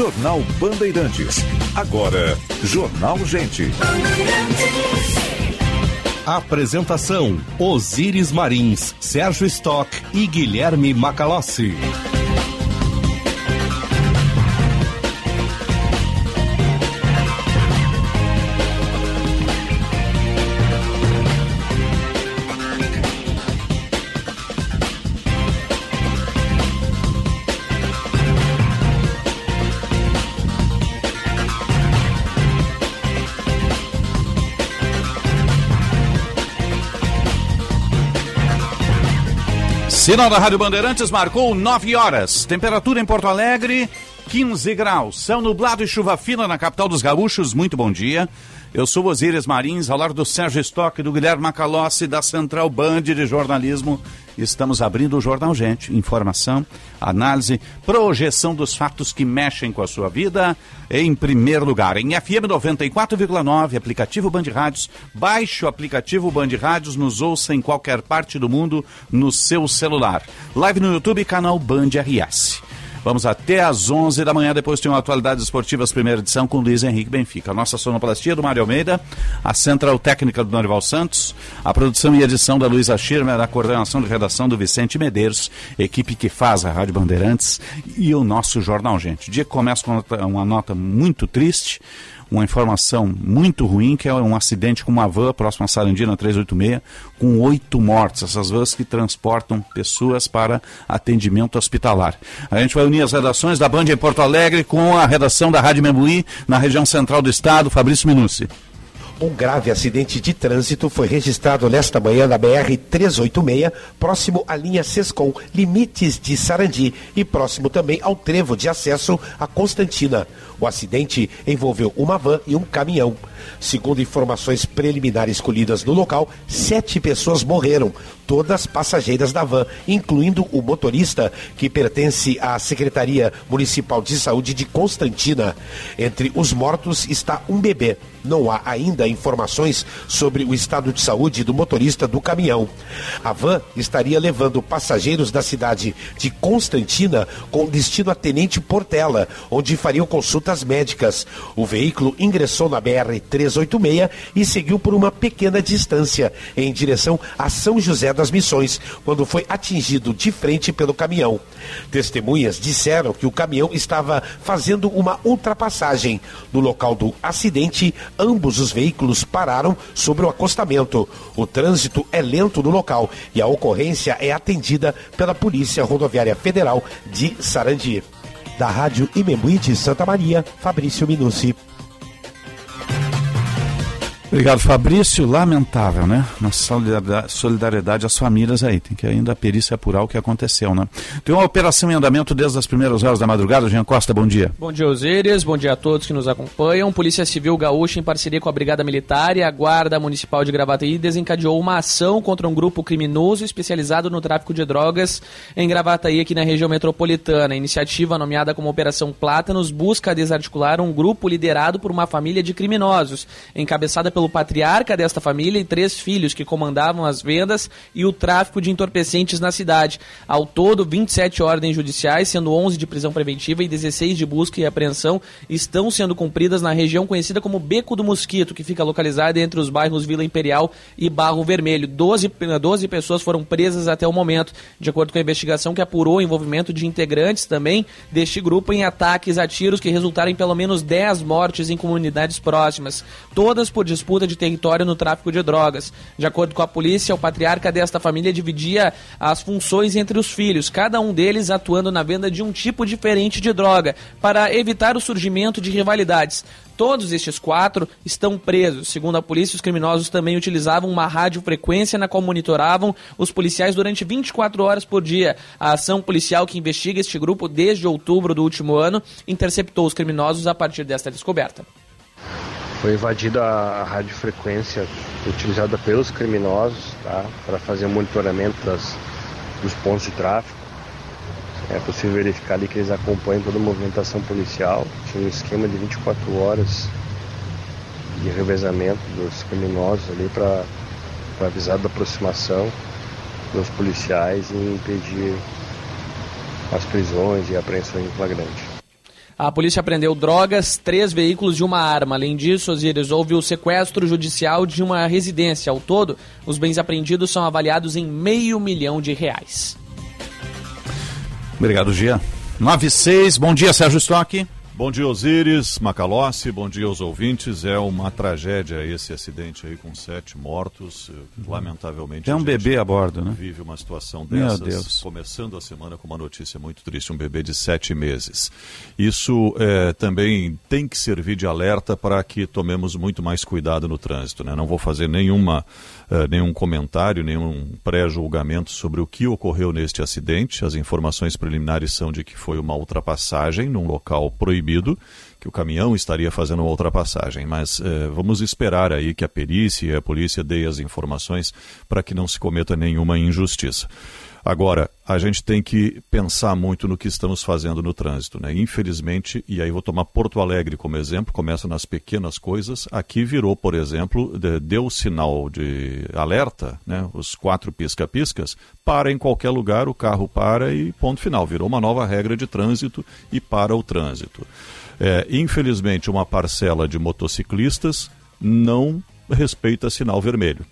Jornal Bandeirantes. Agora, Jornal Gente. Apresentação: Osíris Marins, Sérgio Stock e Guilherme Macalossi. Sinal da Rádio Bandeirantes marcou 9 horas. Temperatura em Porto Alegre, 15 graus. Céu nublado e chuva fina na capital dos gaúchos. Muito bom dia. Eu sou Osíris Marins, ao lado do Sérgio Stock, do Guilherme Macalossi, da Central Band de Jornalismo. Estamos abrindo o Jornal Gente. Informação, análise, projeção dos fatos que mexem com a sua vida. Em primeiro lugar, em FM 94,9, aplicativo Band Rádios. Baixe o aplicativo Band Rádios, nos ouça em qualquer parte do mundo no seu celular. Live no YouTube, canal Band RS. Vamos até às 11 da manhã, depois tem uma Atualidades Esportivas, primeira edição, com Luiz Henrique Benfica. A nossa sonoplastia do Mário Almeida, a central técnica do Norival Santos, a produção e edição da Luísa Schirmer, a coordenação de redação do Vicente Medeiros, equipe que faz a Rádio Bandeirantes e o nosso Jornal Gente. O dia começa com uma nota muito triste, uma informação muito ruim, que é um acidente com uma van próxima a Sarandina 386, com oito mortes. Essas vans que transportam pessoas para atendimento hospitalar. A gente vai unir as redações da Band em Porto Alegre com a redação da Rádio Membuí, na região central do estado, Fabrício Minucci. Um grave acidente de trânsito foi registrado nesta manhã na BR-386, próximo à linha Sescom, limites de Sarandi, e próximo também ao trevo de acesso a Constantina. O acidente envolveu uma van e um caminhão. Segundo informações preliminares colhidas no local, sete pessoas morreram, todas passageiras da van, incluindo o motorista, que pertence à Secretaria Municipal de Saúde de Constantina. Entre os mortos está um bebê. Não há ainda informações sobre o estado de saúde do motorista do caminhão. A van estaria levando passageiros da cidade de Constantina com destino a Tenente Portela, onde fariam consultas médicas. O veículo ingressou na BR-386 e seguiu por uma pequena distância em direção a São José das Missões, quando foi atingido de frente pelo caminhão. Testemunhas disseram que o caminhão estava fazendo uma ultrapassagem. No local do acidente, ambos os veículos pararam sobre o acostamento. O trânsito é lento no local e a ocorrência é atendida pela Polícia Rodoviária Federal de Sarandi. Da Rádio Imembuí de Santa Maria, Fabrício Minucci. Obrigado, Fabrício. Lamentável, né? Nossa solidariedade às famílias aí. Tem que ainda a perícia apurar o que aconteceu, né? Tem uma operação em andamento desde as primeiras horas da madrugada. Jean Costa, bom dia. Bom dia, Osíris. Bom dia a todos que nos acompanham. Polícia Civil Gaúcha, em parceria com a Brigada Militar e a Guarda Municipal de Gravataí, desencadeou uma ação contra um grupo criminoso especializado no tráfico de drogas em Gravataí, aqui na região metropolitana. A iniciativa, nomeada como Operação Plátanos, busca desarticular um grupo liderado por uma família de criminosos, encabeçada pelo pelo patriarca desta família e três filhos que comandavam as vendas e o tráfico de entorpecentes na cidade. Ao todo, 27 ordens judiciais, sendo 11 de prisão preventiva e 16 de busca e apreensão, estão sendo cumpridas na região conhecida como Beco do Mosquito, que fica localizada entre os bairros Vila Imperial e Barro Vermelho. 12, 12 pessoas foram presas até o momento, de acordo com a investigação que apurou o envolvimento de integrantes também deste grupo em ataques a tiros que resultaram em pelo menos 10 mortes em comunidades próximas, todas por disputa disputa de território no tráfico de drogas. De acordo com a polícia, o patriarca desta família dividia as funções entre os filhos, cada um deles atuando na venda de um tipo diferente de droga, para evitar o surgimento de rivalidades. Todos estes quatro estão presos. Segundo a polícia, os criminosos também utilizavam uma radiofrequência na qual monitoravam os policiais durante 24 horas por dia. A ação policial que investiga este grupo desde outubro do último ano interceptou os criminosos a partir desta descoberta. Foi invadida a radiofrequência utilizada pelos criminosos tá, para fazer o monitoramento das, dos pontos de tráfego. É possível verificar ali que eles acompanham toda a movimentação policial. Tinha um esquema de 24 horas de revezamento dos criminosos ali para avisar da aproximação dos policiais e impedir as prisões e apreensões em flagrante. A polícia apreendeu drogas, três veículos e uma arma. Além disso, Osiris, houve o sequestro judicial de uma residência. Ao todo, os bens apreendidos são avaliados em meio milhão de reais. Obrigado, Gia. 96, bom dia, Sérgio Stock. Bom dia, Osíris, Macalossi, bom dia aos ouvintes. É uma tragédia esse acidente aí com sete mortos. Lamentavelmente. É um bebê a bordo, né? Vive uma situação Meu dessas. Deus. Começando a semana com uma notícia muito triste: um bebê de sete meses. Isso é, também tem que servir de alerta para que tomemos muito mais cuidado no trânsito. Né? Não vou fazer nenhuma, eh, nenhum comentário, nenhum pré-julgamento sobre o que ocorreu neste acidente. As informações preliminares são de que foi uma ultrapassagem num local proibido que o caminhão estaria fazendo uma ultrapassagem, mas eh, vamos esperar aí que a perícia e a polícia deem as informações para que não se cometa nenhuma injustiça. Agora, a gente tem que pensar muito no que estamos fazendo no trânsito, né? Infelizmente, e aí vou tomar Porto Alegre como exemplo, começa nas pequenas coisas. Aqui virou, por exemplo, de- deu sinal de alerta, né? Os quatro pisca-piscas, para em qualquer lugar, o carro para e ponto final. Virou uma nova regra de trânsito e para o trânsito. É, infelizmente, uma parcela de motociclistas não respeita sinal vermelho.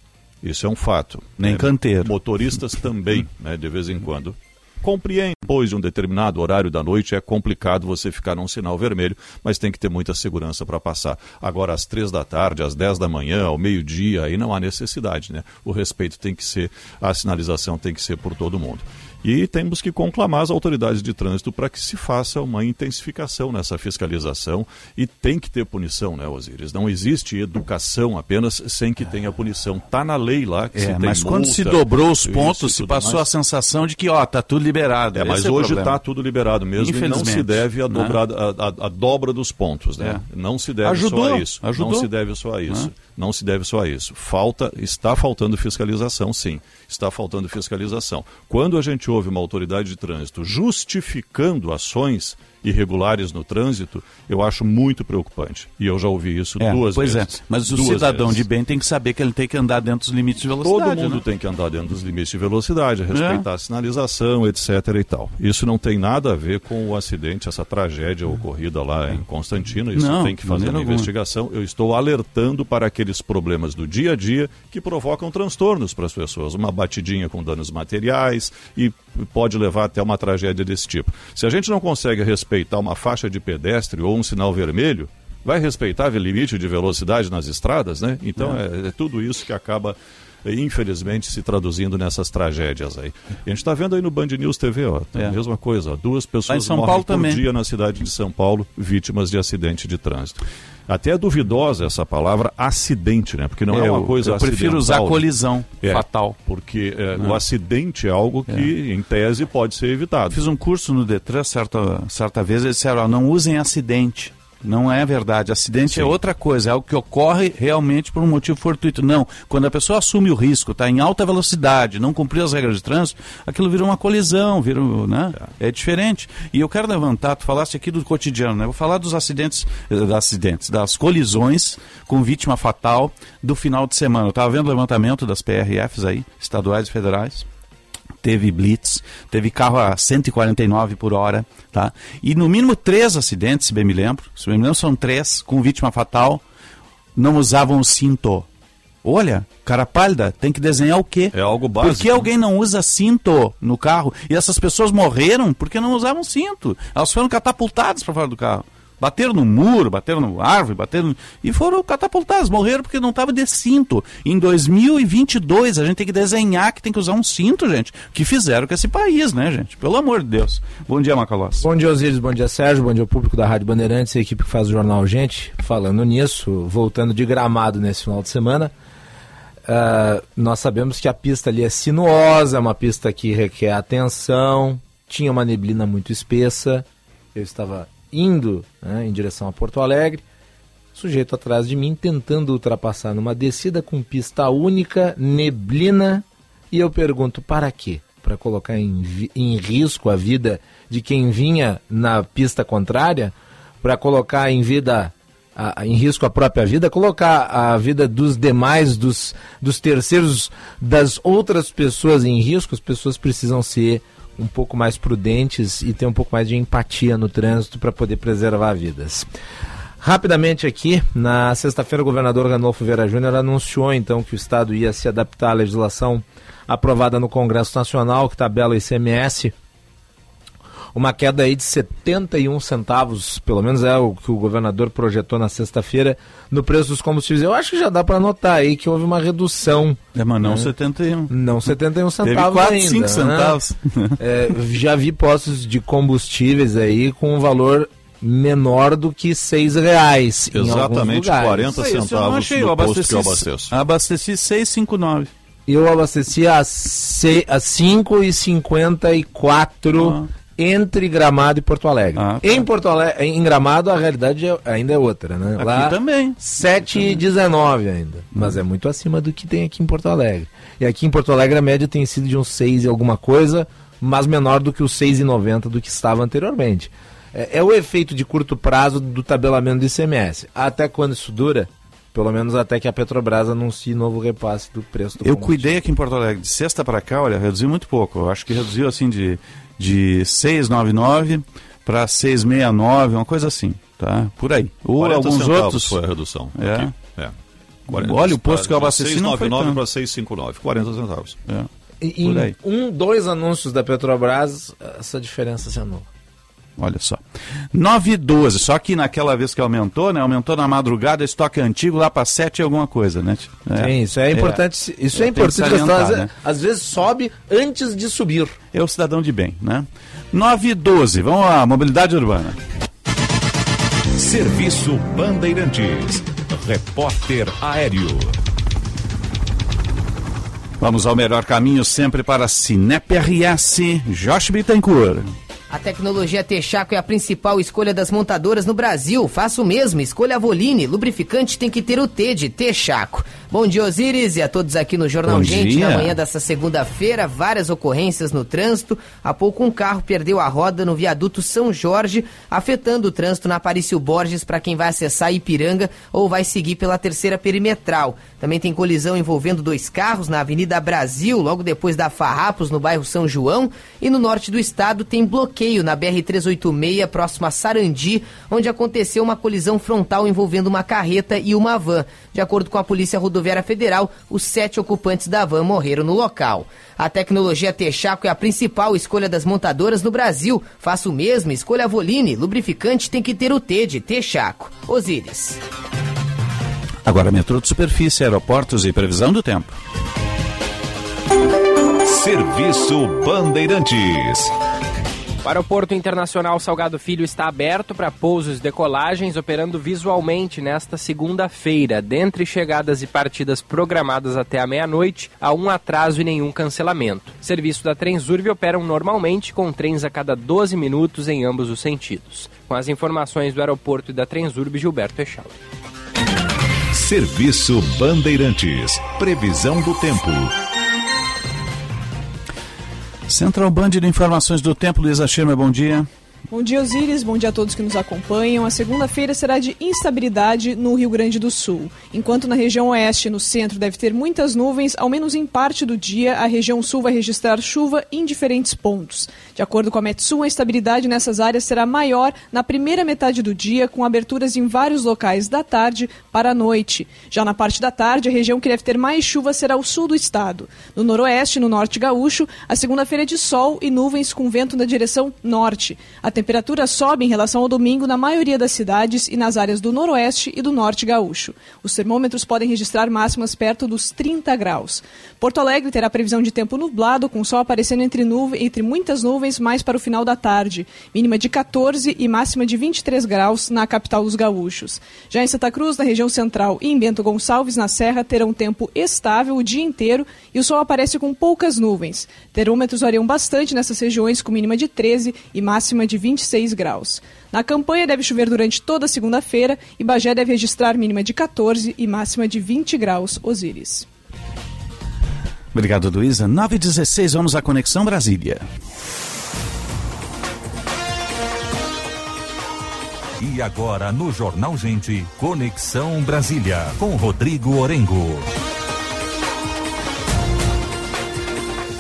Isso é um fato. Nem É, canteiro. Motoristas também, né, de vez em quando. Compreende, depois de um determinado horário da noite é complicado você ficar num sinal vermelho, mas tem que ter muita segurança para passar. Agora, às três da tarde, às dez da manhã, ao meio-dia, aí não há necessidade, né? O respeito tem que ser, a sinalização tem que ser por todo mundo. E temos que conclamar as autoridades de trânsito para que se faça uma intensificação nessa fiscalização e tem que ter punição, né, Osíris? Não existe educação apenas sem que tenha punição. Está na lei lá que se É, tem mas quando multa, se dobrou os pontos, se passou mais. a sensação de que, ó, tá tudo liberado. É, mas o hoje está tudo liberado mesmo e não se deve a, né? dobrar, a, a- a dobra dos pontos, né? É. Não se deve Ajudou, só a isso. ajudou. Não se deve só a isso. Né? Não se deve só a isso. Falta, está faltando fiscalização, sim. Está faltando fiscalização. Quando a gente ouve uma autoridade de trânsito justificando ações irregulares no trânsito, eu acho muito preocupante. E eu já ouvi isso É, duas pois vezes. é, mas o cidadão vezes. de bem tem que saber que ele tem que andar dentro dos limites de velocidade. Todo mundo né? tem que andar dentro dos limites de velocidade, respeitar É. a sinalização, etc. e tal. Isso não tem nada a ver com o acidente, essa tragédia ocorrida lá em Constantino. Isso Não, tem que fazer uma investigação. Eu estou alertando para aqueles problemas do dia a dia que provocam transtornos para as pessoas. Uma batidinha com danos materiais e pode levar até uma tragédia desse tipo. Se a gente não consegue respeitar uma faixa de pedestre ou um sinal vermelho, vai respeitar o limite de velocidade nas estradas, né? Então é, é tudo isso que acaba eh, infelizmente se traduzindo nessas tragédias aí. A gente está vendo aí no Band News TV, ó, É. a mesma coisa, ó, duas pessoas morrem Paulo por também. dia na cidade de São Paulo, vítimas de acidente de trânsito. Até é duvidosa essa palavra acidente, né? Porque não é, eu, uma coisa eu prefiro acidental, usar né? colisão É, fatal. Porque eh, o acidente é algo que, em tese, pode ser evitado. Fiz um curso no Detran certa, certa vez, eles disseram, ó, não usem acidente. Não é verdade. Acidente Sim. é outra coisa, é algo que ocorre realmente por um motivo fortuito. Não, quando a pessoa assume o risco, está em alta velocidade, não cumpriu as regras de trânsito, aquilo vira uma colisão, vira, né? É diferente. E eu quero levantar, tu falaste aqui do cotidiano, né? Vou falar dos acidentes, eh, dos acidentes, das colisões com vítima fatal do final de semana. Eu estava vendo o levantamento das PRFs aí, estaduais e federais teve blitz, teve carro a 149 por hora, tá? E no mínimo três acidentes, se bem me lembro, se bem me lembro são três, com vítima fatal, não usavam o cinto. Olha, cara pálida, tem que desenhar o quê? É algo básico. Por que alguém não usa cinto no carro? E essas pessoas morreram porque não usavam cinto. Elas foram catapultadas para fora do carro. Bateram no muro, bateram no árvore, bateram. E foram catapultadas, morreram porque não estava de cinto. Em 2022, a gente tem que desenhar que tem que usar um cinto, gente. O que fizeram com esse país, né, gente? Pelo amor de Deus. Bom dia, Macalós. Bom dia, Osíris. Bom dia, Sérgio. Bom dia público da Rádio Bandeirantes a equipe que faz o jornal Gente. Falando nisso, voltando de gramado nesse final de semana, ah, nós sabemos que a pista ali é sinuosa, é uma pista que requer atenção, tinha uma neblina muito espessa. Eu estava indo né, em direção a Porto Alegre, sujeito atrás de mim tentando ultrapassar numa descida com pista única, neblina, e eu pergunto para quê? Para colocar em, em risco a vida de quem vinha na pista contrária? Para colocar em vida a- em risco a própria vida, colocar a vida dos demais, dos, dos terceiros, das outras pessoas em risco, as pessoas precisam ser um pouco mais prudentes e ter um pouco mais de empatia no trânsito para poder preservar vidas. Rapidamente aqui, na sexta-feira, o governador Ranolfo Vera Júnior anunciou então que o Estado ia se adaptar à legislação aprovada no Congresso Nacional, que tabela o ICMS uma queda aí de 71 centavos, pelo menos é o que o governador projetou na sexta-feira, no preço dos combustíveis. Eu acho que já dá para notar aí que houve uma redução. É, mas não né? 71. Não 71 centavos Teve 4, ainda. 5 né? centavos. É, já vi postos de combustíveis aí com um valor menor do que seis reais. Exatamente, 40 centavos eu achei, no posto que eu abasteço. Abasteci 6,59. Eu abasteci a, C, a 5,54 ah entre Gramado e Porto Alegre. Ah, tá. Em Porto Alegre, em Gramado a realidade é, ainda é outra, né? Aqui Lá também. 7,19 ainda, mas é muito acima do que tem aqui em Porto Alegre. E aqui em Porto Alegre a média tem sido de uns 6 e alguma coisa, mas menor do que os 6,90 do que estava anteriormente. É, é, o efeito de curto prazo do tabelamento do ICMS. Até quando isso dura? Pelo menos até que a Petrobras anuncie novo repasse do preço do Eu cuidei aqui em Porto Alegre, de sexta para cá, olha, reduziu muito pouco. Eu acho que reduziu assim de de 699 para 669, uma coisa assim, tá? Por aí. Ou alguns outros foi a redução. É. Aqui. é. 40, Olha, o posto que eu abasteci 699 para 659, 40 centavos. É. E, em um, dois anúncios da Petrobras, essa diferença se anula. Olha só. 9 e 12, só que naquela vez que aumentou, né? Aumentou na madrugada, estoque antigo lá para 7 e alguma coisa, né? É. Sim, isso é importante. É. Isso é, é importante. Às, né? às vezes sobe antes de subir. É o cidadão de bem, né? 9 e 12, vamos lá, mobilidade urbana. Serviço Bandeirantes. Repórter Aéreo. Vamos ao melhor caminho sempre para Cinep RS, Josh Bittencourt. A tecnologia Texaco é a principal escolha das montadoras no Brasil. Faça o mesmo, escolha a Voline. Lubrificante tem que ter o T de Texaco. Bom dia, Osiris, e a todos aqui no Jornal Bom Gente. Dia. Na manhã dessa segunda-feira, várias ocorrências no trânsito. Há pouco um carro perdeu a roda no viaduto São Jorge, afetando o trânsito na Aparício Borges para quem vai acessar Ipiranga ou vai seguir pela terceira perimetral. Também tem colisão envolvendo dois carros na Avenida Brasil, logo depois da Farrapos, no bairro São João. E no norte do estado tem bloqueio na BR-386, próximo a Sarandi, onde aconteceu uma colisão frontal envolvendo uma carreta e uma van. De acordo com a Polícia Rodoviária, Rodoviária Federal, os sete ocupantes da van morreram no local. A tecnologia Texaco é a principal escolha das montadoras no Brasil. Faça o mesmo, escolha a Voline. Lubrificante tem que ter o T de Texaco. Osíris. Agora, metrô de superfície, aeroportos e previsão do tempo. Serviço Bandeirantes. O aeroporto internacional Salgado Filho está aberto para pousos e decolagens, operando visualmente nesta segunda-feira. Dentre chegadas e partidas programadas até a meia-noite, há um atraso e nenhum cancelamento. Serviço da Transurb operam normalmente com trens a cada 12 minutos em ambos os sentidos. Com as informações do aeroporto e da Transurb, Gilberto Echal. Serviço Bandeirantes. Previsão do tempo. Central Band de Informações do Tempo, Luísa Schirmer, bom dia. Bom dia, Osiris. Bom dia a todos que nos acompanham. A segunda-feira será de instabilidade no Rio Grande do Sul. Enquanto na região oeste e no centro deve ter muitas nuvens, ao menos em parte do dia, a região sul vai registrar chuva em diferentes pontos. De acordo com a Metsul, a estabilidade nessas áreas será maior na primeira metade do dia, com aberturas em vários locais da tarde para a noite. Já na parte da tarde, a região que deve ter mais chuva será o sul do estado. No noroeste e no norte gaúcho, a segunda-feira é de sol e nuvens com vento na direção norte. A temperatura sobe em relação ao domingo na maioria das cidades e nas áreas do noroeste e do norte gaúcho. Os termômetros podem registrar máximas perto dos 30 graus. Porto Alegre terá previsão de tempo nublado, com sol aparecendo entre, nuvens, entre muitas nuvens mais para o final da tarde. Mínima de 14 e máxima de 23 graus na capital dos gaúchos. Já em Santa Cruz, na região central e em Bento Gonçalves, na Serra, terão tempo estável o dia inteiro e o sol aparece com poucas nuvens. Termômetros variam bastante nessas regiões, com mínima de 13 e máxima de 26 graus. Na campanha deve chover durante toda a segunda-feira e Bagé deve registrar mínima de 14 e máxima de 20 graus. Osíris. Obrigado, Luísa. 9h16, vamos à Conexão Brasília. E agora no Jornal Gente, Conexão Brasília, com Rodrigo Orengo.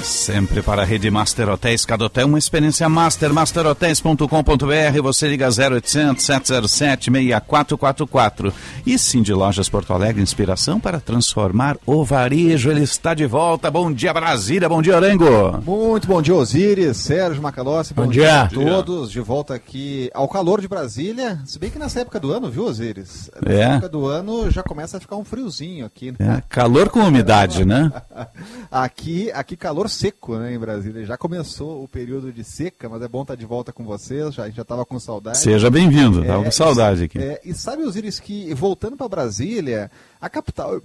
Sempre para a rede Master Hotéis. Cada hotel uma experiência master. Masterhotels.com.br. Você liga 0800 707 6444. E sim de Lojas Porto Alegre, inspiração para transformar o varejo. Ele está de volta. Bom dia, Brasília. Bom dia, Orengo. Muito bom dia, Osiris, Sérgio Macalossi. Bom, bom dia. a todos. De volta aqui ao calor de Brasília. Se bem que nessa época do ano, viu, Osiris? Nessa É. época do ano já começa a ficar um friozinho aqui. né? É, calor com umidade, né? Aqui, aqui calor seco, né, em Brasília. Já começou o período de seca, mas é bom estar de volta com vocês. Já, a gente já estava com saudade. Seja bem-vindo. Tava É, com saudade aqui. é, e sabe, Osiris, que voltando para Brasília, a capital.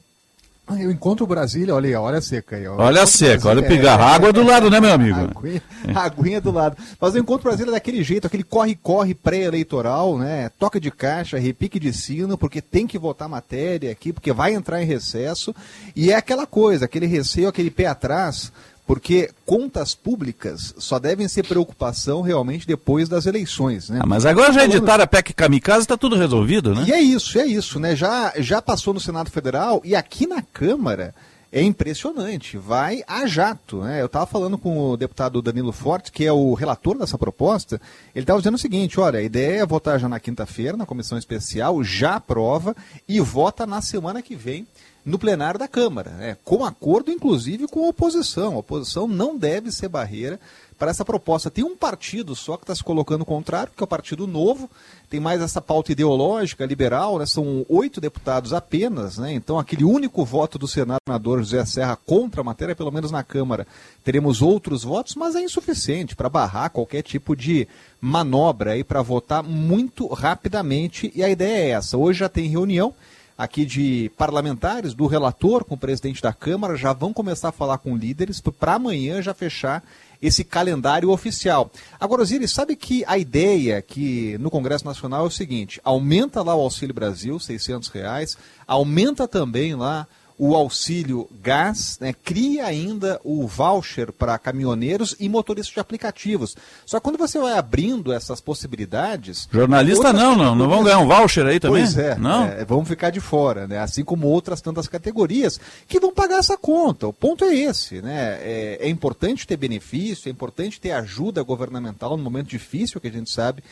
Eu encontro Brasília, olha aí, olha a seca aí. Olha a seca, olha o Brasília- pigarro. A água do lado, né, meu amigo? A aguinha, a aguinha do lado. Mas eu encontro Brasília daquele jeito, aquele corre-corre pré-eleitoral, né? Toca de caixa, repique de sino, porque tem que votar matéria aqui, porque vai entrar em recesso. E é aquela coisa, aquele receio, aquele pé atrás, porque contas públicas só devem ser preocupação realmente depois das eleições, né? Ah, mas agora já editaram a PEC Kamikaze, tá tudo resolvido, né? e é isso, é isso, né? Já, já passou no Senado Federal e aqui na Câmara é impressionante, vai a jato, né? Eu estava falando com o deputado Danilo Forte, que é o relator dessa proposta, ele estava dizendo o seguinte, olha, a ideia é votar já na quinta-feira, na comissão especial, já aprova e vota na semana que vem no plenário da Câmara, né? com acordo inclusive com a oposição. A oposição não deve ser barreira para essa proposta. Tem um partido só que está se colocando contrário, que é o Partido Novo, tem mais essa pauta ideológica, liberal, né? são oito deputados apenas, né? então aquele único voto do senador José Serra contra a matéria, pelo menos na Câmara, teremos outros votos, mas é insuficiente para barrar qualquer tipo de manobra para votar muito rapidamente, e a ideia é essa. Hoje já tem reunião, aqui de parlamentares, do relator com o presidente da Câmara, já vão começar a falar com líderes para amanhã já fechar esse calendário oficial. Agora, Osiris, sabe que a ideia que no Congresso Nacional é o seguinte, aumenta lá o Auxílio Brasil, 600 reais, aumenta também lá o auxílio gás, né, cria ainda o voucher para caminhoneiros e motoristas de aplicativos. Só que quando você vai abrindo essas possibilidades... Jornalista outras não, não. Não vão ganhar um voucher aí também? Pois é, Não? é, vão ficar de fora, né? Assim como outras tantas categorias que vão pagar essa conta. O ponto é esse, né? É, é importante ter benefício, é importante ter ajuda governamental no momento difícil que a gente sabe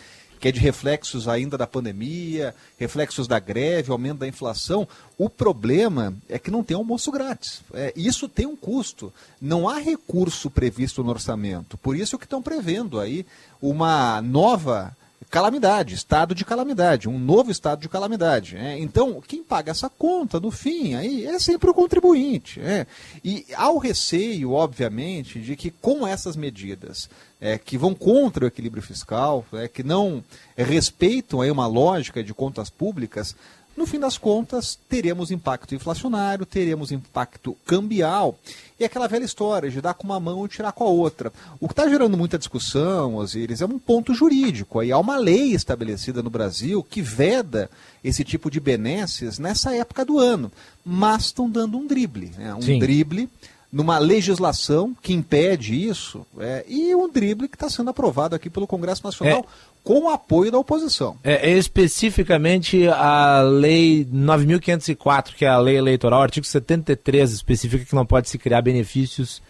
que é de reflexos ainda da pandemia, reflexos da greve, aumento da inflação. O problema é que não tem almoço grátis. É, isso tem um custo. Não há recurso previsto no orçamento. Por isso que estão prevendo aí uma nova calamidade, estado de calamidade, um novo estado de calamidade. é. Então, quem paga essa conta, no fim, aí é sempre o contribuinte. é. E há o receio, obviamente, de que com essas medidas é, que vão contra o equilíbrio fiscal, é, que não respeitam aí uma lógica de contas públicas, no fim das contas, teremos impacto inflacionário, teremos impacto cambial e aquela velha história de dar com uma mão e tirar com a outra. O que está gerando muita discussão, Osiris, é um ponto jurídico. Aí há uma lei estabelecida no Brasil que veda esse tipo de benesses nessa época do ano, mas estão dando um drible, né? um Sim. drible numa legislação que impede isso é, e um drible que está sendo aprovado aqui pelo Congresso Nacional com o apoio da oposição. É, é especificamente a lei 9.504, que é a lei eleitoral, artigo 73, especifica que não pode se criar benefícios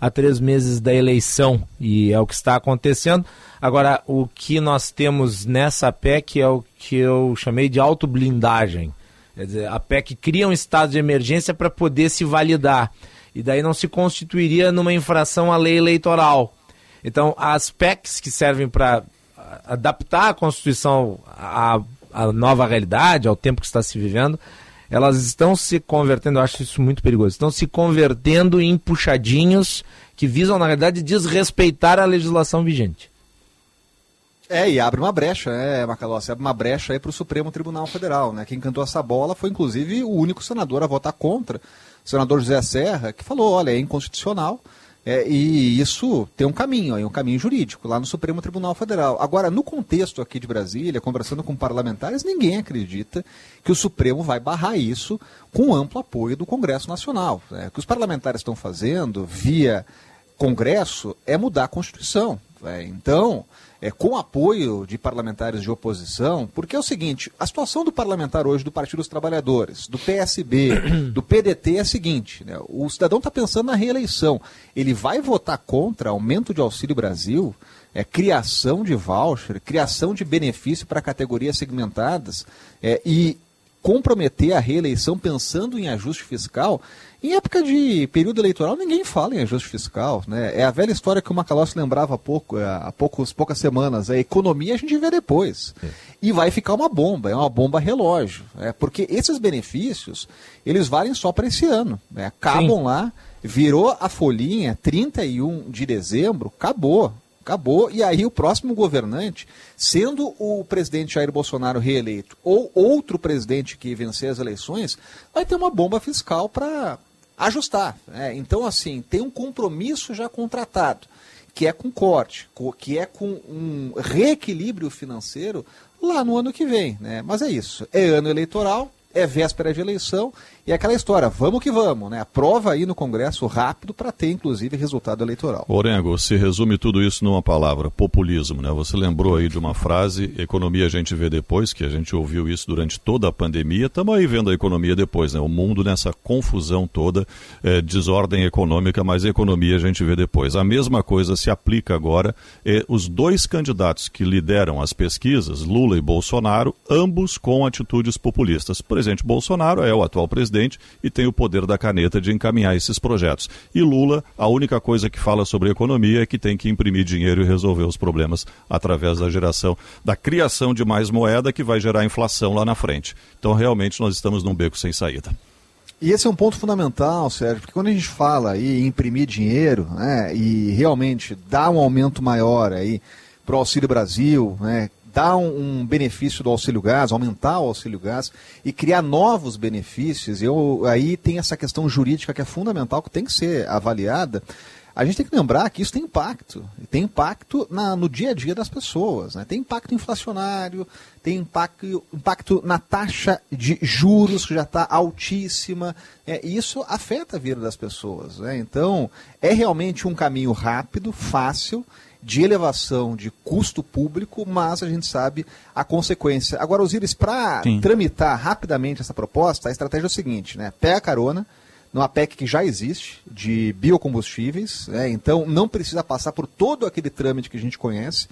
a três meses da eleição, e é o que está acontecendo. Agora, o que nós temos nessa PEC é o que eu chamei de autoblindagem. Quer dizer, a PEC cria um estado de emergência para poder se validar, e daí não se constituiria numa infração à lei eleitoral. Então, as PECs que servem para adaptar a Constituição à, à nova realidade, ao tempo que está se vivendo, elas estão se convertendo, eu acho isso muito perigoso, estão se convertendo em puxadinhos que visam, na realidade, desrespeitar a legislação vigente. É, e abre uma brecha, né, Macalossi? Abre uma brecha aí para o Supremo Tribunal Federal, né? Quem cantou essa bola foi, inclusive, o único senador a votar contra, senador José Serra, que falou, olha, é inconstitucional, é, e isso tem um caminho, aí, um caminho jurídico, lá no Supremo Tribunal Federal. Agora, no contexto aqui de Brasília, conversando com parlamentares, ninguém acredita que o Supremo vai barrar isso com amplo apoio do Congresso Nacional. né? O que os parlamentares estão fazendo via Congresso é mudar a Constituição. né? Então, é, com apoio de parlamentares de oposição, porque é o seguinte: a situação do parlamentar hoje do Partido dos Trabalhadores, do PSB, do PDT é a seguinte: né, o cidadão está pensando na reeleição. Ele vai votar contra aumento de Auxílio Brasil, é, criação de voucher, criação de benefício para categorias segmentadas é, e comprometer a reeleição pensando em ajuste fiscal. Em época de período eleitoral, ninguém fala em ajuste fiscal. Né? É a velha história que o Macalossi lembrava há, pouco, é, há poucos, poucas semanas. A economia a gente vê depois. É. E vai ficar uma bomba, é uma bomba relógio. É, porque esses benefícios, eles valem só para esse ano. Né? Acabam Sim. lá, virou a folhinha, 31 de dezembro, acabou acabou. E aí o próximo governante, sendo o presidente Jair Bolsonaro reeleito ou outro presidente que vencer as eleições, vai ter uma bomba fiscal para ajustar. Né? Então, assim, tem um compromisso já contratado, que é com corte, que é com um reequilíbrio financeiro lá no ano que vem. Né? Mas é isso. É ano eleitoral, é véspera de eleição e é aquela história, vamos que vamos, né? Aprova aí no Congresso rápido para ter, inclusive, resultado eleitoral. Orengo, se resume tudo isso numa palavra, populismo, né? Você lembrou aí de uma frase, economia a gente vê depois, que a gente ouviu isso durante toda a pandemia, estamos aí vendo a economia depois, né? O mundo nessa confusão toda, é, desordem econômica, mas economia a gente vê depois. A mesma coisa se aplica agora, é, os dois candidatos que lideram as pesquisas, Lula e Bolsonaro, ambos com atitudes populistas. O presidente Bolsonaro é o atual presidente presidente e tem o poder da caneta de encaminhar esses projetos. E Lula, a única coisa que fala sobre economia é que tem que imprimir dinheiro e resolver os problemas através da geração, da criação de mais moeda que vai gerar inflação lá na frente. Então, realmente, nós estamos num beco sem saída. E esse é um ponto fundamental, Sérgio, porque quando a gente fala em imprimir dinheiro né, e realmente dar um aumento maior aí para o Auxílio Brasil, né, dar um, um, benefício do auxílio gás, aumentar o auxílio gás e criar novos benefícios. Eu, aí tem essa questão jurídica que é fundamental, que tem que ser avaliada. A gente tem que lembrar que isso tem impacto. Tem impacto na, no dia a dia das pessoas. Né? Tem impacto inflacionário, tem impacto, impacto na taxa de juros, que já está altíssima. É, isso afeta a vida das pessoas. Né? Então, é realmente um caminho rápido, fácil de elevação de custo público, mas a gente sabe a consequência. Agora, Osiris, para tramitar rapidamente essa proposta, a estratégia é o seguinte, né? Pega a carona numa PEC que já existe, de biocombustíveis, né? então não precisa passar por todo aquele trâmite que a gente conhece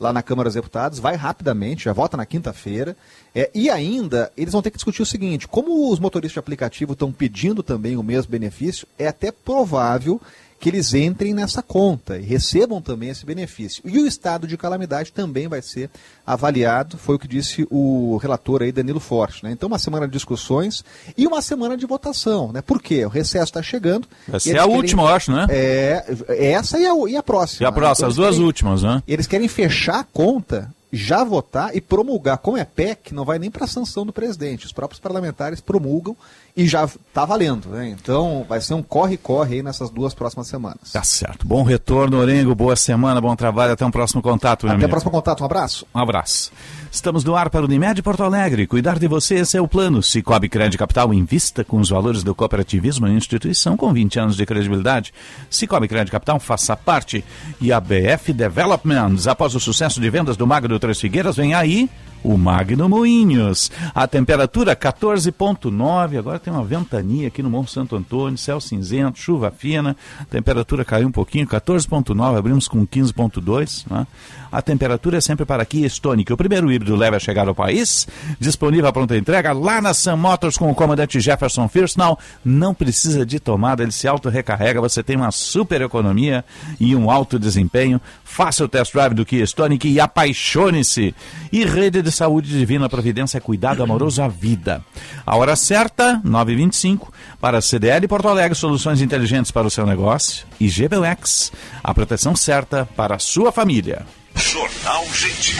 lá na Câmara dos Deputados, vai rapidamente, já vota na quinta-feira. É, e ainda, eles vão ter que discutir o seguinte: como os motoristas de aplicativo estão pedindo também o mesmo benefício, é até provável que eles entrem nessa conta e recebam também esse benefício. E o estado de calamidade também vai ser avaliado, foi o que disse o relator aí, Danilo Forte. Né? Então, uma semana de discussões e uma semana de votação. Né? Por quê? O recesso está chegando. Essa é a querem, última, eu acho, né? É, essa e a, e a próxima. E a próxima, né? então, as duas querem, últimas, né? Eles querem fechar a conta já votar e promulgar. Como é PEC, não vai nem para a sanção do presidente. Os próprios parlamentares promulgam e já está valendo. Né? Então vai ser um corre-corre aí nessas duas próximas semanas. Tá certo. Bom retorno, Orengo. Boa semana, bom trabalho. Até um próximo contato. Até o próximo contato. Um abraço. Um abraço. Estamos no ar para o Unimed Porto Alegre. Cuidar de você, esse é o plano. Cicobi Crédito Capital invista com os valores do cooperativismo em instituição com 20 anos de credibilidade. Cicobi Crédito Capital faça parte. E a BF Developments, após o sucesso de vendas do Magro Três Figueiras, vem aí o Magno Moinhos. A temperatura 14.9, agora tem uma ventania aqui no Monte Santo Antônio, céu cinzento, chuva fina, temperatura caiu um pouquinho, 14.9, abrimos com 15.2, né? A temperatura é sempre para Kia Stonic, o primeiro híbrido leve a chegar ao país, disponível a pronta entrega lá na Sam Motors com o comandante Jefferson Firstnall, não precisa de tomada, ele se auto-recarrega, você tem uma super economia e um alto desempenho, faça o test drive do Kia Stonic e apaixone-se. E rede de de Saúde Divina Providência Cuidado Amoroso à Vida. A hora certa, 9h25, para CDL Porto Alegre, soluções inteligentes para o seu negócio. E GBUX, a proteção certa para a sua família. Jornal Gente.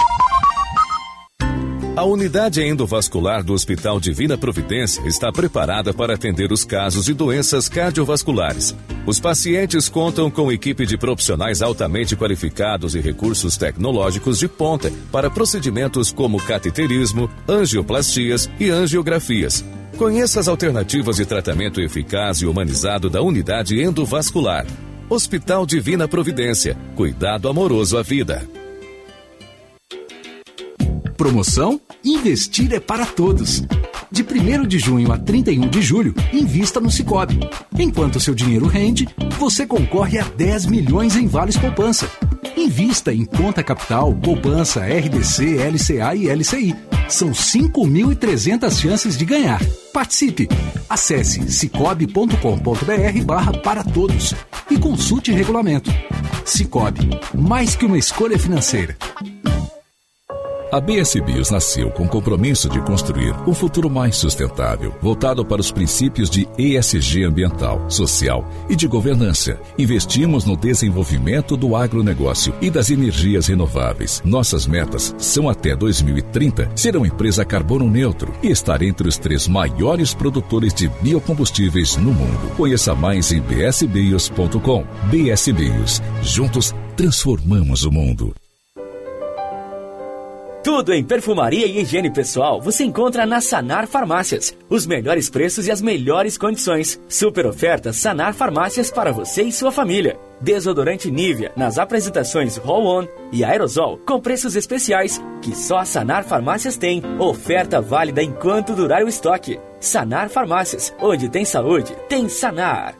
A unidade endovascular do Hospital Divina Providência está preparada para atender os casos de doenças cardiovasculares. Os pacientes contam com equipe de profissionais altamente qualificados e recursos tecnológicos de ponta para procedimentos como cateterismo, angioplastias e angiografias. Conheça as alternativas de tratamento eficaz e humanizado da unidade endovascular. Hospital Divina Providência. Cuidado amoroso à vida. Promoção: Investir é para todos. De 1 de junho a 31 de julho, invista no Cicobi. Enquanto seu dinheiro rende, você concorre a 10 milhões em vales poupança. Invista em conta capital, poupança, RDC, LCA e LCI. São 5.300 chances de ganhar. Participe! Acesse cicobi.com.br barra para todos e consulte regulamento. Cicobi, mais que uma escolha financeira. A BS Bios nasceu com o compromisso de construir um futuro mais sustentável, voltado para os princípios de ESG ambiental, social e de governança. Investimos no desenvolvimento do agronegócio e das energias renováveis. Nossas metas são até 2030 ser uma empresa carbono neutro e estar entre os três maiores produtores de biocombustíveis no mundo. Conheça mais em bsbios.com. BS Bios. Juntos transformamos o mundo. Tudo em perfumaria e higiene pessoal você encontra na Sanar Farmácias. Os melhores preços e as melhores condições. Super ofertas Sanar Farmácias para você e sua família. Desodorante Nivea nas apresentações Roll On e Aerosol com preços especiais que só a Sanar Farmácias tem. Oferta válida enquanto durar o estoque. Sanar Farmácias, onde tem saúde, tem Sanar.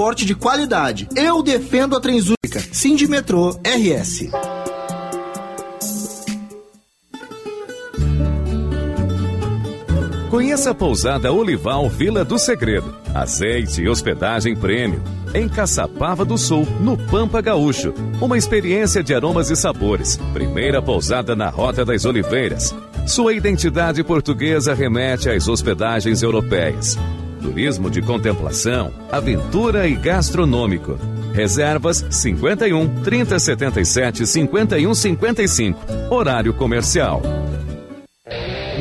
transporte de qualidade. Eu defendo a Transurbica. Sindimetrô RS. Conheça a pousada Olival Vila do Segredo. Azeite e hospedagem prêmio. Em Caçapava do Sul, no Pampa Gaúcho. Uma experiência de aromas e sabores. Primeira pousada na Rota das Oliveiras. Sua identidade portuguesa remete às hospedagens europeias turismo de contemplação, aventura e gastronômico. Reservas 51 3077 5155. Horário comercial.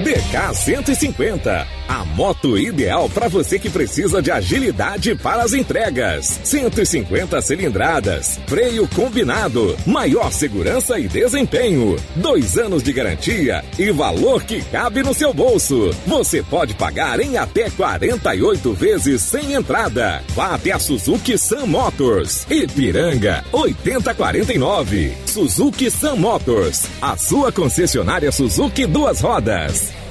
DK 150, a moto ideal para você que precisa de agilidade para as entregas. 150 cilindradas, freio combinado, maior segurança e desempenho, dois anos de garantia e valor que cabe no seu bolso. Você pode pagar em até 48 vezes sem entrada. Vá até a Suzuki Sun Motors, Ipiranga 8049. Suzuki Sun Motors, a sua concessionária Suzuki duas rodas.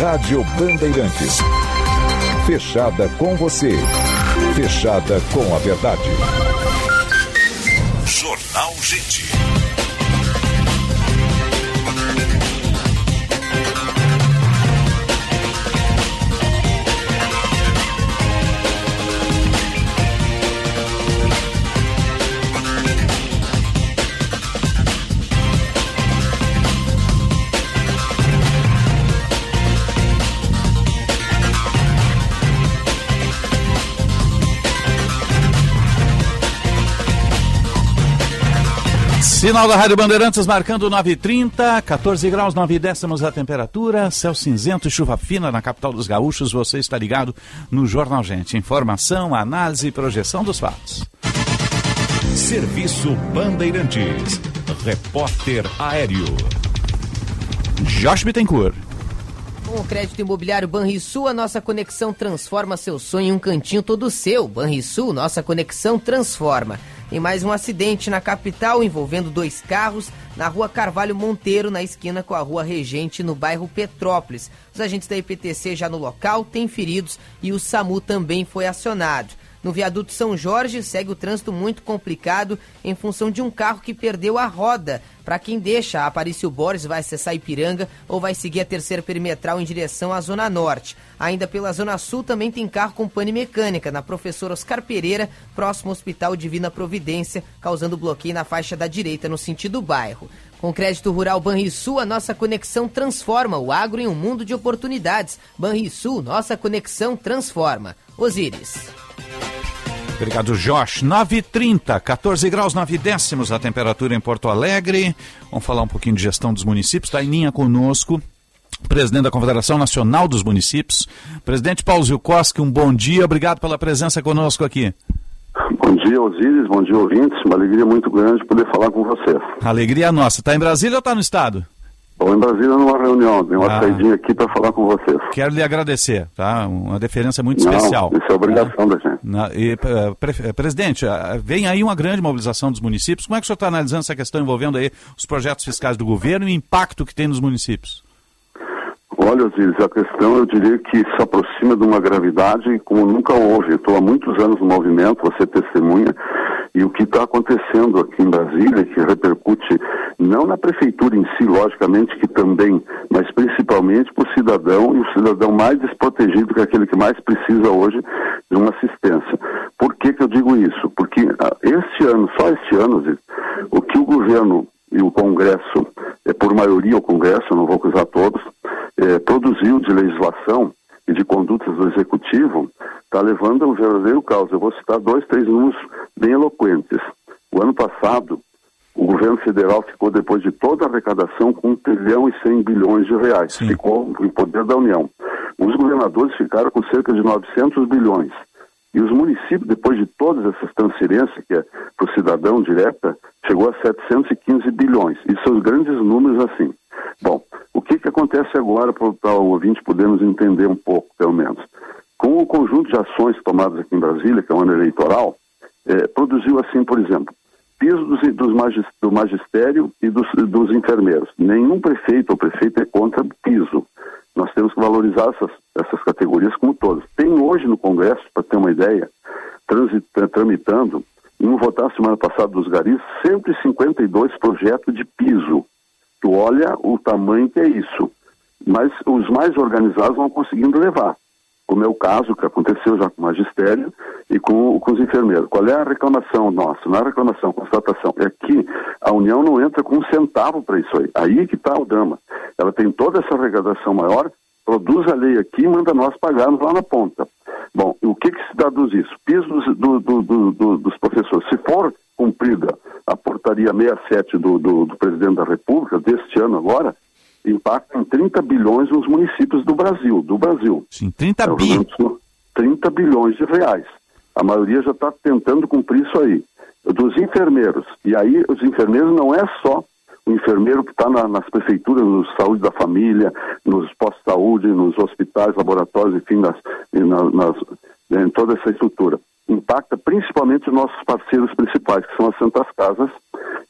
Rádio Bandeirantes. Fechada com você. Fechada com a verdade. Jornal Gente. Sinal da Rádio Bandeirantes marcando 9h30, 14 graus, 9 décimos a temperatura, céu cinzento e chuva fina na capital dos gaúchos. Você está ligado no Jornal Gente. Informação, análise e projeção dos fatos. Serviço Bandeirantes. Repórter Aéreo. Josh Bittencourt. Com o crédito imobiliário Banrisul, a nossa conexão transforma seu sonho em um cantinho todo seu. Banrisul, nossa conexão transforma. Em mais um acidente na capital envolvendo dois carros na rua Carvalho Monteiro, na esquina com a rua Regente, no bairro Petrópolis. Os agentes da IPTC já no local têm feridos e o SAMU também foi acionado. No viaduto São Jorge segue o trânsito muito complicado em função de um carro que perdeu a roda. Para quem deixa Aparício Borges vai acessar Ipiranga ou vai seguir a terceira perimetral em direção à Zona Norte. Ainda pela Zona Sul também tem carro com pane mecânica na Professor Oscar Pereira, próximo ao Hospital Divina Providência, causando bloqueio na faixa da direita no sentido bairro. Com crédito rural Banrisul, a nossa conexão transforma o agro em um mundo de oportunidades. Banrisul, nossa conexão transforma. Osíris. Obrigado, Josh. 9h30, 14 graus 9 décimos a temperatura em Porto Alegre. Vamos falar um pouquinho de gestão dos municípios. Está em linha conosco presidente da Confederação Nacional dos Municípios. Presidente Paulo Zilkowski, um bom dia, obrigado pela presença conosco aqui. Bom dia, Osíris, bom dia, ouvintes. Uma alegria muito grande poder falar com você. Alegria nossa. Está em Brasília ou está no estado? Estou em Brasília numa reunião, dei uma ah. saidinha aqui para falar com vocês. Quero lhe agradecer, tá? Uma deferência muito Não, especial. Isso é obrigação da gente. Na, e, uh, pre, eh, presidente, uh, vem aí uma grande mobilização dos municípios. Como é que o senhor está analisando essa questão envolvendo aí os projetos fiscais do governo e o impacto que tem nos municípios? Olha, Osiris, a questão eu diria que se aproxima de uma gravidade como nunca houve. Estou há muitos anos no movimento, você testemunha, e o que está acontecendo aqui em Brasília, que repercute não na prefeitura em si, logicamente que também, mas principalmente para o cidadão e o cidadão mais desprotegido que é aquele que mais precisa hoje de uma assistência. Por que, que eu digo isso? Porque ah, este ano, só este ano, o que o governo e o Congresso, é, por maioria o Congresso, não vou acusar todos, é, produziu de legislação e de condutas do Executivo, está levando a um verdadeiro caos. Eu vou citar dois, três números bem eloquentes. O ano passado, o governo federal ficou, depois de toda a arrecadação, com 1 trilhão e 100 bilhões de reais. Sim. Ficou em poder da União. Os governadores ficaram com cerca de 900 bilhões. E os municípios, depois de todas essas transferências, que é para o cidadão direta, chegou a 715 bilhões. E são grandes números assim. Bom, o que, que acontece agora para o ouvinte podermos entender um pouco, pelo menos? Com o conjunto de ações tomadas aqui em Brasília, que é o ano eleitoral, é, produziu assim, por exemplo, piso dos, dos magis, do magistério e dos, dos enfermeiros. Nenhum prefeito ou prefeita é contra piso. Nós temos que valorizar essas, essas categorias como todas. Tem hoje no Congresso, para ter uma ideia, tramitando, vamos votar semana passada dos garis, 152 projetos de piso. Tu olha o tamanho que é isso. Mas os mais organizados vão conseguindo levar como é o caso que aconteceu já com o magistério e com, com os enfermeiros. Qual é a reclamação nossa? Não é reclamação, constatação. É que a União não entra com um centavo para isso aí. Aí que está o drama. Ela tem toda essa arrecadação maior, produz a lei aqui e manda nós pagarmos lá na ponta. Bom, o que, que se traduz isso? Piso do, do, do, dos professores. Se for cumprida a portaria 67 do, do presidente da República, deste ano agora, impacta em 30 bilhões nos municípios do Brasil, do Brasil. Sim, 30 é, bilhões. 30 bilhões de reais. A maioria já está tentando cumprir isso aí. Dos enfermeiros. E aí os enfermeiros não é só o enfermeiro que está na, nas prefeituras, no saúde da família, nos postos de saúde, nos hospitais, laboratórios, enfim, nas, nas, nas, em toda essa estrutura. Impacta principalmente os nossos parceiros principais, que são as Santas Casas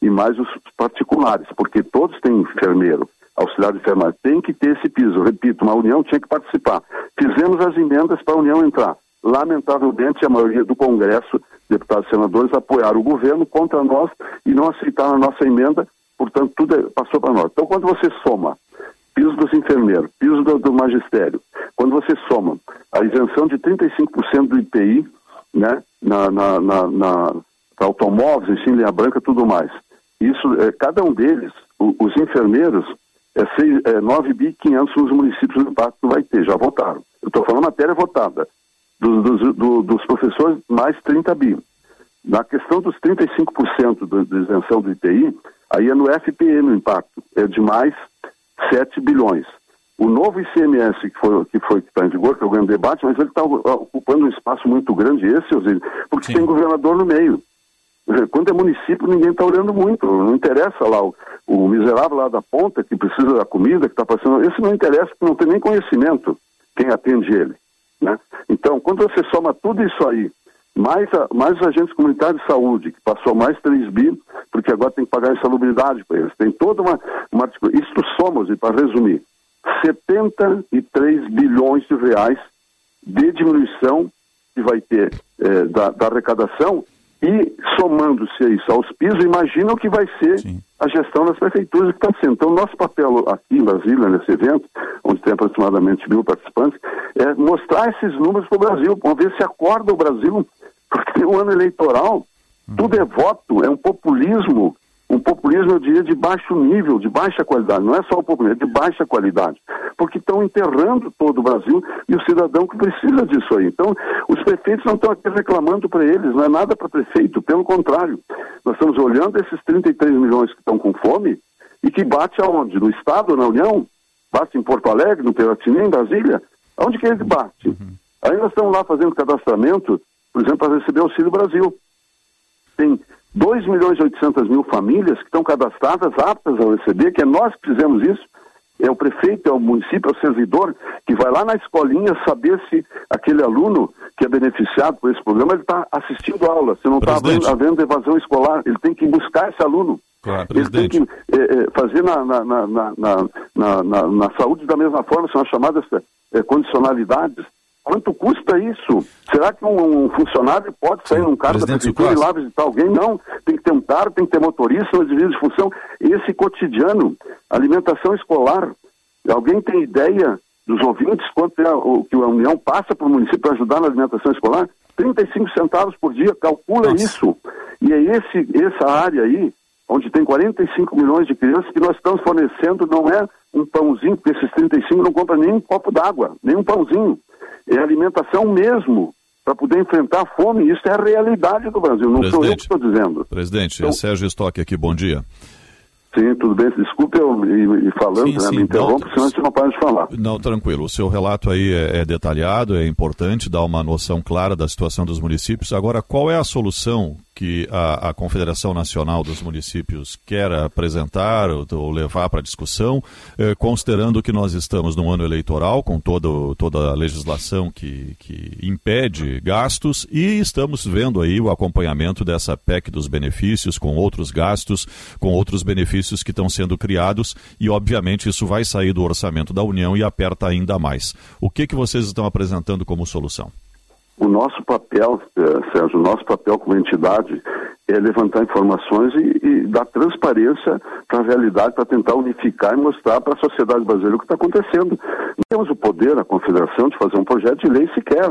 e mais os particulares, porque todos têm enfermeiro auxiliar de enfermagem. Tem que ter esse piso. Repito, uma união tinha que participar. Fizemos as emendas para a união entrar. Lamentavelmente, a maioria do Congresso, deputados e senadores, apoiaram o governo contra nós e não aceitaram a nossa emenda, portanto, tudo é, passou para nós. Então, quando você soma piso dos enfermeiros, piso do, do magistério, quando você soma a isenção de 35% do IPI, né, na, na, na, na automóveis, em linha branca, tudo mais. Isso, é, cada um deles, o, os enfermeiros, é, seis, é 9 bi 500 nos municípios do impacto vai ter, já votaram. Eu estou falando matéria votada. Dos, dos, do, dos professores, mais 30 bi. Na questão dos 35% do, de isenção do ITI, aí é no FPM o impacto, é de mais 7 bilhões. O novo ICMS que foi que foi que está em vigor, que é o grande debate, mas ele está ocupando um espaço muito grande esse, porque Sim. tem governador no meio. Quando é município, ninguém está olhando muito, não interessa lá o, o, miserável lá da ponta que precisa da comida, que está passando. Esse não interessa, porque não tem nem conhecimento quem atende ele. Né? Então, quando você soma tudo isso aí, mais, a, mais os agentes comunitários de saúde, que passou mais 3 bi, porque agora tem que pagar insalubridade para eles. Tem toda uma. uma isso somos, e para resumir, 73 bilhões de reais de diminuição que vai ter eh, da, da arrecadação e somando-se a isso aos pisos, imagina o que vai ser Sim. a gestão das prefeituras que está sendo. Então, nosso papel aqui em Brasília, nesse evento, onde tem aproximadamente mil participantes, é mostrar esses números para o Brasil, para ver se acorda o Brasil, porque tem um ano eleitoral, hum. tudo é voto, é um populismo um populismo, eu diria, de baixo nível, de baixa qualidade. Não é só o populismo, é de baixa qualidade. Porque estão enterrando todo o Brasil e o cidadão que precisa disso aí. Então, os prefeitos não estão aqui reclamando para eles, não é nada para prefeito, pelo contrário. Nós estamos olhando esses 33 milhões que estão com fome e que bate aonde? No Estado, na União? Bate em Porto Alegre, no Piratini, em Brasília? Aonde que ele bate? Uhum. Aí nós estamos lá fazendo cadastramento, por exemplo, para receber Auxílio Brasil. Tem 2 milhões e 800 mil famílias que estão cadastradas, aptas ao receber, que é nós que fizemos isso, é o prefeito, é o município, é o servidor, que vai lá na escolinha saber se aquele aluno que é beneficiado por esse programa, ele está assistindo aula, se não está havendo, havendo, evasão escolar, ele tem que buscar esse aluno. Claro, ele tem que é, é, fazer na na na, na, na, na, saúde da mesma forma, são as chamadas é, condicionalidades. Quanto custa isso? Será que um, um funcionário pode sair num carro da prefeitura e lá visitar alguém? Não. Tem que ter um carro, tem que ter motorista, uma divisa de função. Esse cotidiano, alimentação escolar. Alguém tem ideia dos ouvintes quanto é o que a União passa para o município para ajudar na alimentação escolar? 35 centavos por dia, calcula Nossa. isso. E é esse, essa área aí, onde tem 45 milhões de crianças, que nós estamos fornecendo, não é um pãozinho, porque esses 35 não compram nem um copo d'água, nem um pãozinho é alimentação mesmo para poder enfrentar a fome. Isso é a realidade do Brasil, não Presidente, sou eu que estou dizendo. Presidente, então, é Sérgio Stock aqui, bom dia. Sim, tudo bem. Desculpe eu ir falando, sim, né? sim. me interrompo, não, senão a gente não para de falar. Não, tranquilo. O seu relato aí é, é, detalhado, é importante, dá uma noção clara da situação dos municípios. Agora, qual é a solução que a, a Confederação Nacional dos Municípios quer apresentar ou, ou levar para discussão, eh, considerando que nós estamos num ano eleitoral, com todo, toda a legislação que, que impede gastos, e estamos vendo aí o acompanhamento dessa PEC dos benefícios, com outros gastos, com outros benefícios que estão sendo criados, e obviamente isso vai sair do orçamento da União e aperta ainda mais. O que, que vocês estão apresentando como solução? O nosso papel, eh, Sérgio, o nosso papel como entidade é levantar informações e, e dar transparência para a realidade, para tentar unificar e mostrar para a sociedade brasileira o que está acontecendo. Não temos o poder, a confederação, de fazer um projeto de lei sequer.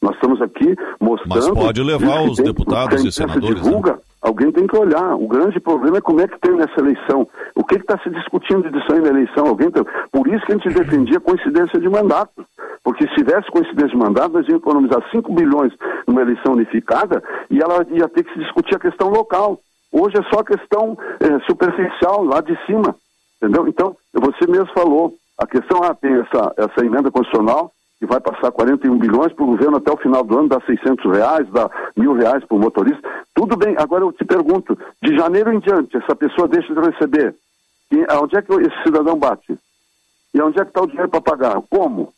Nós estamos aqui mostrando. Mas pode levar os deputados e senadores. Né? Divulga, né? Alguém tem que olhar. O grande problema é como é que tem nessa eleição. O que está se discutindo de sair na eleição? Alguém tem... Por isso que a gente defendia coincidência de mandato. Porque se tivesse coincidência de mandato, nós íamos economizar 5 bilhões numa eleição unificada e ela ia ter que se discutir a questão local. Hoje é só questão é, superficial, lá de cima. Entendeu? Então, você mesmo falou, a questão, ah, tem essa, essa emenda constitucional, que vai passar 41 bilhões para o governo até o final do ano, dá 600 reais, dá mil reais para o motorista. Tudo bem, agora eu te pergunto, de janeiro em diante, essa pessoa deixa de receber. E onde é que esse cidadão bate? E onde é que está o dinheiro para pagar? Como?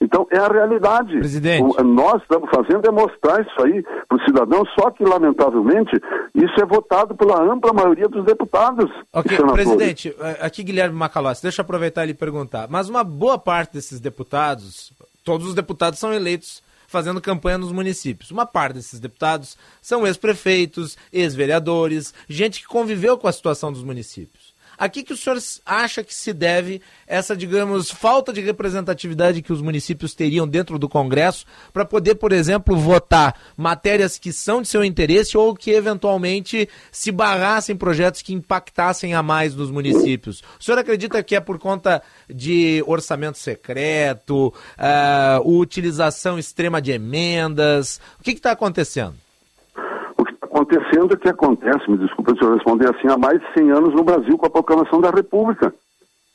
Então, é a realidade. Presidente. O, nós estamos fazendo é mostrar isso aí para o cidadão, só que, lamentavelmente, isso é votado pela ampla maioria dos deputados. Ok, presidente, é, aqui Guilherme Macalossi, deixa eu aproveitar e perguntar. Mas uma boa parte desses deputados, todos os deputados são eleitos fazendo campanha nos municípios. Uma parte desses deputados são ex-prefeitos, ex-vereadores, gente que conviveu com a situação dos municípios. A que, que o senhor acha que se deve essa, digamos, falta de representatividade que os municípios teriam dentro do Congresso para poder, por exemplo, votar matérias que são de seu interesse ou que eventualmente se barrassem projetos que impactassem a mais nos municípios? O senhor acredita que é por conta de orçamento secreto, uh, utilização extrema de emendas? O que está acontecendo? Acontecendo o que acontece, me desculpa se eu responder assim, há mais de 100 anos no Brasil com a proclamação da República.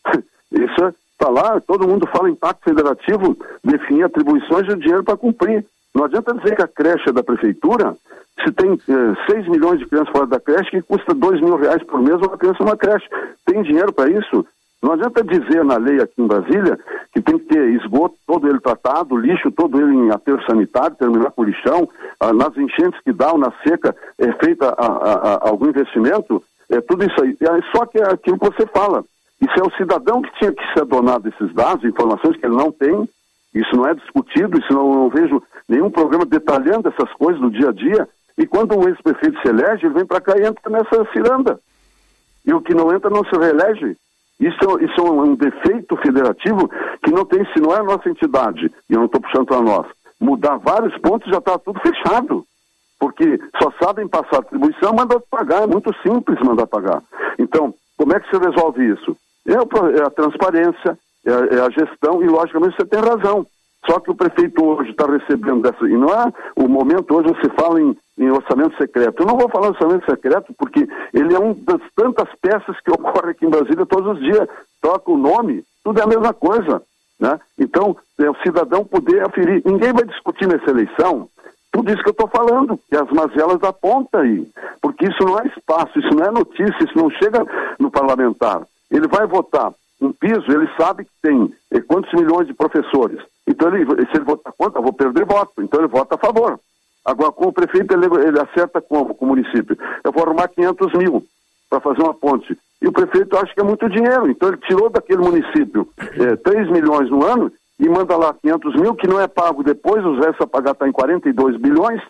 Isso está lá, todo mundo fala em pacto federativo, definir atribuições e o dinheiro para cumprir. Não adianta dizer que a creche é da prefeitura, se tem eh, 6 milhões de crianças fora da creche, que custa 2 mil reais por mês uma criança numa creche. Tem dinheiro para isso? Não adianta dizer na lei aqui em Brasília que tem que ter esgoto todo ele tratado, lixo todo ele em aterro sanitário, terminar com lixão, ah, nas enchentes que dão, na seca, é feita a, a, a, algum investimento, é tudo isso aí. Só que é aquilo que você fala. Isso é o cidadão que tinha que ser donado esses dados, informações que ele não tem, isso não é discutido, isso não, não vejo nenhum programa detalhando essas coisas no dia a dia, e quando o ex-prefeito se elege, ele vem para cá e entra nessa ciranda. E o que não entra não se reelege. Isso, isso é um defeito federativo que não tem, se não é a nossa entidade, e eu não estou puxando para nós, mudar vários pontos já está tudo fechado. Porque só sabem passar atribuição, mandar pagar. É muito simples mandar pagar. Então, como é que se resolve isso? É, é a transparência, é é a gestão, e logicamente você tem razão. Só que o prefeito hoje está recebendo dessa. E não é o momento hoje você fala em, em, orçamento secreto. Eu não vou falar em orçamento secreto porque ele é uma das tantas peças que ocorre aqui em Brasília todos os dias. Troca o nome, tudo é a mesma coisa. Né? Então, é o cidadão poder aferir. Ninguém vai discutir nessa eleição tudo isso que eu estou falando, que as mazelas da ponta aí. Porque isso não é espaço, isso não é notícia, isso não chega no parlamentar. Ele vai votar um piso, ele sabe que tem eh, quantos milhões de professores. Então, ele, se ele votar contra, eu vou perder voto. Então, ele vota a favor. Agora, com o prefeito, ele, ele acerta como com o município? Eu vou arrumar 500 mil para fazer uma ponte. E o prefeito acha que é muito dinheiro. Então, ele tirou daquele município é, eh, 3 milhões no ano e manda lá 500 mil, que não é pago depois, os restos a pagar está em 42 bilhões,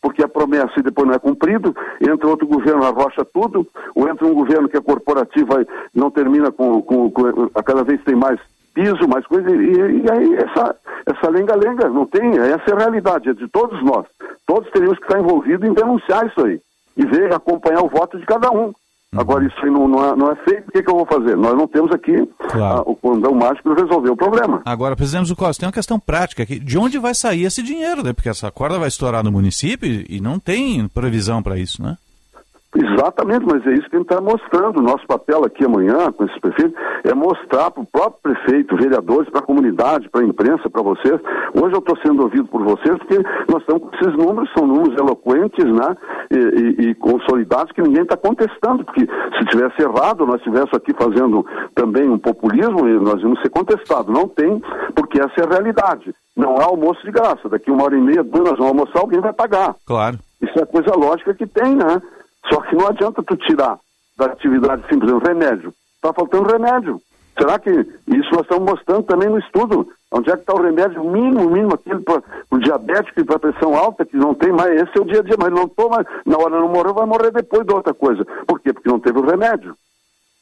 porque a promessa e depois não é cumprido, entra outro governo, arrocha tudo, ou entra um governo que é corporativo, não termina com, com, com a cada vez tem mais piso, mais coisa, e, e aí essa, essa lenga-lenga, não tem, essa é a realidade, é de todos nós. Todos teríamos que estar envolvidos em denunciar isso aí, e ver, acompanhar o voto de cada um. Uhum. Agora, isso aí não, não, é, não é feito, o que, que, eu vou fazer? Nós não temos aqui claro. a, o condão mágico para resolver o problema. Agora, presidente Costa, tem uma questão prática aqui. De onde vai sair esse dinheiro, né? Porque essa corda vai estourar no município e não tem previsão para isso, né? Exatamente, mas é isso que a gente está mostrando. O nosso papel aqui amanhã, com esse prefeito, é mostrar para o próprio prefeito, vereadores, para a comunidade, para a imprensa, para vocês. Hoje eu estou sendo ouvido por vocês porque nós estamos com esses números, são números eloquentes, né? E, e, e consolidados que ninguém está contestando, porque se tivesse errado, nós estivéssemos aqui fazendo também um populismo, nós íamos ser contestados. Não tem, porque essa é a realidade. Não há almoço de graça. Daqui uma hora e meia, duas, nós vamos almoçar, alguém vai pagar. Claro. Isso é coisa lógica que tem, né? Só que não adianta tu tirar da atividade simples um remédio. Está faltando remédio. Será que isso nós estamos mostrando também no estudo? Onde é que está o remédio mínimo, mínimo, aquele para o diabético e para a pressão alta, que não tem mais, esse é o dia a dia, mas não toma, na hora não morreu, vai morrer depois de outra coisa. Por quê? Porque não teve o remédio.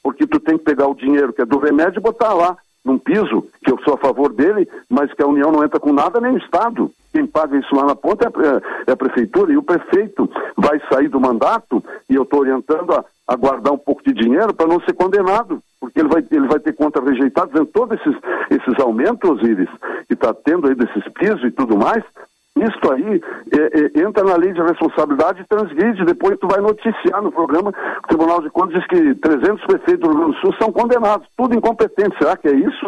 Porque tu tem que pegar o dinheiro que é do remédio e botar lá, num piso, que eu sou a favor dele, mas que a União não entra com nada, nem o Estado. Quem paga isso lá na ponta é a, é a prefeitura, e o prefeito vai sair do mandato, e eu estou orientando a, a, guardar um pouco de dinheiro para não ser condenado, porque ele vai, ele vai ter conta rejeitada, vendo todos esses, esses aumentos, Iris, que está tendo aí desses pisos e tudo mais, isso aí é, é, entra na lei de responsabilidade e transgride. Depois tu vai noticiar no programa. O Tribunal de Contas diz que 300 prefeitos do Rio Grande do Sul são condenados. Tudo incompetente. Será que é isso?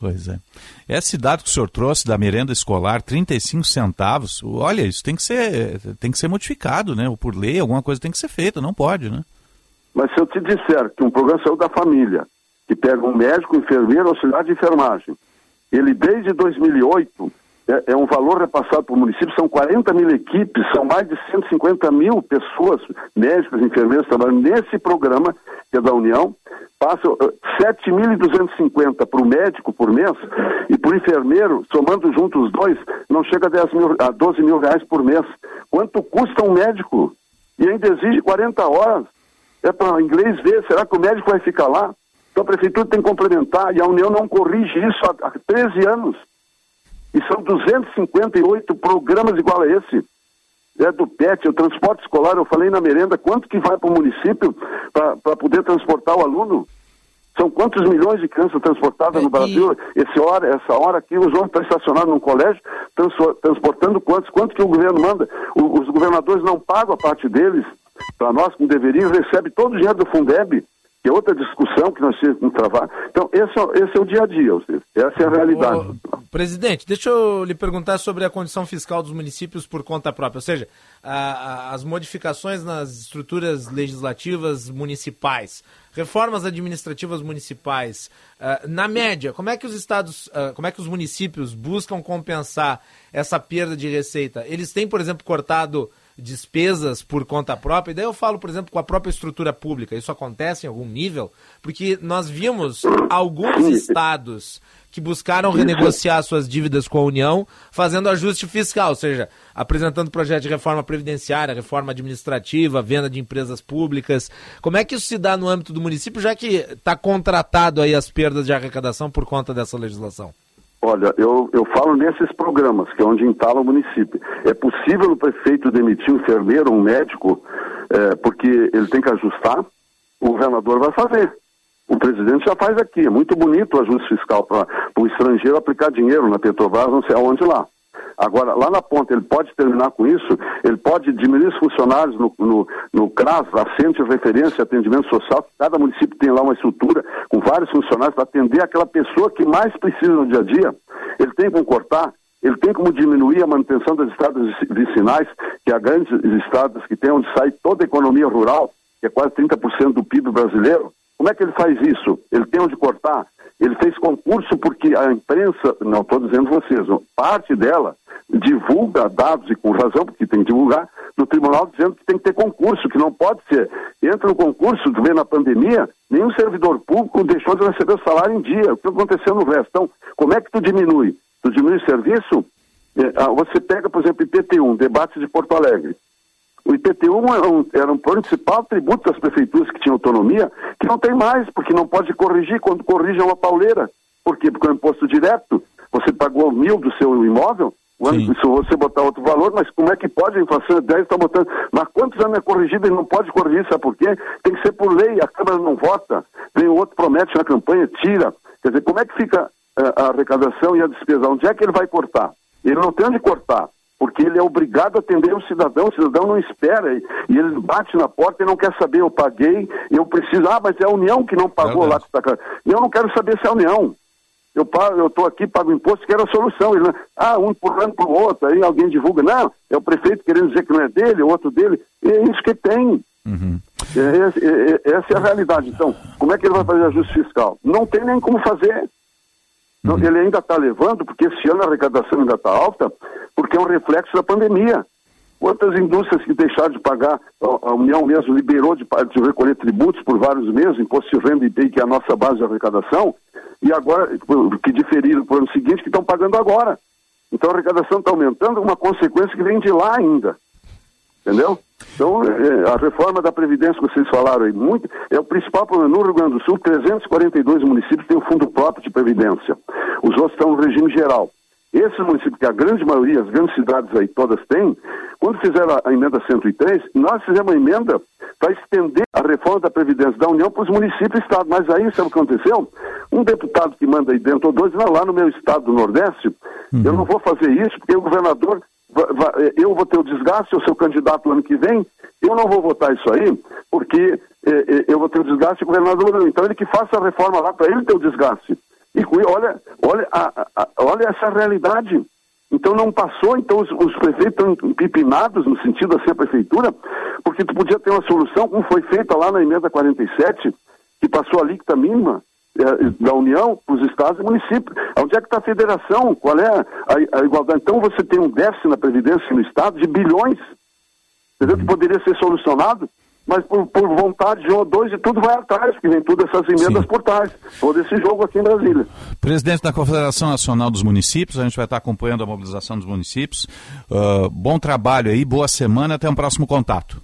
Pois é. Esse dado que o senhor trouxe da merenda escolar, 35 centavos, olha, isso tem que ser, tem que ser modificado, né? Ou por lei, alguma coisa tem que ser feita, não pode, né? Mas se eu te disser que um programa saiu da família, que pega um médico, enfermeiro, auxiliar de enfermagem, ele desde 2008 é, é um valor repassado para o município, são 40 mil equipes, são mais de 150 mil pessoas, médicos, enfermeiros, trabalhando nesse programa, que é da União, passam 7.250 para o médico por mês e para o enfermeiro, somando juntos os dois, não chega a, 10 mil, a 12 mil reais por mês. Quanto custa um médico? E ainda exige 40 horas. É para inglês ver, será que o médico vai ficar lá? Então a prefeitura tem que complementar e a União não corrige isso há, há 13 anos. E são 258 programas igual a esse. É do PET, o transporte escolar, eu falei na merenda, quanto que vai para o município para poder transportar o aluno? São quantos milhões de crianças transportadas é, no Brasil? E... Esse hora, essa hora aqui, os homens estão estacionados num colégio, transportando quantos? Quanto que o governo manda? O, os governadores não pagam a parte deles, para nós, como deveriam, recebe todo o dinheiro do Fundeb que é outra discussão que nós temos que travar. Então, esse é, esse é o dia a dia, essa é a realidade. Ô, presidente, deixa eu lhe perguntar sobre a condição fiscal dos municípios por conta própria, ou seja, a, a, as modificações nas estruturas legislativas municipais, reformas administrativas municipais, uh, na média, como é que os estados, uh, como é que os municípios buscam compensar essa perda de receita? Eles têm, por exemplo, cortado despesas por conta própria, e daí eu falo, por exemplo, com a própria estrutura pública. Isso acontece em algum nível? Porque nós vimos alguns estados que buscaram renegociar suas dívidas com a União, fazendo ajuste fiscal, ou seja, apresentando projeto de reforma previdenciária, reforma administrativa, venda de empresas públicas. Como é que isso se dá no âmbito do município, já que está contratado aí as perdas de arrecadação por conta dessa legislação? Olha, eu, eu falo nesses programas, que é onde entala o município. É possível o prefeito demitir um enfermeiro, um médico, é, porque ele tem que ajustar? O governador vai fazer. O presidente já faz aqui. É muito bonito o ajuste fiscal para o estrangeiro aplicar dinheiro na Petrobras, não sei aonde lá. Agora, lá na ponta, ele pode terminar com isso, ele pode diminuir os funcionários no, no, no CRAS, Assente Referência Atendimento Social, cada município tem lá uma estrutura com vários funcionários para atender aquela pessoa que mais precisa no dia a dia. Ele tem como cortar, ele tem como diminuir a manutenção das estradas vicinais, que há grandes estradas que tem onde sai toda a economia rural, que é quase 30% do PIB brasileiro. Como é que ele faz isso? Ele tem onde cortar? Ele fez concurso porque a imprensa, não estou dizendo vocês, parte dela divulga dados, e com razão, porque tem que divulgar, no tribunal dizendo que tem que ter concurso, que não pode ser. Entra no concurso, vê na pandemia, nenhum servidor público deixou de receber o salário em dia. O que aconteceu no resto? Então, como é que tu diminui? Tu diminui o serviço? É, ah, você pega, por exemplo, IPT1, debate de Porto Alegre. O IPTU era um, era um principal tributo das prefeituras que tinham autonomia, que não tem mais, porque não pode corrigir quando corrige é uma pauleira. Por quê? Porque é um imposto direto. Você pagou mil do seu imóvel, se você botar outro valor, mas como é que pode? A inflação é 10, está botando. Mas quantos anos é corrigido e não pode corrigir? Sabe por quê? Tem que ser por lei, a Câmara não vota. Vem o outro, promete na campanha, tira. Quer dizer, como é que fica eh, a arrecadação e a despesa? Onde é que ele vai cortar? Ele não tem onde cortar porque ele é obrigado a atender o cidadão, o cidadão não espera, e, ele bate na porta e não quer saber, eu paguei, eu preciso, ah, mas é a União que não pagou lá. Tá... Eu não quero saber se é a União. Eu estou aqui, pago imposto, quero a solução. Ele, ah, um empurrando para o outro, aí alguém divulga, não, é o prefeito querendo dizer que não é dele, o outro dele. E é isso que tem. Uhum. É, é, é, essa é a realidade. Então, como é que ele vai fazer ajuste fiscal? Não tem nem como fazer. Uhum. Ele ainda está levando, porque esse ano a arrecadação ainda está alta, porque é um reflexo da pandemia. Quantas indústrias que deixaram de pagar, a União mesmo liberou de, de recolher tributos por vários meses, imposto de renda e IPI, que é a nossa base de arrecadação, e agora, que diferiram para o ano seguinte, que estão pagando agora. Então a arrecadação está aumentando, uma consequência que vem de lá ainda. Entendeu? Então, é, a reforma da Previdência que vocês falaram aí, muito, é o principal problema. No Rio Grande do Sul, 342 municípios têm o fundo próprio de Previdência. Os outros estão no regime geral. Esses municípios, que a grande maioria, as grandes cidades aí todas têm, quando fizeram a emenda 103, nós fizemos uma emenda para estender a reforma da Previdência da União para os municípios e estados. Mas aí, sabe o que aconteceu? Um deputado que manda aí dentro, ou dois, lá no meu estado do Nordeste, uhum. eu não vou fazer isso, porque o governador, eu vou ter o desgaste, eu sou candidato no ano que vem, eu não vou votar isso aí, porque eh, eh, eu vou ter o desgaste e o governador não. Então ele que faça a reforma lá para ele ter o desgaste. E olha, olha, a, a, olha essa realidade. Então não passou, então os, os prefeitos estão empipinados no sentido da ser prefeitura, porque tu podia ter uma solução, como foi feita lá na emenda 47, que passou a líquida mínima da União para os estados e municípios. Onde é que está a federação? Qual é a, a, igualdade? Então você tem um déficit na Previdência no estado de bilhões, entendeu? Que poderia ser solucionado mas por, por, vontade de um ou dois e tudo vai atrás, porque vem tudo essas emendas Sim. por trás. Todo esse jogo aqui em Brasília. Presidente da Confederação Nacional dos Municípios, a gente vai estar acompanhando a mobilização dos municípios. Uh, bom trabalho aí, boa semana, até um próximo contato.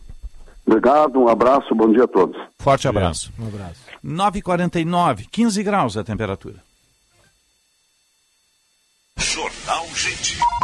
Obrigado, um abraço, bom dia a todos. Forte abraço. Um abraço. 9h49, 15 graus a temperatura. Jornal Gente.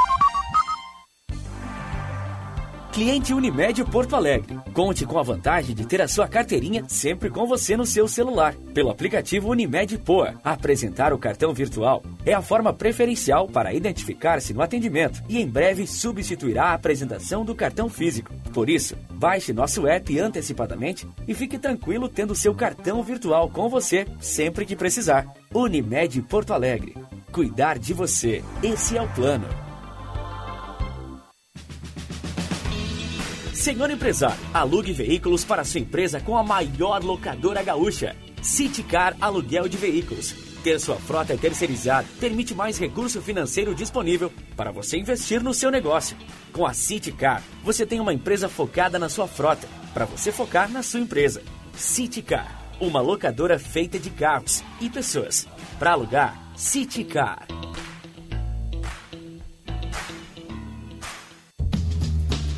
Cliente Unimed Porto Alegre. Conte com a vantagem de ter a sua carteirinha sempre com você no seu celular. Pelo aplicativo Unimed Poa, apresentar o cartão virtual é a forma preferencial para identificar-se no atendimento e em breve substituirá a apresentação do cartão físico. Por isso, baixe nosso app antecipadamente e fique tranquilo tendo seu cartão virtual com você sempre que precisar. Unimed Porto Alegre. Cuidar de você. Esse é o plano. Senhor empresário, alugue veículos para sua empresa com a maior locadora gaúcha. Citicar Aluguel de Veículos. Ter sua frota terceirizada permite mais recurso financeiro disponível para você investir no seu negócio. Com a Citicar, você tem uma empresa focada na sua frota, para você focar na sua empresa. Citicar, uma locadora feita de carros e pessoas. Para alugar, Citicar.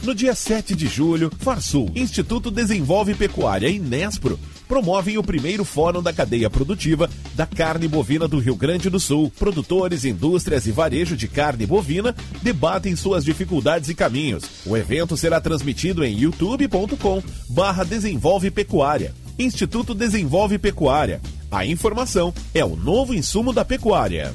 No dia 7 de julho, Farsul, Instituto Desenvolve Pecuária e Nespro promovem o primeiro fórum da cadeia produtiva da carne bovina do Rio Grande do Sul. Produtores, indústrias e varejo de carne bovina debatem suas dificuldades e caminhos. O evento será transmitido em youtube.com barra Desenvolve Pecuária. Instituto Desenvolve Pecuária. A informação é o novo insumo da pecuária.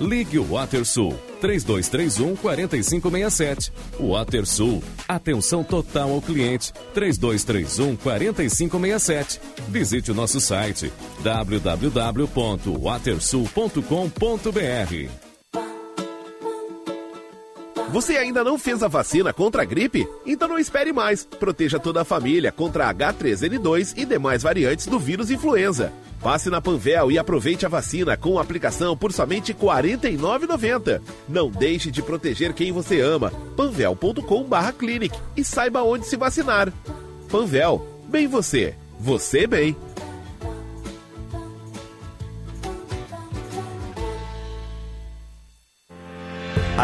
Ligue o WaterSul 3231 4567. WaterSul, atenção total ao cliente 3231 4567. Visite o nosso site www.watersul.com.br. Você ainda não fez a vacina contra a gripe? Então não espere mais. Proteja toda a família contra H3N2 e demais variantes do vírus influenza. Passe na Panvel e aproveite a vacina com aplicação por somente R$ 49,90. Não deixe de proteger quem você ama. panvel.com/clinic e saiba onde se vacinar. Panvel, bem você, você bem.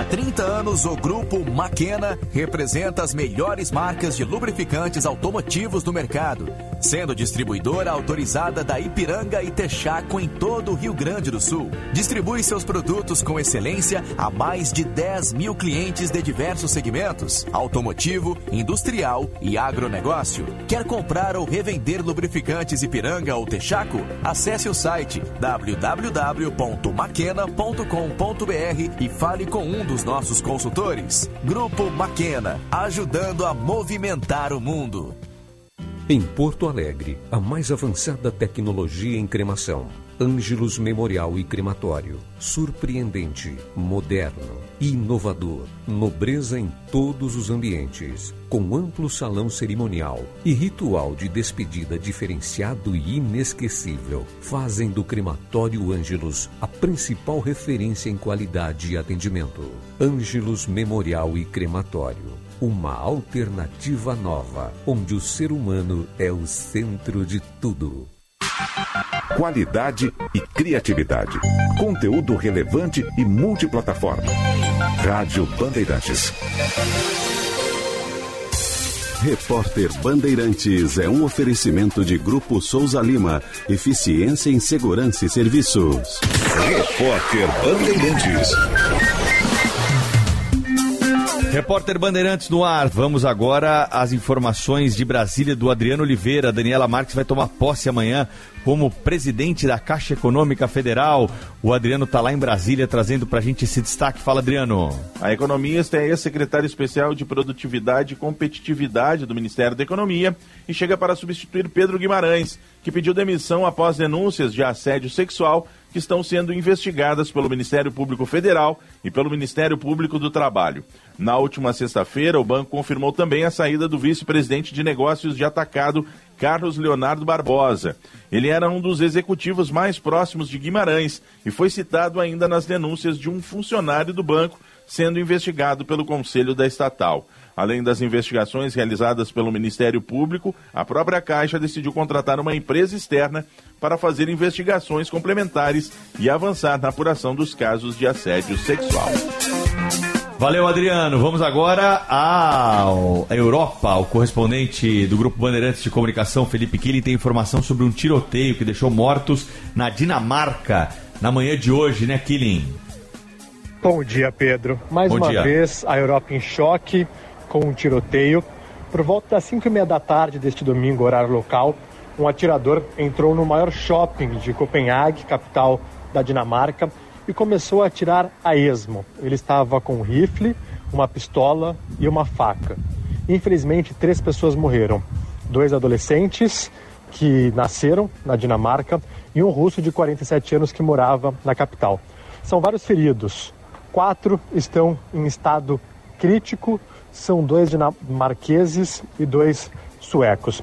Há 30 anos, o grupo Maquena representa as melhores marcas de lubrificantes automotivos do mercado, sendo distribuidora autorizada da Ipiranga e Texaco em todo o Rio Grande do Sul. Distribui seus produtos com excelência a mais de 10 mil clientes de diversos segmentos: automotivo, industrial e agronegócio. Quer comprar ou revender lubrificantes Ipiranga ou Texaco? Acesse o site www.maquena.com.br e fale com um dos nossos consultores. Grupo Maquena, ajudando a movimentar o mundo. Em Porto Alegre, a mais avançada tecnologia em cremação. Ângelos Memorial e Crematório. Surpreendente, moderno, inovador, nobreza em todos os ambientes, com amplo salão cerimonial e ritual de despedida diferenciado e inesquecível, fazem do Crematório Ângelos a principal referência em qualidade e atendimento. Ângelos Memorial e Crematório. Uma alternativa nova, onde o ser humano é o centro de tudo. Qualidade e criatividade. Conteúdo relevante e multiplataforma. Rádio Bandeirantes. Repórter Bandeirantes é um oferecimento de Grupo Souza Lima. Eficiência em Segurança e Serviços. Repórter Bandeirantes. Repórter Bandeirantes no ar. Vamos agora às informações de Brasília do Adriano Oliveira. Daniela Marques vai tomar posse amanhã como presidente da Caixa Econômica Federal. O Adriano está lá em Brasília trazendo para a gente esse destaque. Fala, Adriano. A economista é ex-secretária especial de Produtividade e Competitividade do Ministério da Economia e chega para substituir Pedro Guimarães, que pediu demissão após denúncias de assédio sexual que estão sendo investigadas pelo Ministério Público Federal e pelo Ministério Público do Trabalho. Na última sexta-feira, o banco confirmou também a saída do vice-presidente de negócios de atacado, Carlos Leonardo Barbosa. Ele era um dos executivos mais próximos de Guimarães e foi citado ainda nas denúncias de um funcionário do banco sendo investigado pelo Conselho da Estatal. Além das investigações realizadas pelo Ministério Público, a própria Caixa decidiu contratar uma empresa externa para fazer investigações complementares e avançar na apuração dos casos de assédio sexual. Valeu, Adriano. Vamos agora à Europa. O correspondente do Grupo Bandeirantes de Comunicação, Felipe Killing, tem informação sobre um tiroteio que deixou mortos na Dinamarca na manhã de hoje, né, Killing? Bom dia, Pedro. Mais Bom uma dia. vez, a Europa em choque com um tiroteio. Por volta das 5 e meia da tarde deste domingo, horário local, um atirador entrou no maior shopping de Copenhague, capital da Dinamarca, e começou a atirar a esmo. Ele estava com um rifle, uma pistola e uma faca. Infelizmente, três pessoas morreram: dois adolescentes que nasceram na Dinamarca e um russo de 47 anos que morava na capital. São vários feridos. Quatro estão em estado crítico, são dois dinamarqueses e dois suecos.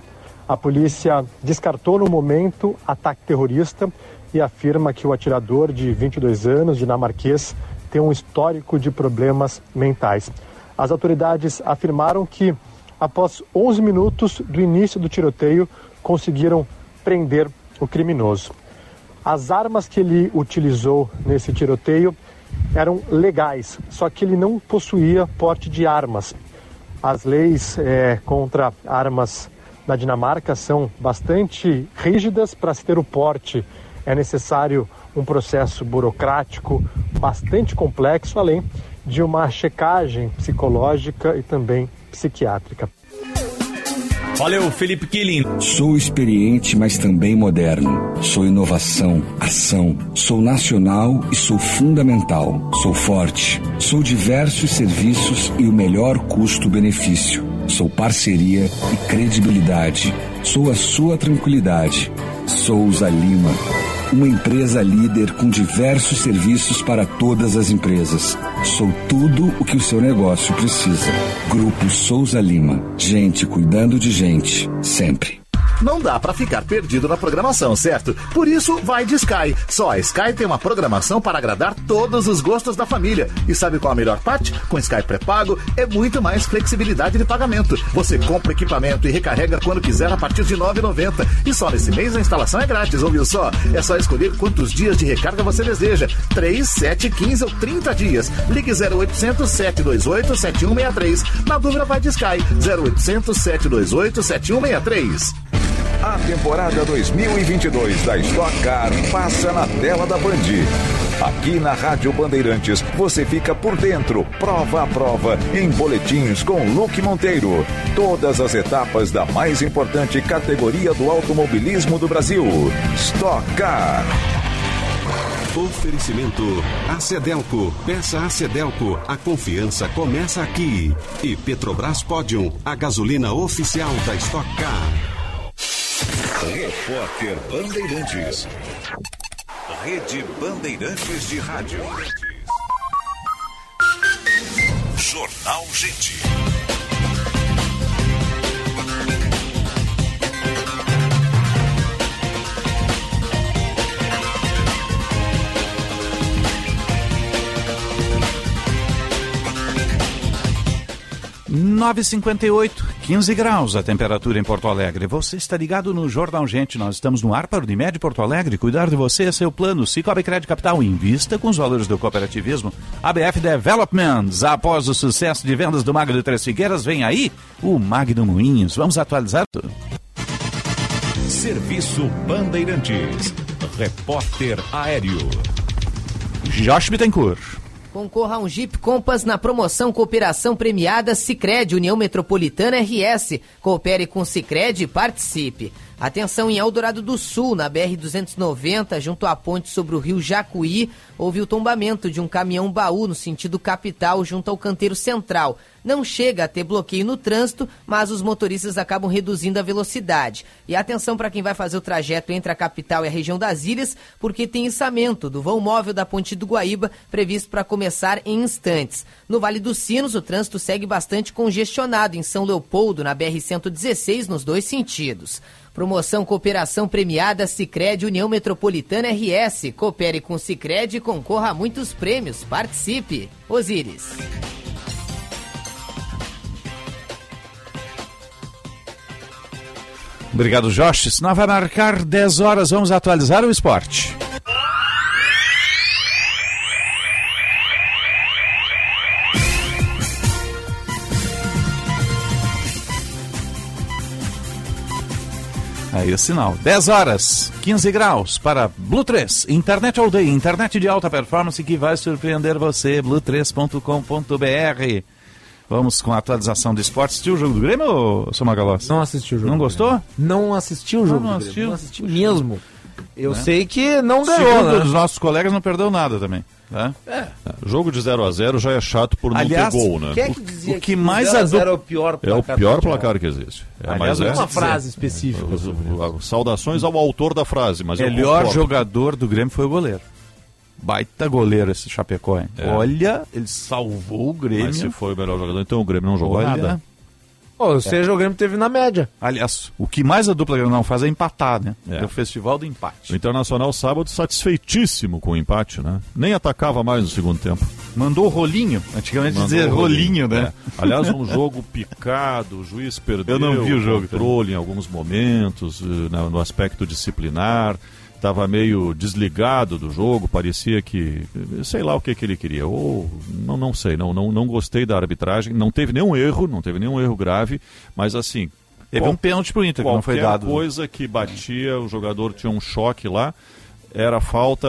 A polícia descartou no momento ataque terrorista e afirma que o atirador de 22 anos, dinamarquês, tem um histórico de problemas mentais. As autoridades afirmaram que, após 11 minutos do início do tiroteio, conseguiram prender o criminoso. As armas que ele utilizou nesse tiroteio eram legais, só que ele não possuía porte de armas. As leis é, contra armas na Dinamarca são bastante rígidas para se ter o porte. É necessário um processo burocrático bastante complexo, além de uma checagem psicológica e também psiquiátrica. Valeu, Felipe Killing. Sou experiente, mas também moderno. Sou inovação, ação. Sou nacional e sou fundamental. Sou forte. Sou diversos serviços e o melhor custo-benefício. Sou parceria e credibilidade. Sou a sua tranquilidade. Souza Lima. Uma empresa líder com diversos serviços para todas as empresas. Sou tudo o que o seu negócio precisa. Grupo Souza Lima. Gente cuidando de gente, sempre. Não dá para ficar perdido na programação, certo? Por isso, vai de Sky. Só a Sky tem uma programação para agradar todos os gostos da família. E sabe qual a melhor parte? Com Sky pré-pago é muito mais flexibilidade de pagamento. Você compra equipamento e recarrega quando quiser a partir de R$ 9,90. E só nesse mês a instalação é grátis, ouviu só? É só escolher quantos dias de recarga você deseja. 3, 7, 15 ou 30 dias. Ligue 0800 728 7163. Na dúvida vai de Sky. 0800 728 7163. A temporada 2022 da Stock Car passa na tela da Band. Aqui na Rádio Bandeirantes você fica por dentro, prova a prova, em boletins com Luque Monteiro. Todas as etapas da mais importante categoria do automobilismo do Brasil. Stock Car. Oferecimento Acedelco. Peça Acedelco. A confiança começa aqui. E Petrobras Podium, a gasolina oficial da Stock Car. Repórter Bandeirantes. Rede Bandeirantes de Rádio. Jornal Gente. Nove cinquenta e oito, 15 graus a temperatura em Porto Alegre. Você está ligado no Jornal Gente. Nós estamos no ar para o Unimed Porto Alegre. Cuidar de você é seu plano. Cicobi Crédito Capital invista com os valores do cooperativismo. ABF Developments. Após o sucesso de vendas do Magno Três Figueiras, vem aí o Magno Moinhos. Vamos atualizar tudo. Serviço Bandeirantes. Repórter Aéreo. Josh Bittencourt. Concorra a um Jeep Compass na promoção Cooperação Premiada Sicredi União Metropolitana RS. Coopere com Sicredi e participe. Atenção em Eldorado do Sul, na BR-290, junto à ponte sobre o rio Jacuí, houve o tombamento de um caminhão baú no sentido capital, junto ao canteiro central. Não chega a ter bloqueio no trânsito, mas os motoristas acabam reduzindo a velocidade. E atenção para quem vai fazer o trajeto entre a capital e a região das ilhas, porque tem içamento do vão móvel da Ponte do Guaíba previsto para começar em instantes. No Vale dos Sinos, o trânsito segue bastante congestionado em São Leopoldo, na BR-116, nos dois sentidos. Promoção Cooperação Premiada Sicredi União Metropolitana RS. Coopere com Sicredi e concorra a muitos prêmios. Participe. Osíris. Obrigado, Josh. Senão vai marcar 10 horas. Vamos atualizar o esporte. Aí o sinal. 10 horas, 15 graus para Blue 3. Internet all day, internet de alta performance que vai surpreender você. Blue3.com.br. Vamos com a atualização do esporte. Assistiu o jogo do Grêmio, ou seu Magalhães? Não assisti o jogo. Não gostou? Não assisti o jogo. não do assistiu? Não assisti mesmo. Eu Né? sei que não ganhou, Segundo né? os nossos colegas, não perdeu nada também. Né? Jogo de 0 a 0 já é chato por não Aliás, ter gol, né? Quem é que dizia O que mais adu- era o pior É o placar pior do futebol? placar que existe. É, Aliás, mas é. Uma frase específica. Saudações ao autor da frase, mas eu melhor jogador do Grêmio foi o goleiro. Baita goleiro esse Chapecó, hein? É. Olha, ele salvou o Grêmio. Mas se foi o melhor jogador, então o Grêmio não jogou Olha, nada. Ou seja, o Grêmio teve na média. Aliás, o que mais a dupla Granal faz é empatar, né? É. É o festival do empate. O Internacional sábado satisfeitíssimo com o empate, né? Nem atacava mais no segundo tempo. Mandou o rolinho, antigamente Mandou dizia o rolinho, né? É. Aliás, um jogo picado, o juiz perdeu Eu não vi o jogo. controle em alguns momentos, eh, no aspecto disciplinar. Estava meio desligado do jogo, parecia que. sei lá o que, que ele queria. Ou. Não, não sei, não, não, não gostei da arbitragem. Não teve nenhum erro, não teve nenhum erro grave, mas assim. Teve um pênalti pro Inter que não foi dado. coisa que batia, o jogador tinha um choque lá. Era falta,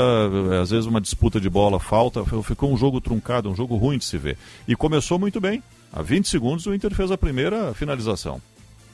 às vezes uma disputa de bola, falta. Ficou um jogo truncado, um jogo ruim de se ver. E começou muito bem. Há 20 segundos o Inter fez a primeira finalização.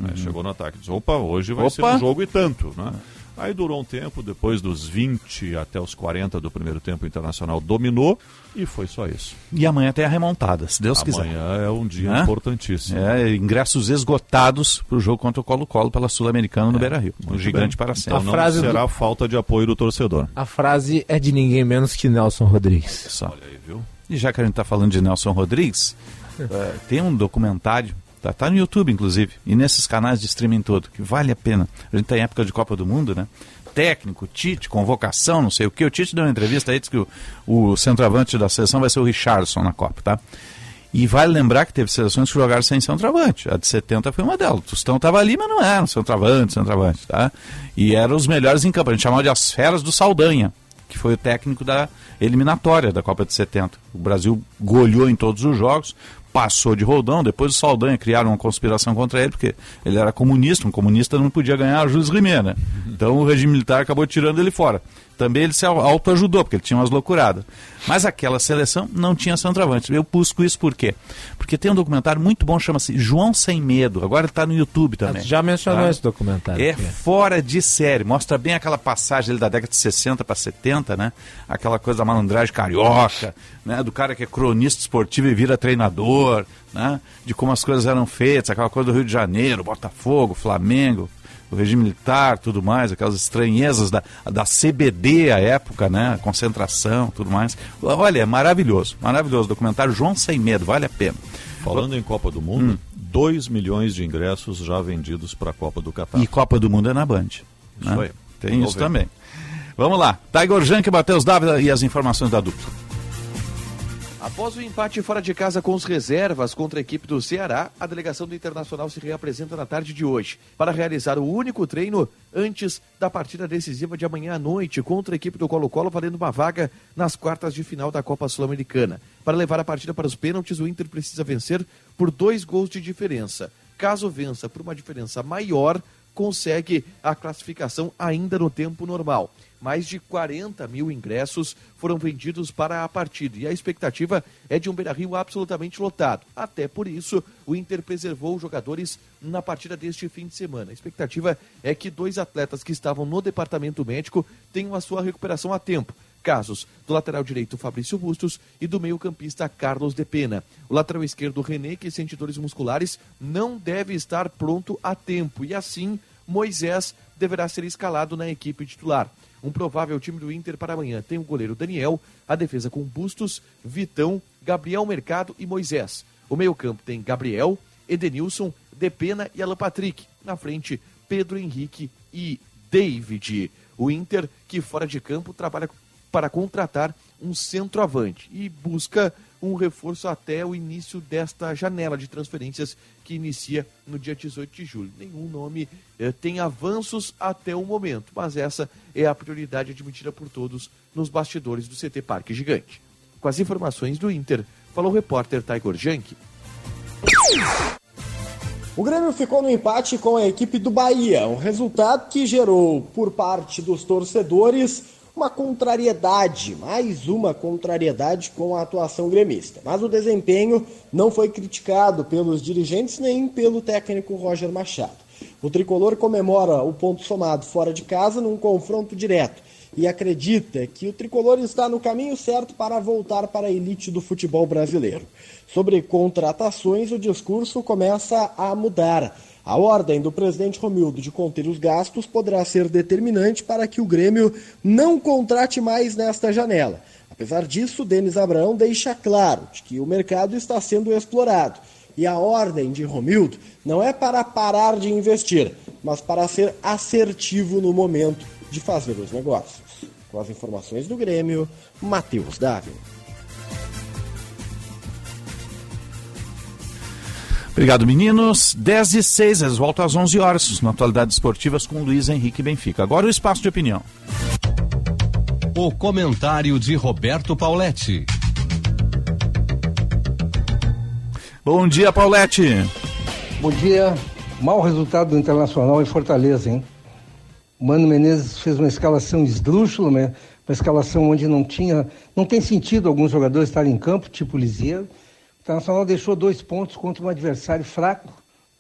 né? Chegou no ataque. Disse, opa, hoje vai ser Opa! um jogo e tanto. Né? Aí durou um tempo, depois dos 20 até os 40 do primeiro tempo, o Internacional dominou e foi só isso. E amanhã tem a remontada, se Deus quiser. Amanhã é um dia Hã? importantíssimo. É, ingressos esgotados para o jogo contra o Colo-Colo pela Sul-Americana no Beira-Rio. O Muito gigante bem. para sempre. Então não frase será do- falta de apoio do torcedor. A frase é de ninguém menos que Nelson Rodrigues. Só. Olha aí, viu? E já que a gente está falando de Nelson Rodrigues, eh, tem um documentário, tá, tá no YouTube inclusive, e nesses canais de streaming todo, que vale a pena. A gente está em época de Copa do Mundo, né? Técnico, Tite, convocação, não sei o que. O Tite deu uma entrevista aí, disse que o, o centroavante da seleção vai ser o Richardson na Copa, tá? E vale lembrar que teve seleções que jogaram sem centroavante. A de 70 foi uma delas. O Tostão estava ali, mas não era um centroavante, centroavante, tá? E eram os melhores em campo. A gente chamava de as feras do Saldanha, que foi o técnico da eliminatória da Copa de 70. O Brasil goleou em todos os jogos, passou de roldão. Depois o Saldanha criaram uma conspiração contra ele, porque ele era comunista. Um comunista não podia ganhar a Jules Rimet, né? Então o regime militar acabou tirando ele fora. Também ele se au- autoajudou, porque ele tinha umas loucuradas. Mas aquela seleção não tinha centroavante. Eu busco isso por quê? Porque tem um documentário muito bom, chama-se João Sem Medo. Agora ele está no YouTube também. Já mencionou Tá? esse documentário. É fora de série. Mostra bem aquela passagem ali da década de 60 para 70, né? Aquela coisa da malandragem carioca, né? Do cara que é cronista esportivo e vira treinador, né? De como as coisas eram feitas, aquela coisa do Rio de Janeiro, Botafogo, Flamengo, o regime militar, tudo mais, aquelas estranhezas da, da CBD à época, né? A concentração, tudo mais. Olha, é maravilhoso, maravilhoso. Documentário João Sem Medo, vale a pena. Falando em Copa do Hum. Mundo, 2 milhões de ingressos já vendidos para a Copa do Catar. E Copa do Mundo é na Band. Isso né? aí. Tem isso ver. também. Vamos lá. Tiger Junk, Matheus Dávila e as informações da dupla. Após o empate fora de casa com os reservas contra a equipe do Ceará, a delegação do Internacional se reapresenta na tarde de hoje para realizar o único treino antes da partida decisiva de amanhã à noite contra a equipe do Colo-Colo, valendo uma vaga nas quartas de final da Copa Sul-Americana. Para levar a partida para os pênaltis, o Inter precisa vencer por dois gols de diferença. Caso vença por uma diferença maior, consegue a classificação ainda no tempo normal. Mais de 40 mil ingressos foram vendidos para a partida e a expectativa é de um Beira-Rio absolutamente lotado. Até por isso, o Inter preservou os jogadores na partida deste fim de semana. A expectativa é que dois atletas que estavam no departamento médico tenham a sua recuperação a tempo. Casos do lateral direito Fabrício Bustos e do meio-campista Carlos de Pena. O lateral esquerdo René, que sente dores musculares, não deve estar pronto a tempo e assim Moisés deverá ser escalado na equipe titular. Um provável time do Inter para amanhã tem o goleiro Daniel, a defesa com Bustos, Vitão, Gabriel Mercado e Moisés. O meio-campo tem Gabriel, Edenilson, Depena e Alan Patrick. Na frente, Pedro Henrique e David. O Inter, que fora de campo, trabalha para contratar um centroavante e busca um reforço até o início desta janela de transferências que inicia no dia 18 de julho. Nenhum nome eh, tem avanços até o momento, mas essa é a prioridade admitida por todos nos bastidores do CT Parque Gigante. Com as informações do Inter, falou o repórter Tiger Junk. O Grêmio ficou no empate com a equipe do Bahia, um resultado que gerou, por parte dos torcedores, uma contrariedade, mais uma contrariedade com a atuação gremista. Mas o desempenho não foi criticado pelos dirigentes nem pelo técnico Roger Machado. O tricolor comemora o ponto somado fora de casa num confronto direto e acredita que o tricolor está no caminho certo para voltar para a elite do futebol brasileiro. Sobre contratações, o discurso começa a mudar. A ordem do presidente Romildo de conter os gastos poderá ser determinante para que o Grêmio não contrate mais nesta janela. Apesar disso, Denis Abraão deixa claro de que o mercado está sendo explorado E a ordem de Romildo não é para parar de investir, mas para ser assertivo no momento de fazer os negócios. Com as informações do Grêmio, Matheus Dávila. Obrigado, meninos. 10 e 6, eles voltam às 11 horas, na Atualidades Esportivas com Luiz Henrique Benfica. Agora o espaço de opinião. O comentário de Roberto Pauletti. Bom dia, Paulette. Bom dia. Mau resultado do Internacional em Fortaleza, hein? O Mano Menezes fez uma escalação esdrúxula, né? uma escalação onde não tinha, não tem sentido alguns jogadores estarem em campo, tipo Lisieiro. Internacional deixou dois pontos contra um adversário fraco,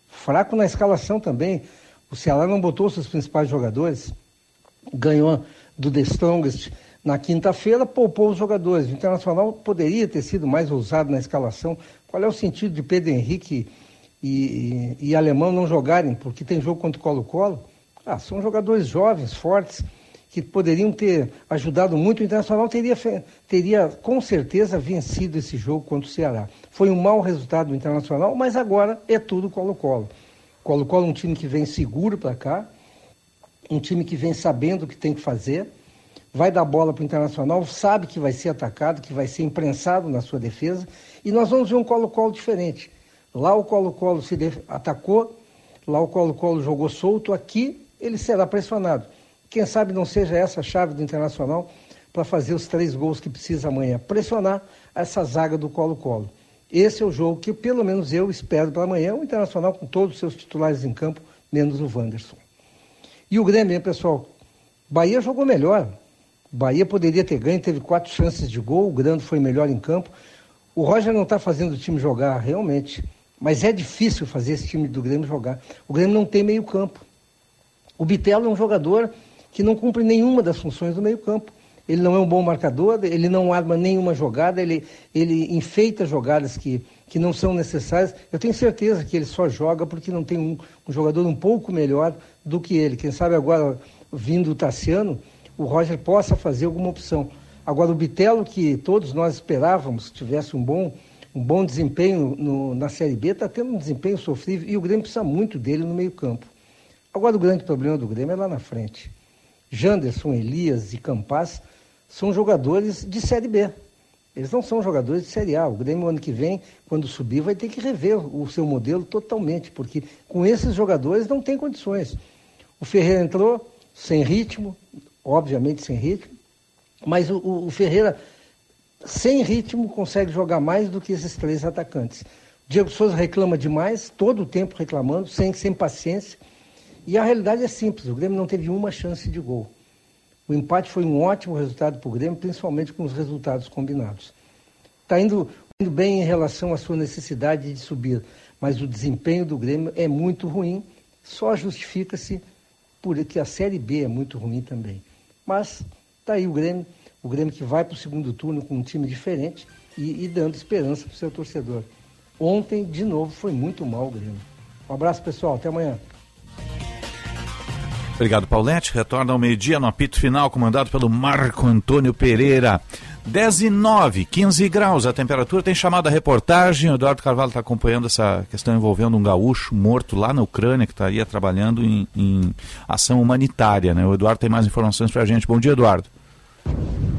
fraco na escalação também. O Ceará não botou seus principais jogadores, ganhou do The Strongest na quinta-feira, poupou os jogadores. O Internacional poderia ter sido mais ousado na escalação. Qual é o sentido de Pedro Henrique e, e, e Alemão não jogarem? Porque tem jogo contra o Colo-Colo. Ah, são jogadores jovens, fortes, que poderiam ter ajudado muito. O Internacional teria, teria com certeza vencido esse jogo contra o Ceará. Foi um mau resultado do Internacional, mas agora é tudo Colo-Colo. Colo-Colo é um time que vem seguro para cá, um time que vem sabendo o que tem que fazer, vai dar bola para o Internacional, sabe que vai ser atacado, que vai ser imprensado na sua defesa, e nós vamos ver um Colo-Colo diferente. Lá o Colo-Colo se atacou, lá o Colo-Colo jogou solto, aqui ele será pressionado. Quem sabe não seja essa a chave do Internacional para fazer os três gols que precisa amanhã. Pressionar essa zaga do Colo-Colo. Esse é o jogo que, pelo menos, eu espero para amanhã. O Internacional com todos os seus titulares em campo, menos o Wanderson. E o Grêmio, pessoal? Bahia jogou melhor. Bahia poderia ter ganho, teve quatro chances de gol. O Grande foi melhor em campo. O Roger não está fazendo o time jogar, realmente. Mas é difícil fazer esse time do Grêmio jogar. O Grêmio não tem meio campo. O Bitelo é um jogador que não cumpre nenhuma das funções do meio-campo. Ele não é um bom marcador, ele não arma nenhuma jogada, ele, ele enfeita jogadas que, que não são necessárias. Eu tenho certeza que ele só joga porque não tem um, um jogador um pouco melhor do que ele. Quem sabe agora, vindo o Tassiano, o Roger possa fazer alguma opção. Agora, o Bitelo, que todos nós esperávamos que tivesse um bom, um bom desempenho no, na Série B, está tendo um desempenho sofrível e o Grêmio precisa muito dele no meio-campo. Agora, o grande problema do Grêmio é lá na frente. Janderson, Elias e Campas são jogadores de Série B. Eles não são jogadores de Série A. O Grêmio, ano que vem, quando subir, vai ter que rever o seu modelo totalmente, porque com esses jogadores não tem condições. O Ferreira entrou sem ritmo, obviamente sem ritmo, mas o, o Ferreira, sem ritmo, consegue jogar mais do que esses três atacantes. Diego Souza reclama demais, todo o tempo reclamando, sem, sem paciência. E a realidade é simples: o Grêmio não teve uma chance de gol. O empate foi um ótimo resultado para o Grêmio, principalmente com os resultados combinados. Está indo, indo bem em relação à sua necessidade de subir, mas o desempenho do Grêmio é muito ruim, só justifica-se porque a Série B é muito ruim também. Mas está aí o Grêmio, o Grêmio que vai para o segundo turno com um time diferente e, e dando esperança para o seu torcedor. Ontem, de novo, foi muito mal o Grêmio. Um abraço, pessoal. Até amanhã. Obrigado, Paulette. Retorna ao meio-dia no apito final, comandado pelo Marco Antônio Pereira. 10 e 9, 15 graus. A temperatura tem chamado a reportagem. O Eduardo Carvalho está acompanhando essa questão envolvendo um gaúcho morto lá na Ucrânia, que estaria trabalhando em, em ação humanitária. Né? O Eduardo tem mais informações para a gente. Bom dia, Eduardo.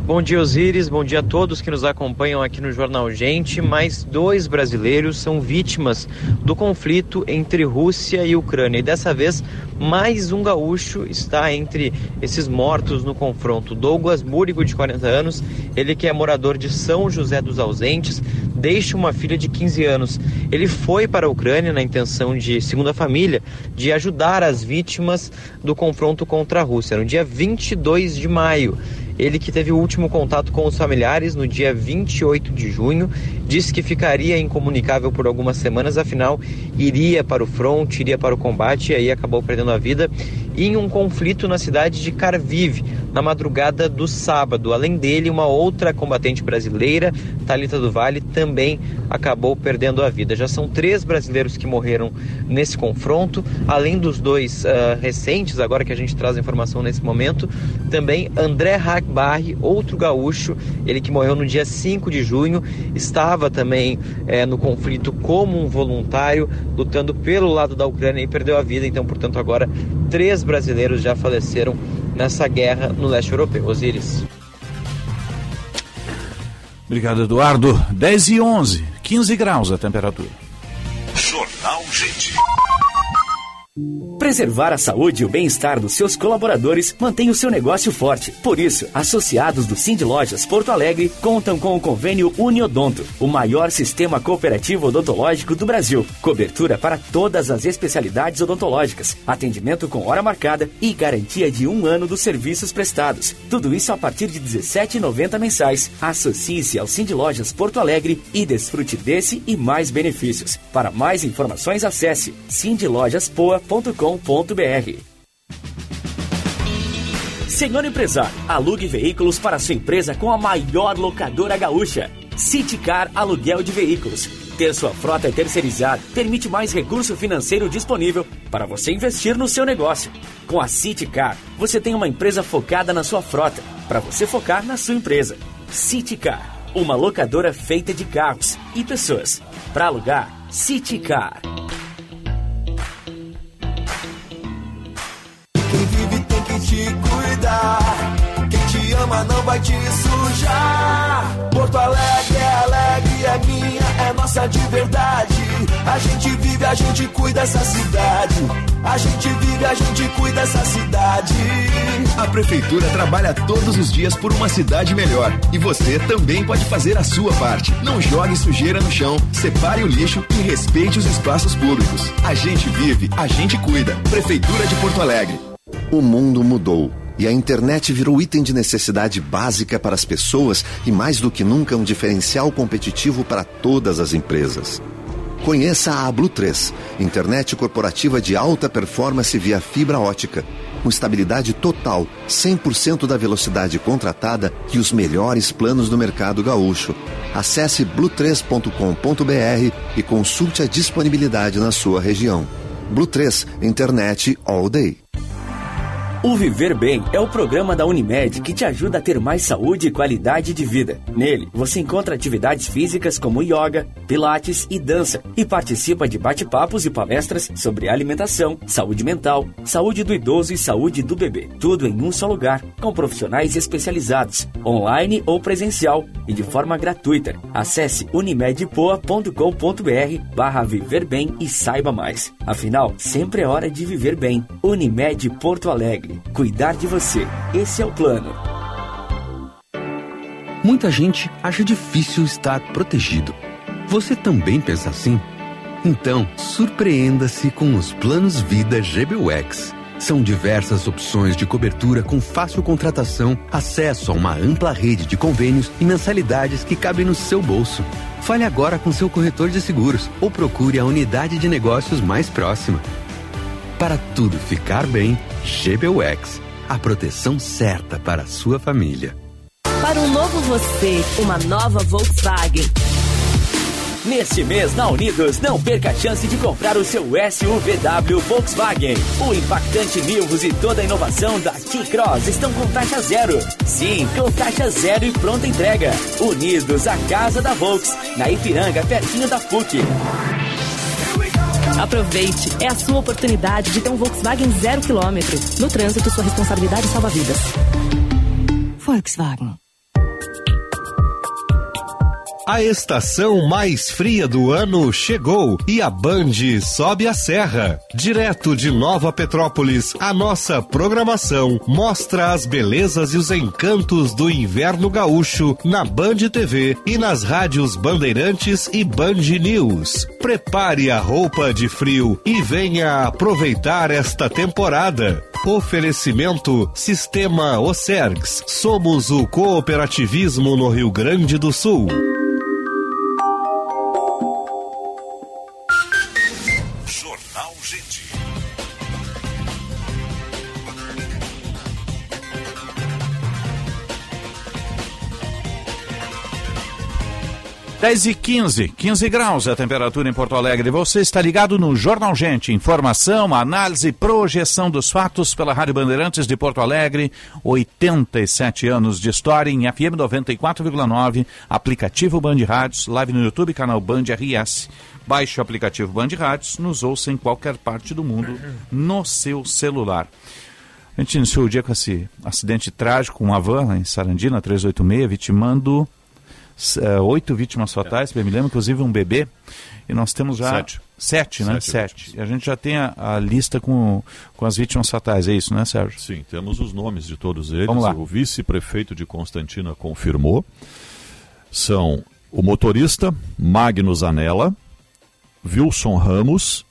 Bom dia, Osíris. Bom dia a todos que nos acompanham aqui no Jornal Gente. Mais dois brasileiros são vítimas do conflito entre Rússia e Ucrânia. E dessa vez, mais um gaúcho está entre esses mortos no confronto. Douglas Múrigo, de 40 anos, ele que é morador de São José dos Ausentes, deixa uma filha de 15 anos. Ele foi para a Ucrânia na intenção de, segundo a família, de ajudar as vítimas do confronto contra a Rússia. No dia 22 de maio, ele que teve o último contato com os familiares no dia 28 de junho, disse que ficaria incomunicável por algumas semanas, afinal iria para o front, iria para o combate e aí acabou perdendo a vida. em um conflito na cidade de Carvive na madrugada do sábado. Além dele, uma outra combatente brasileira, Talita do Vale, também acabou perdendo a vida. Já são três brasileiros que morreram nesse confronto, além dos dois uh, recentes, agora que a gente traz a informação nesse momento, também André Hackbarri, outro gaúcho, ele que morreu no dia 5 de junho, estava também eh, no conflito como um voluntário, lutando pelo lado da Ucrânia e perdeu a vida. Então, portanto, agora três brasileiros já faleceram nessa guerra no leste europeu. Osiris. Obrigado, Eduardo. 10 e 11, 15 graus a temperatura. Jornal Gente. Preservar a saúde e o bem-estar dos seus colaboradores mantém o seu negócio forte. Por isso, associados do Cindy Lojas Porto Alegre contam com o convênio Uniodonto, o maior sistema cooperativo odontológico do Brasil. Cobertura para todas as especialidades odontológicas, atendimento com hora marcada e garantia de um ano dos serviços prestados. Tudo isso a partir de R$ 17,90 mensais. Associe-se ao Cindy Lojas Porto Alegre e desfrute desse e mais benefícios. Para mais informações, acesse cindylojaspoa.com www.alugue.com.br. Senhor empresário, alugue veículos para sua empresa com a maior locadora gaúcha. Citicar Aluguel de Veículos. Ter sua frota terceirizada permite mais recurso financeiro disponível para você investir no seu negócio. Com a Citicar, você tem uma empresa focada na sua frota, para você focar na sua empresa. Citicar, uma locadora feita de carros e pessoas. Para alugar, Citicar. Cuidar. Quem te ama não vai te sujar. Porto Alegre é alegre, é minha, é nossa de verdade. A gente vive, a gente cuida dessa cidade. A gente vive, a gente cuida dessa cidade. A prefeitura trabalha todos os dias por uma cidade melhor. E você também pode fazer a sua parte. Não jogue sujeira no chão, separe o lixo e respeite os espaços públicos. A gente vive, a gente cuida. Prefeitura de Porto Alegre. O mundo mudou e a internet virou item de necessidade básica para as pessoas e, mais do que nunca, um diferencial competitivo para todas as empresas. Conheça a Blue 3, internet corporativa de alta performance via fibra ótica, com estabilidade total, 100% da velocidade contratada e os melhores planos do mercado gaúcho. Acesse blue3.com.br e consulte a disponibilidade na sua região. Blue 3, internet all day. O Viver Bem é o programa da Unimed que te ajuda a ter mais saúde e qualidade de vida. Nele, você encontra atividades físicas como yoga, pilates e dança e participa de bate-papos e palestras sobre alimentação, saúde mental, saúde do idoso e saúde do bebê. Tudo em um só lugar, com profissionais especializados, online ou presencial e de forma gratuita. Acesse unimedpoa.com.br barra e saiba mais. Afinal, sempre é hora de viver bem. Unimed Porto Alegre. Cuidar de você. Esse é o plano. Muita gente acha difícil estar protegido. Você também pensa assim? Então, surpreenda-se com os planos Vida GBUX. São diversas opções de cobertura com fácil contratação, acesso a uma ampla rede de convênios e mensalidades que cabem no seu bolso. Fale agora com seu corretor de seguros ou procure a unidade de negócios mais próxima. Para tudo ficar bem, GBUX, a proteção certa para a sua família. Para um novo você, uma nova Volkswagen. Neste mês na Unidos, não perca a chance de comprar o seu SUVW Volkswagen. O impactante Nivus e toda a inovação da T-Cross estão com taxa zero. Sim, com taxa zero e pronta entrega. Unidos, a casa da Volks, na Ipiranga, pertinho da PUC. Aproveite, é a sua oportunidade de ter um Volkswagen zero quilômetro. No trânsito, sua responsabilidade salva vidas. Volkswagen. A estação mais fria do ano chegou e a Band sobe a serra. Direto de Nova Petrópolis, a nossa programação mostra as belezas e os encantos do inverno gaúcho na Band TV e nas rádios Bandeirantes e Band News. Prepare a roupa de frio e venha aproveitar esta temporada. Oferecimento Sistema Ocergs. Somos o cooperativismo no Rio Grande do Sul. 10 e 15, 15 graus a temperatura em Porto Alegre. Você está ligado no Jornal Gente. Informação, análise, projeção dos fatos pela Rádio Bandeirantes de Porto Alegre. 87 anos de história em FM 94,9. Aplicativo Band Rádios, live no YouTube, canal Band RS. Baixe o aplicativo Band Rádios, nos ouça em qualquer parte do mundo no seu celular. A gente iniciou o dia com esse acidente trágico, uma van em Sarandina, 386, vitimando oito vítimas fatais, bem me lembro, inclusive um bebê. E nós temos já. Sete. Sete, né? Sete Sete. E a gente já tem a, a, lista com, com as vítimas fatais, é isso, né, Sérgio? Sim, temos os nomes de todos eles. Vamos lá. O vice-prefeito de Constantina confirmou. São o motorista Magnus Anella, Wilson Ramos,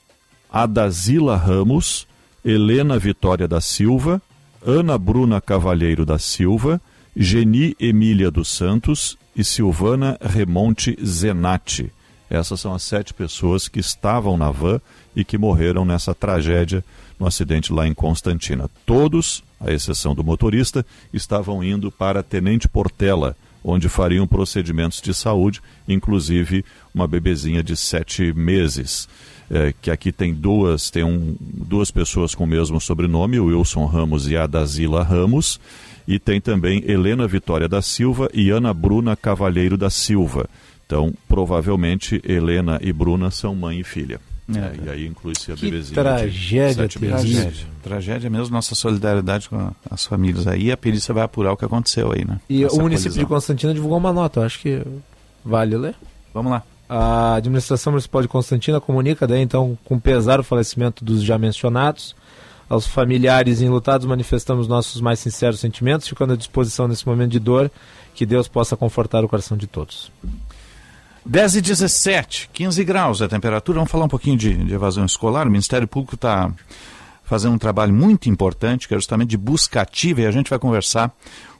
Adazila Ramos, Helena Vitória da Silva, Ana Bruna Cavalheiro da Silva, Geni Emília dos Santos e Silvana Remonte Zenatti. Essas são as sete pessoas que estavam na van e que morreram nessa tragédia no acidente lá em Constantina. Todos, à exceção do motorista, estavam indo para Tenente Portela, onde fariam procedimentos de saúde, inclusive uma bebezinha de sete meses. É, que aqui tem duas, tem um, duas pessoas com o mesmo sobrenome, o Wilson Ramos e a Dazila Ramos, e tem também Helena Vitória da Silva e Ana Bruna Cavalheiro da Silva. Então, provavelmente, Helena e Bruna são mãe e filha. É, é, e aí inclui-se a que bebezinha. Tragédia, de tragédia. Tragédia mesmo, nossa solidariedade com as famílias aí. A perícia vai apurar o que aconteceu aí, né? E Essa o município colisão. de Constantina divulgou uma nota, acho que vale ler. Vamos lá. A administração municipal de Constantina comunica daí então com pesar o falecimento dos já mencionados. Aos familiares enlutados manifestamos nossos mais sinceros sentimentos, ficando à disposição nesse momento de dor, que Deus possa confortar o coração de todos. 10 e 17, 15 graus a temperatura. Vamos falar um pouquinho de, de evasão escolar. O Ministério Público está fazendo um trabalho muito importante, que é justamente de busca ativa, e a gente vai conversar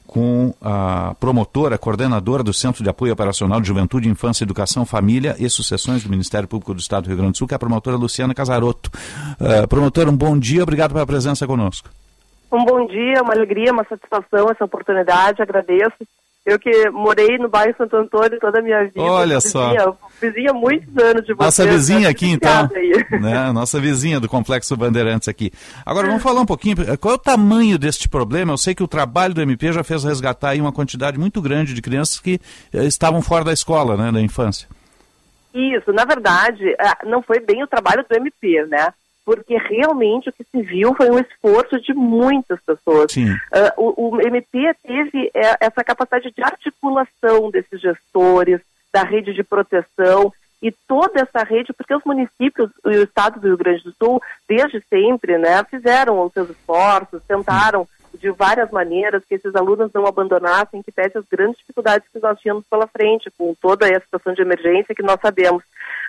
com a promotora, coordenadora do Centro de Apoio Operacional de Juventude, Infância, Educação, Família e Sucessões do Ministério Público do Estado do Rio Grande do Sul, que é a promotora Luciana Casaroto. Uh, promotora, um bom dia, obrigado pela presença conosco. Um bom dia, uma alegria, uma satisfação essa oportunidade, agradeço. Eu que morei no bairro Santo Antônio toda a minha vida. Olha só. Vizinha muitos anos de vocês. Nossa vizinha aqui, então. Né? Nossa vizinha do Complexo Bandeirantes aqui. Agora, vamos falar um pouquinho. Qual é o tamanho deste problema? Eu sei que o trabalho do MP já fez resgatar aí uma quantidade muito grande de crianças que eh, estavam fora da escola, né, da infância. Isso, na verdade, ah, não foi bem o trabalho do MP, né? Porque realmente o que se viu foi um esforço de muitas pessoas. Uh, o, o, MP teve é, essa capacidade de articulação desses gestores, da rede de proteção e toda essa rede, porque os municípios e o estado do Rio Grande do Sul, desde sempre, né, fizeram os seus esforços, tentaram de várias maneiras que esses alunos não abandonassem, que pese as grandes dificuldades que nós tínhamos pela frente, com toda a situação de emergência que nós sabemos.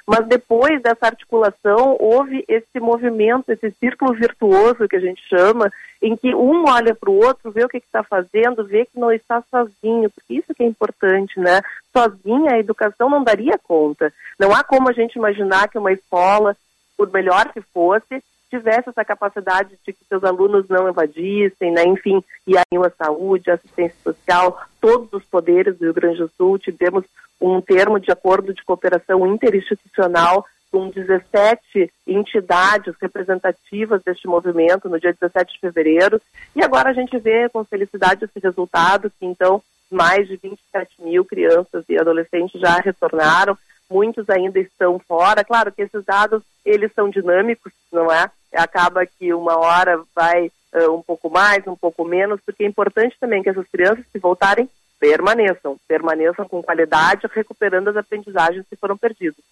Mas depois dessa articulação, houve esse movimento, esse círculo virtuoso que a gente chama, em que um olha para o outro, vê o que está fazendo, vê que não está sozinho, porque isso que é importante, né? Sozinha a educação não daria conta. Não há como a gente imaginar que uma escola, por melhor que fosse, tivesse essa capacidade de que seus alunos não evadissem, né? enfim, e aí a saúde, a assistência social, todos os poderes do Rio Grande do Sul, tivemos um termo de acordo de cooperação interinstitucional com 17 entidades representativas deste movimento no dia 17 de fevereiro. E agora a gente vê com felicidade esse resultado, que então mais de 27 mil crianças e adolescentes já retornaram, muitos ainda estão fora. Claro que esses dados, eles são dinâmicos, não é? Acaba que uma hora vai uh, um pouco mais, um pouco menos, porque é importante também que essas crianças que voltarem permaneçam, permaneçam com qualidade, recuperando as aprendizagens que foram perdidas.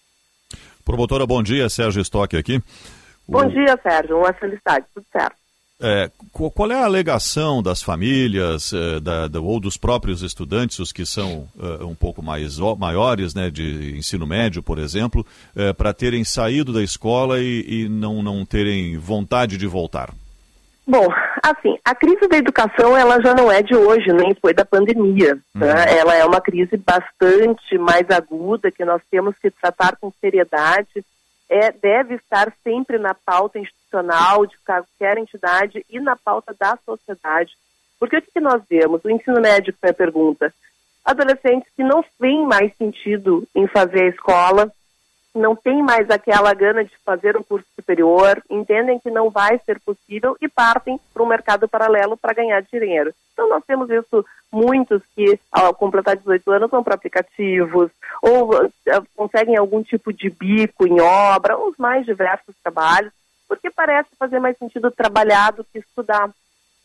Promotora, bom dia, Sérgio Stock aqui. Bom o... dia, Sérgio, uma felicidade, tudo certo. É, qual é a alegação das famílias é, da, da, ou dos próprios estudantes, os que são é, um pouco mais maiores, né, de ensino médio, por exemplo, é, para terem saído da escola e, e não, não terem vontade de voltar? Bom, assim, a crise da educação ela já não é de hoje, nem foi da pandemia. Uhum. Né? Ela é uma crise bastante mais aguda que nós temos que tratar com seriedade. É, deve estar sempre na pauta institucional de qualquer entidade e na pauta da sociedade. Porque o que nós vemos? O ensino médio foi a pergunta. adolescentes que não têm mais sentido em fazer a escola, não têm mais aquela gana de fazer um curso superior, entendem que não vai ser possível e partem para um mercado paralelo para ganhar dinheiro. Então nós temos isso muitos que ao completar 18 anos vão para aplicativos ou uh, conseguem algum tipo de bico em obra, os mais diversos trabalhos, porque parece fazer mais sentido trabalhar do que estudar.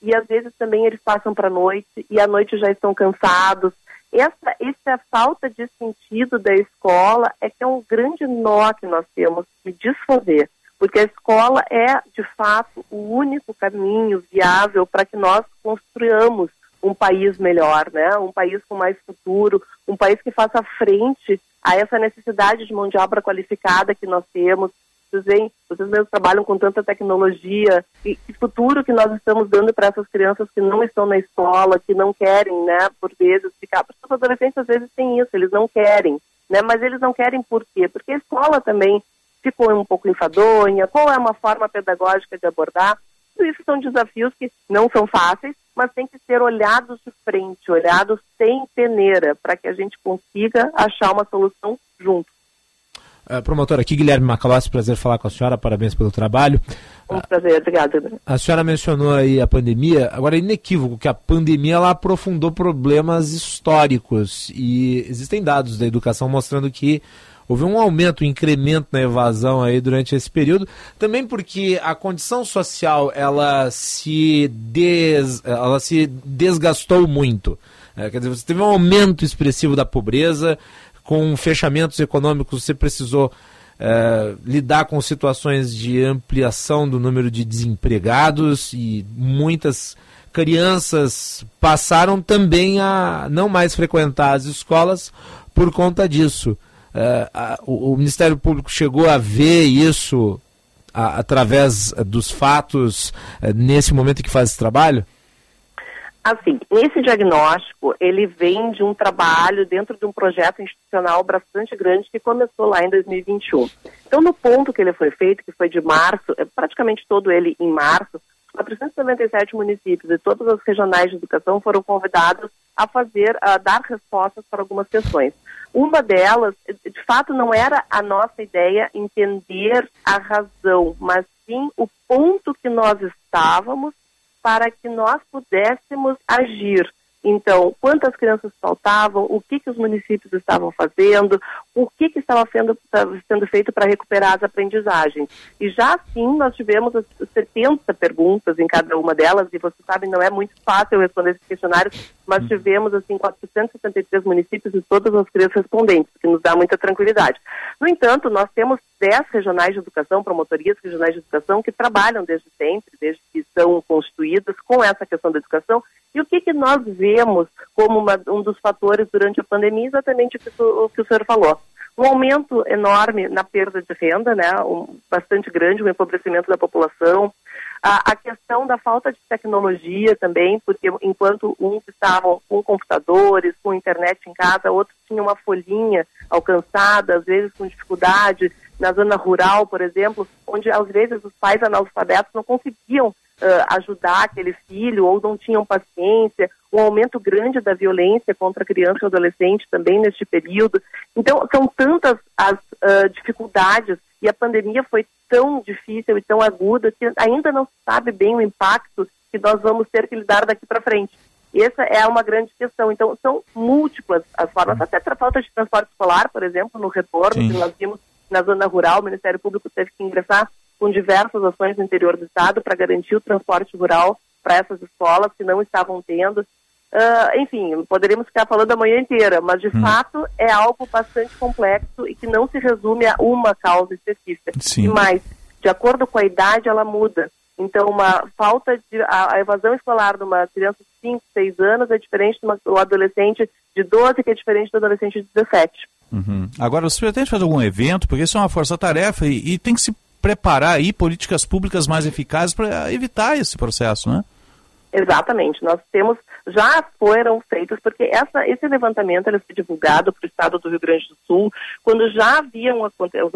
E às vezes também eles passam para a noite e à noite já estão cansados, essa, essa falta de sentido da escola é que é um grande nó que nós temos de desfazer, porque a escola é, de fato, o único caminho viável para que nós construamos um país melhor, né? um país com mais futuro, um país que faça frente a essa necessidade de mão de obra qualificada que nós temos, vocês veem, vocês mesmos trabalham com tanta tecnologia, e que futuro que nós estamos dando para essas crianças que não estão na escola, que não querem, né, por vezes, ficar. Porque os adolescentes às vezes têm isso, eles não querem, né, mas eles não querem por quê? Porque a escola também ficou um pouco enfadonha, qual é uma forma pedagógica de abordar? Tudo isso são desafios que não são fáceis, mas tem que ser olhados de frente, olhados sem peneira, para que a gente consiga achar uma solução junto. Uh, promotor aqui, Guilherme Macalossi, prazer falar com a senhora, parabéns pelo trabalho. Um prazer, obrigada. A senhora mencionou aí a pandemia, agora é inequívoco que a pandemia ela aprofundou problemas históricos e existem dados da educação mostrando que houve um aumento, um incremento na evasão aí durante esse período, também porque a condição social ela se, des, ela se desgastou muito. É, quer dizer, você teve um aumento expressivo da pobreza, com fechamentos econômicos, você precisou é, lidar com situações de ampliação do número de desempregados e muitas crianças passaram também a não mais frequentar as escolas por conta disso. É, a, o, o, Ministério Público chegou a ver isso a, através dos fatos é, nesse momento que faz esse trabalho? Assim, esse diagnóstico, ele vem de um trabalho dentro de um projeto institucional bastante grande que começou lá em 2021. Então, no ponto que ele foi feito, que foi de março, é praticamente todo ele em março, 497 municípios e todas as regionais de educação foram convidados a fazer, a dar respostas para algumas questões. Uma delas, de fato, não era a nossa ideia entender a razão, mas sim o ponto que nós estávamos para que nós pudéssemos agir. Então, quantas crianças faltavam, o que, que os municípios estavam fazendo, o que, que estava sendo, sendo feito para recuperar as aprendizagens. E já assim, nós tivemos 70 perguntas em cada uma delas, e você sabe, não é muito fácil responder esses questionários, mas uhum. tivemos, assim, 473 municípios e todas as crianças respondentes, o que nos dá muita tranquilidade. No entanto, nós temos 10 regionais de educação, promotorias regionais de educação, que trabalham desde sempre, desde que são constituídas com essa questão da educação, e o que, que nós vemos como uma, um dos fatores durante a pandemia, exatamente o que, o que o senhor falou. Um aumento enorme na perda de renda, né, um, bastante grande, o um empobrecimento da população, a, questão da falta de tecnologia também, porque enquanto uns estavam com computadores, com internet em casa, outros tinham uma folhinha alcançada, às vezes com dificuldade, na zona rural, por exemplo, onde às vezes os pais analfabetos não conseguiam ajudar aquele filho ou não tinham paciência, um aumento grande da violência contra criança e adolescente também neste período. Então, são tantas as uh, dificuldades e a pandemia foi tão difícil e tão aguda que ainda não se sabe bem o impacto que nós vamos ter que lidar daqui para frente. Essa é uma grande questão. Então, são múltiplas as formas, até a falta de transporte escolar, por exemplo, no retorno, Sim. que nós vimos na zona rural, o Ministério Público teve que ingressar com diversas ações no interior do estado para garantir o transporte rural para essas escolas que não estavam tendo. Uh, enfim, poderíamos ficar falando a manhã inteira, mas de hum. fato é algo bastante complexo e que não se resume a uma causa específica. Sim. E mais, de acordo com a idade, ela muda. Então, uma falta de. A, a evasão escolar de uma criança de 5, 6 anos é diferente de um adolescente de 12, que é diferente do adolescente de 17. Uhum. Agora, você pretende fazer algum evento, porque isso é uma força-tarefa e, e, tem que se preparar aí políticas públicas mais eficazes para evitar esse processo, né? Exatamente. Nós temos, já foram feitos, porque essa, esse levantamento ele foi divulgado para o estado do Rio Grande do Sul, quando já, haviam,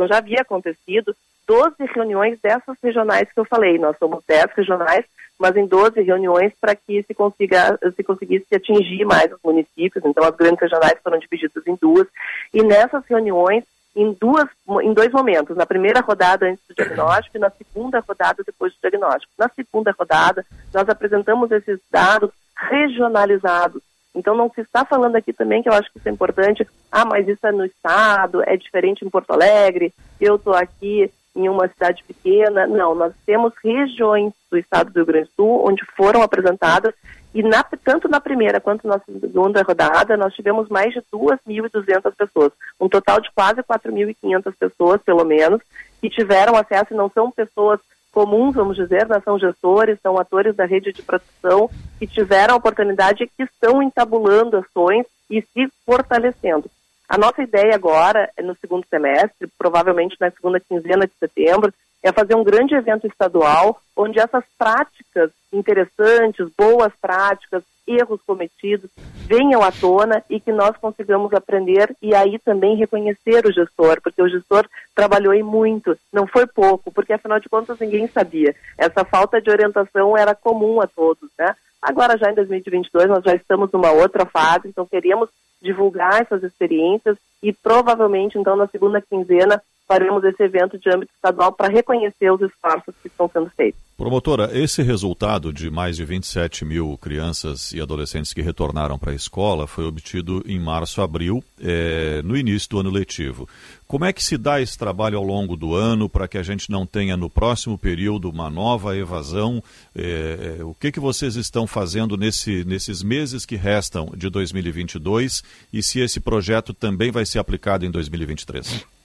já havia acontecido 12 reuniões dessas regionais que eu falei. Nós somos 10 regionais, mas em 12 reuniões para que se, consiga, se conseguisse atingir mais os municípios. Então, as grandes regionais foram divididas em duas. E nessas reuniões, em, duas, em dois momentos, na primeira rodada antes do diagnóstico e na segunda rodada depois do diagnóstico. Na segunda rodada, nós apresentamos esses dados regionalizados. Então não se está falando aqui também, que eu acho que isso é importante, ah, mas isso é no estado, é diferente em Porto Alegre, eu estou aqui em uma cidade pequena. Não, nós temos regiões do estado do Rio Grande do Sul onde foram apresentadas e na, tanto na primeira quanto na segunda rodada nós tivemos mais de 2.200 pessoas, um total de quase 4.500 pessoas, pelo menos, que tiveram acesso e não são pessoas comuns, vamos dizer, né? são gestores, são atores da rede de proteção que tiveram a oportunidade e que estão entabulando ações e se fortalecendo. A nossa ideia agora, no segundo semestre, provavelmente na segunda quinzena de setembro, é fazer um grande evento estadual onde essas práticas interessantes, boas práticas, erros cometidos venham à tona e que nós consigamos aprender e aí também reconhecer o gestor, porque o gestor trabalhou em muito, não foi pouco, porque afinal de contas ninguém sabia. Essa falta de orientação era comum a todos, né? Agora já em 2022 nós já estamos numa outra fase, então queremos divulgar essas experiências e provavelmente então na segunda quinzena faremos esse evento de âmbito estadual para reconhecer os esforços que estão sendo feitos. Promotora, esse resultado de mais de 27 mil crianças e adolescentes que retornaram para a escola foi obtido em março, abril, é, no início do ano letivo. Como é que se dá esse trabalho ao longo do ano para que a gente não tenha no próximo período uma nova evasão? É, o que, que vocês estão fazendo nesse, nesses meses que restam de 2022 e se esse projeto também vai ser aplicado em 2023?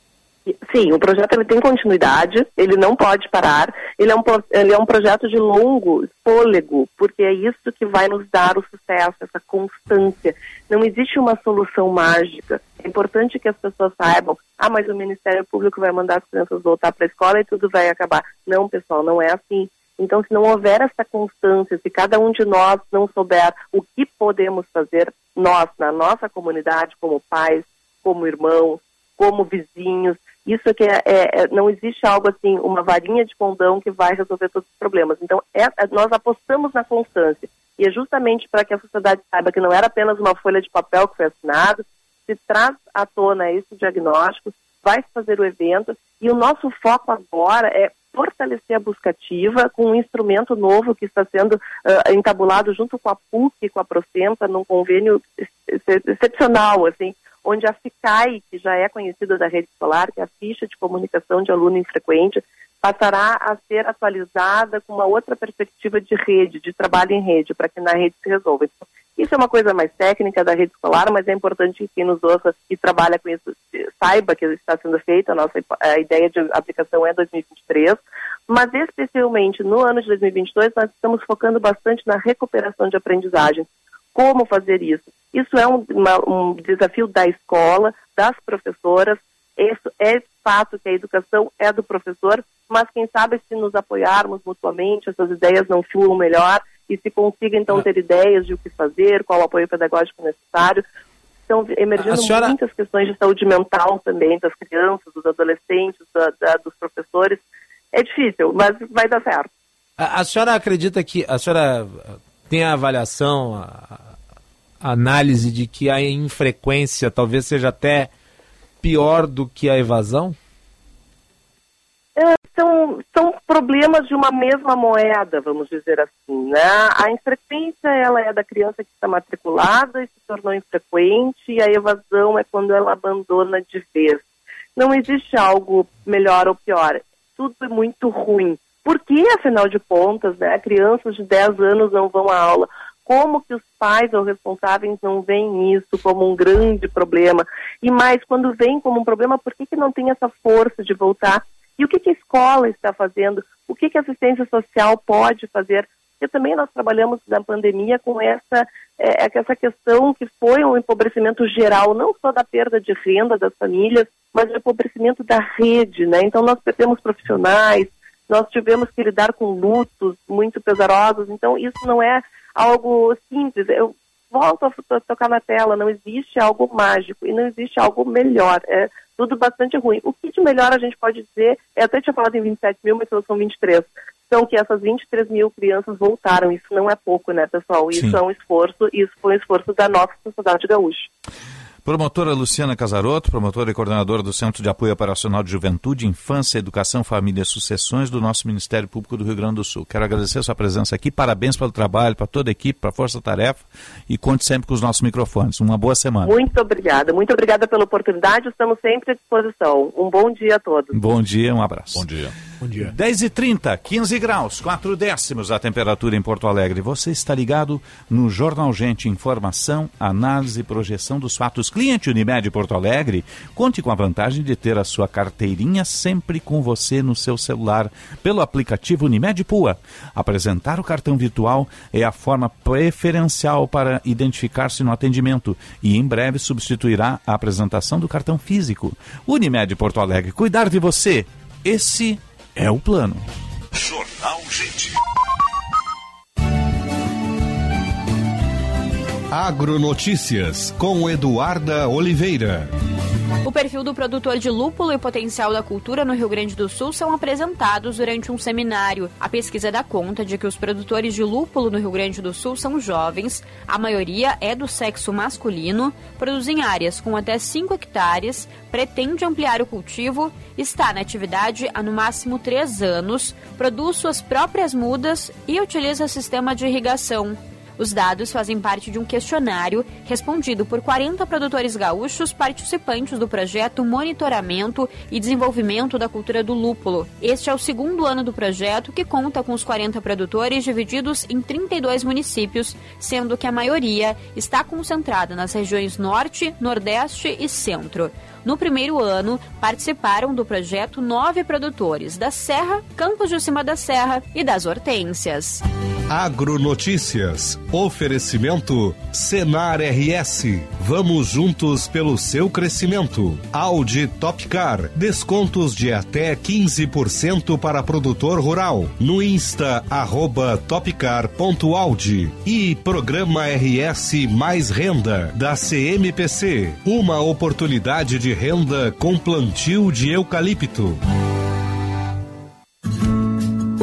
Sim, o projeto ele tem continuidade, ele não pode parar, ele é, um, ele é um projeto de longo fôlego, porque é isso que vai nos dar o sucesso, essa constância. Não existe uma solução mágica. É importante que as pessoas saibam, ah, mas o Ministério Público vai mandar as crianças voltar para a escola e tudo vai acabar. Não, pessoal, não é assim. Então, se não houver essa constância, se cada um de nós não souber o que podemos fazer, nós, na nossa comunidade, como pais, como irmãos, como vizinhos, isso é que é, é, não existe algo assim, uma varinha de condão que vai resolver todos os problemas. Então, é, é nós apostamos na constância. E é justamente para que a sociedade saiba que não era apenas uma folha de papel que foi assinado, se traz à tona esse diagnóstico, vai se fazer o evento, e o nosso foco agora é fortalecer a buscativa com um instrumento novo que está sendo uh, entabulado junto com a PUC e com a Procempa num convênio excepcional, assim, onde a FICAI, que já é conhecida da rede escolar, que é a ficha de comunicação de aluno infrequente, passará a ser atualizada com uma outra perspectiva de rede, de trabalho em rede, para que na rede se resolva. Então, isso é uma coisa mais técnica da rede escolar, mas é importante que quem nos ouça e trabalha com isso saiba que está sendo feito. A nossa a ideia de aplicação é 2023, mas especialmente no ano de 2022 nós estamos focando bastante na recuperação de aprendizagem. Como fazer isso? Isso é um, uma, um desafio da escola, das professoras. Isso é fato que a educação é do professor, mas quem sabe se nos apoiarmos mutuamente, essas ideias não fluam melhor e se consiga então ter ideias de o que fazer, qual o apoio pedagógico necessário. Estão emergindo senhora... muitas questões de saúde mental também das crianças, dos adolescentes, da, da, dos professores. É difícil, mas vai dar certo. A, a senhora acredita que a senhora tem a avaliação, a, a análise de que a infrequência talvez seja até pior do que a evasão? É, são, são problemas de uma mesma moeda, vamos dizer assim. Né? A infrequência ela é da criança que está matriculada e se tornou infrequente, e a evasão é quando ela abandona de vez. Não existe algo melhor ou pior. Tudo é muito ruim. Por que, afinal de contas, né, crianças de 10 anos não vão à aula? Como que os pais ou responsáveis não veem isso como um grande problema? E mais, quando vem como um problema, por que, que não tem essa força de voltar? E o que, que a escola está fazendo? O que, que a assistência social pode fazer? Porque também nós trabalhamos na pandemia com essa, é, essa questão que foi um empobrecimento geral, não só da perda de renda das famílias, mas o empobrecimento da rede, né? Então nós perdemos profissionais, nós tivemos que lidar com lutos muito pesarosos, então isso não é algo simples. Eu volto a tocar na tela, não existe algo mágico e não existe algo melhor. É, tudo bastante ruim. O que de melhor a gente pode dizer, eu até tinha falado em 27 mil, mas são 23, são que essas 23 mil crianças voltaram. Isso não é pouco, né, pessoal? Isso Sim. é um esforço, isso foi um esforço da nossa sociedade gaúcha. Promotora Luciana Casarotto, promotora e coordenadora do Centro de Apoio Operacional de Juventude, Infância, Educação, Família e Sucessões do nosso Ministério Público do Rio Grande do Sul. Quero agradecer a sua presença aqui, parabéns pelo trabalho, para toda a equipe, para a Força Tarefa e conte sempre com os nossos microfones. Uma boa semana. Muito obrigada, muito obrigada pela oportunidade, estamos sempre à disposição. Um bom dia a todos. Bom dia, um abraço. Bom dia. Bom dia. 10 e 30 15 graus, 4 décimos a temperatura em Porto Alegre. Você está ligado no Jornal Gente, informação, análise e projeção dos fatos. Cliente Unimed Porto Alegre, conte com a vantagem de ter a sua carteirinha sempre com você no seu celular, pelo aplicativo Unimed Pua. Apresentar o cartão virtual é a forma preferencial para identificar-se no atendimento e em breve substituirá a apresentação do cartão físico. Unimed Porto Alegre, cuidar de você. Esse é o plano. Jornal Gente. Agronotícias com Eduarda Oliveira. O perfil do produtor de lúpulo e o potencial da cultura no Rio Grande do Sul são apresentados durante um seminário. A pesquisa dá conta de que os produtores de lúpulo no Rio Grande do Sul são jovens, a maioria é do sexo masculino, produzem áreas com até 5 hectares, pretende ampliar o cultivo, está na atividade há no máximo 3 anos, produz suas próprias mudas e utiliza sistema de irrigação. Os dados fazem parte de um questionário respondido por 40 produtores gaúchos participantes do projeto Monitoramento e Desenvolvimento da Cultura do Lúpulo. Este é o segundo ano do projeto, que conta com os 40 produtores divididos em 32 municípios, sendo que a maioria está concentrada nas regiões Norte, Nordeste e Centro. No primeiro ano, participaram do projeto nove produtores da Serra, Campos de Cima da Serra e das Hortênsias. Agronotícias. Oferecimento Senar RS. Vamos juntos pelo seu crescimento. Audi Topcar. Descontos de até 15% para produtor rural. No Insta, arroba topcar.audi. E Programa RS Mais Renda, da CMPC. Uma oportunidade de renda com plantio de eucalipto.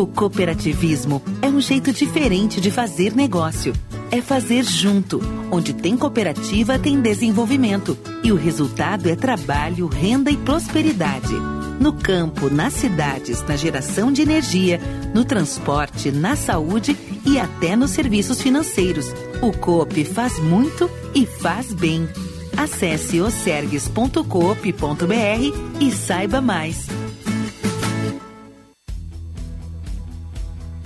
O cooperativismo é um jeito diferente de fazer negócio. É fazer junto. Onde tem cooperativa, tem desenvolvimento. E o resultado é trabalho, renda e prosperidade. No campo, nas cidades, na geração de energia, no transporte, na saúde e até nos serviços financeiros. O COP faz muito e faz bem. Acesse osergues.coop.br e saiba mais.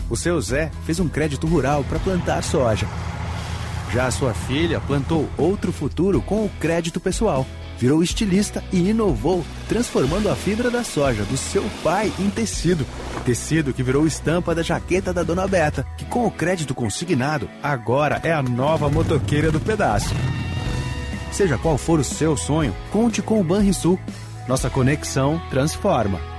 O seu Zé fez um crédito rural para plantar soja. Já a sua filha plantou outro futuro com o crédito pessoal. Virou estilista e inovou, transformando a fibra da soja do seu pai em tecido. Tecido que virou estampa da jaqueta da dona Beta, que com o crédito consignado, agora é a nova motoqueira do pedaço. Seja qual for o seu sonho, conte com o Banrisul. Nossa conexão transforma.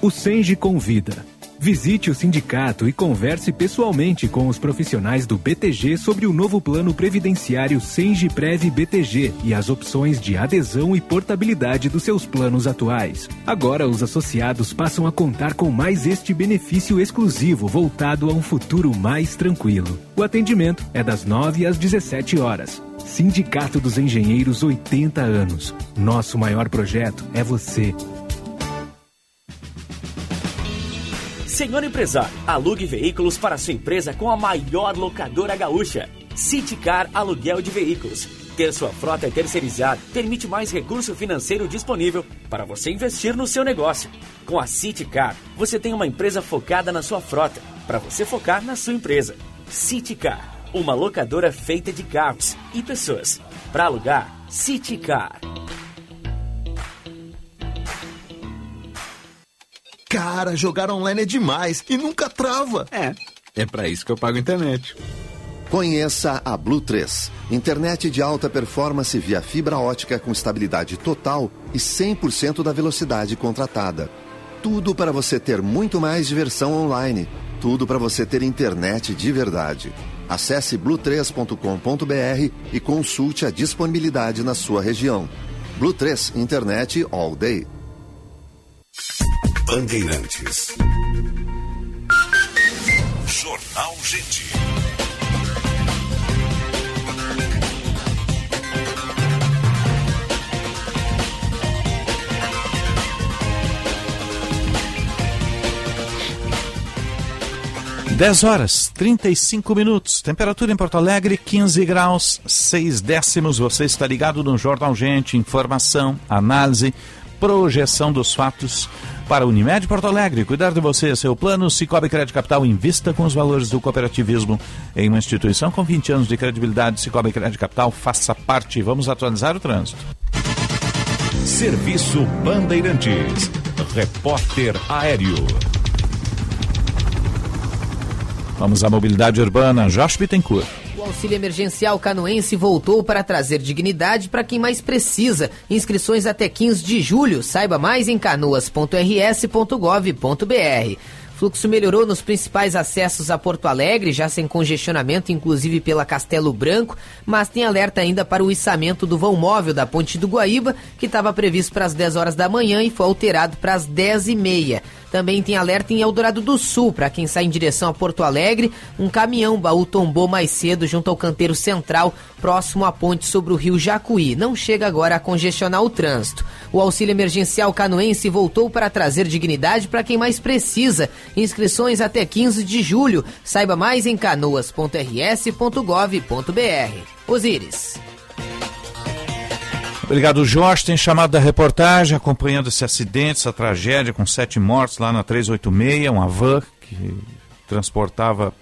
O Senge convida. Visite o sindicato e converse pessoalmente com os profissionais do BTG sobre o novo plano previdenciário Senge Prev BTG e as opções de adesão e portabilidade dos seus planos atuais. Agora os associados passam a contar com mais este benefício exclusivo voltado a um futuro mais tranquilo. O atendimento é das 9 às 17 horas. Sindicato dos Engenheiros 80 anos. Nosso maior projeto é você. Senhor empresário, alugue veículos para sua empresa com a maior locadora gaúcha. Citicar Aluguel de Veículos. Ter sua frota terceirizada permite mais recurso financeiro disponível para você investir no seu negócio. Com a Citicar, você tem uma empresa focada na sua frota, para você focar na sua empresa. Citicar, uma locadora feita de carros e pessoas. Para alugar, Citicar. Cara, jogar online é demais e nunca trava. É, é para isso que eu pago internet. Conheça a Blue 3, internet de alta performance via fibra ótica com estabilidade total e 100% da velocidade contratada. Tudo para você ter muito mais diversão online. Tudo para você ter internet de verdade. Acesse blue3.com.br e consulte a disponibilidade na sua região. Blue 3 Internet All Day. Bandeirantes. Jornal Gente. Dez horas, 35 minutos. Temperatura em Porto Alegre, 15 graus, 6 décimos. Você está ligado no Jornal Gente. Informação, análise, projeção dos fatos para Unimed Porto Alegre. Cuidar de você, seu plano. Cicobi Crédito Capital invista com os valores do cooperativismo em uma instituição com 20 anos de credibilidade. Cicobi Crédito Capital, faça parte. Vamos atualizar o trânsito. Serviço Bandeirantes. Repórter Aéreo. Vamos à mobilidade urbana. Josh Bittencourt. O auxílio emergencial canoense voltou para trazer dignidade para quem mais precisa. Inscrições até 15 de julho. Saiba mais em canoas.rs.gov.br. Fluxo melhorou nos principais acessos a Porto Alegre, já sem congestionamento, inclusive pela Castelo Branco, mas tem alerta ainda para o içamento do vão móvel da Ponte do Guaíba, que estava previsto para as 10 horas da manhã e foi alterado para as 10 e meia. Também tem alerta em Eldorado do Sul, para quem sai em direção a Porto Alegre. Um caminhão baú tombou mais cedo junto ao canteiro central, próximo à ponte sobre o rio Jacuí. Não chega agora a congestionar o trânsito. O auxílio emergencial canoense voltou para trazer dignidade para quem mais precisa. Inscrições até 15 de julho. Saiba mais em canoas.rs.gov.br. Osíris. Obrigado, Jorge. Tem chamado da reportagem acompanhando esse acidente, essa tragédia com sete mortos lá na 386, uma van que transportava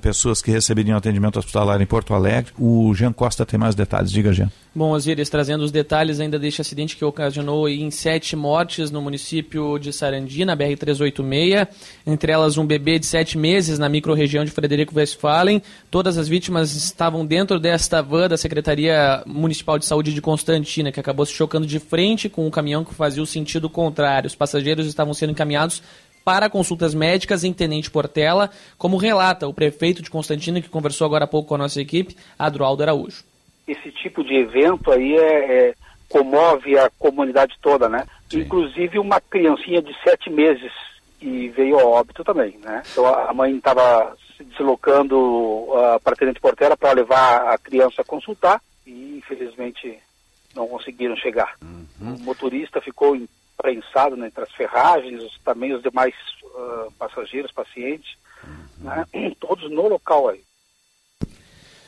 pessoas que receberiam atendimento hospitalar em Porto Alegre. O Jean Costa tem mais detalhes. Diga, Jean. Bom, Osiris, trazendo os detalhes ainda deste acidente que ocasionou em sete mortes no município de Sarandi, na BR-386, entre elas um bebê de sete meses na microrregião de Frederico Westphalen. Todas as vítimas estavam dentro desta van da Secretaria Municipal de Saúde de Constantina, que acabou se chocando de frente com um caminhão que fazia o sentido contrário. Os passageiros estavam sendo encaminhados para consultas médicas em Tenente Portela, como relata o prefeito de Constantina, que conversou agora há pouco com a nossa equipe, Adroaldo Araújo. Esse tipo de evento aí é, é comove a comunidade toda, né? Sim. Inclusive uma criancinha de sete meses que veio a óbito também, né? Então a mãe estava se deslocando uh, para Tenente Portela para levar a criança a consultar e infelizmente não conseguiram chegar. Uhum. O motorista ficou em prensado né, entre as ferragens, também os demais uh, passageiros, pacientes, né, todos no local aí.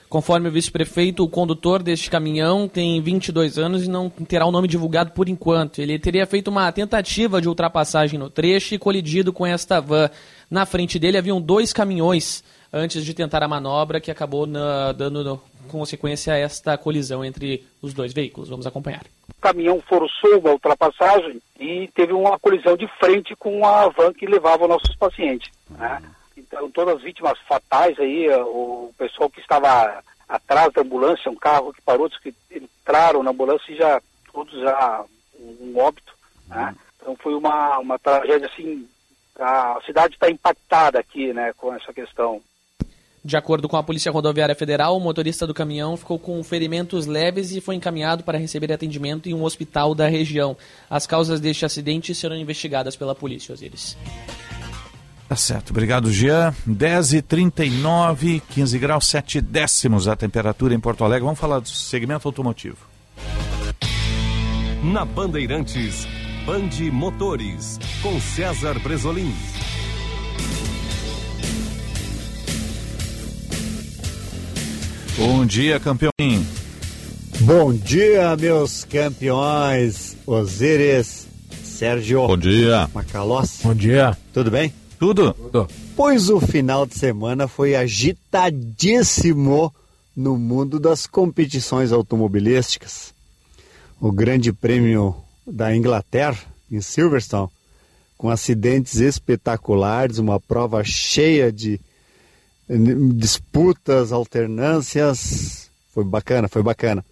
Conforme o vice-prefeito, o condutor deste caminhão tem 22 anos e não terá o nome divulgado por enquanto. Ele teria feito uma tentativa de ultrapassagem no trecho e colidido com esta van. Na frente dele haviam dois caminhões antes de tentar a manobra que acabou na, dando consequência esta colisão entre os dois veículos. Vamos acompanhar. O caminhão forçou uma ultrapassagem e teve uma colisão de frente com a van que levava nossos pacientes. Né? Então, todas as vítimas fatais aí, eh, o pessoal que estava atrás da ambulância, um carro que parou, que entraram na ambulância e já, todos já um óbito, né? Então foi uma, uma tragédia assim, a cidade está impactada aqui, né, com essa questão. De acordo com a Polícia Rodoviária Federal, o motorista do caminhão ficou com ferimentos leves e foi encaminhado para receber atendimento em um hospital da região. As causas deste acidente serão investigadas pela polícia, Osiris. Tá certo, obrigado Jean. 10 e 39 15 graus 7 décimos a temperatura em Porto Alegre. Vamos falar do segmento automotivo. Na Bandeirantes, Bande Motores, com César Bresolim. Bom dia, campeão. Bom dia, meus campeões. Osíris, Sérgio. Bom dia. Macalós. Bom dia. Tudo bem? Tudo? Tudo. Pois o final de semana foi agitadíssimo no mundo das competições automobilísticas. O Grande Prêmio da Inglaterra, em Silverstone, com acidentes espetaculares, uma prova cheia de disputas, alternâncias. Foi bacana, foi bacana.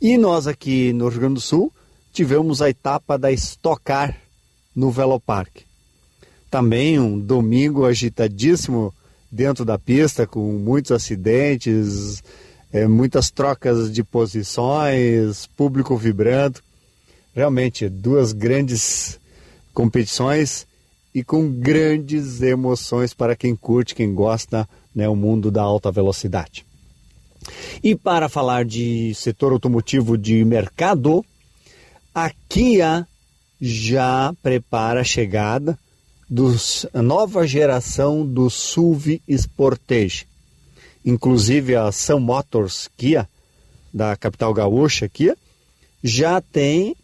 E nós aqui no Rio Grande do Sul tivemos a etapa da Stock Car no Velopark. Também um domingo agitadíssimo dentro da pista, com muitos acidentes, é, muitas trocas de posições, público vibrando. Realmente, duas grandes competições e com grandes emoções para quem curte, quem gosta, né, o mundo da alta velocidade. E para falar de setor automotivo de mercado, a Kia já prepara a chegada da nova geração do SUV Sportage. Inclusive a Sun Motors Kia, da capital gaúcha Kia, já tem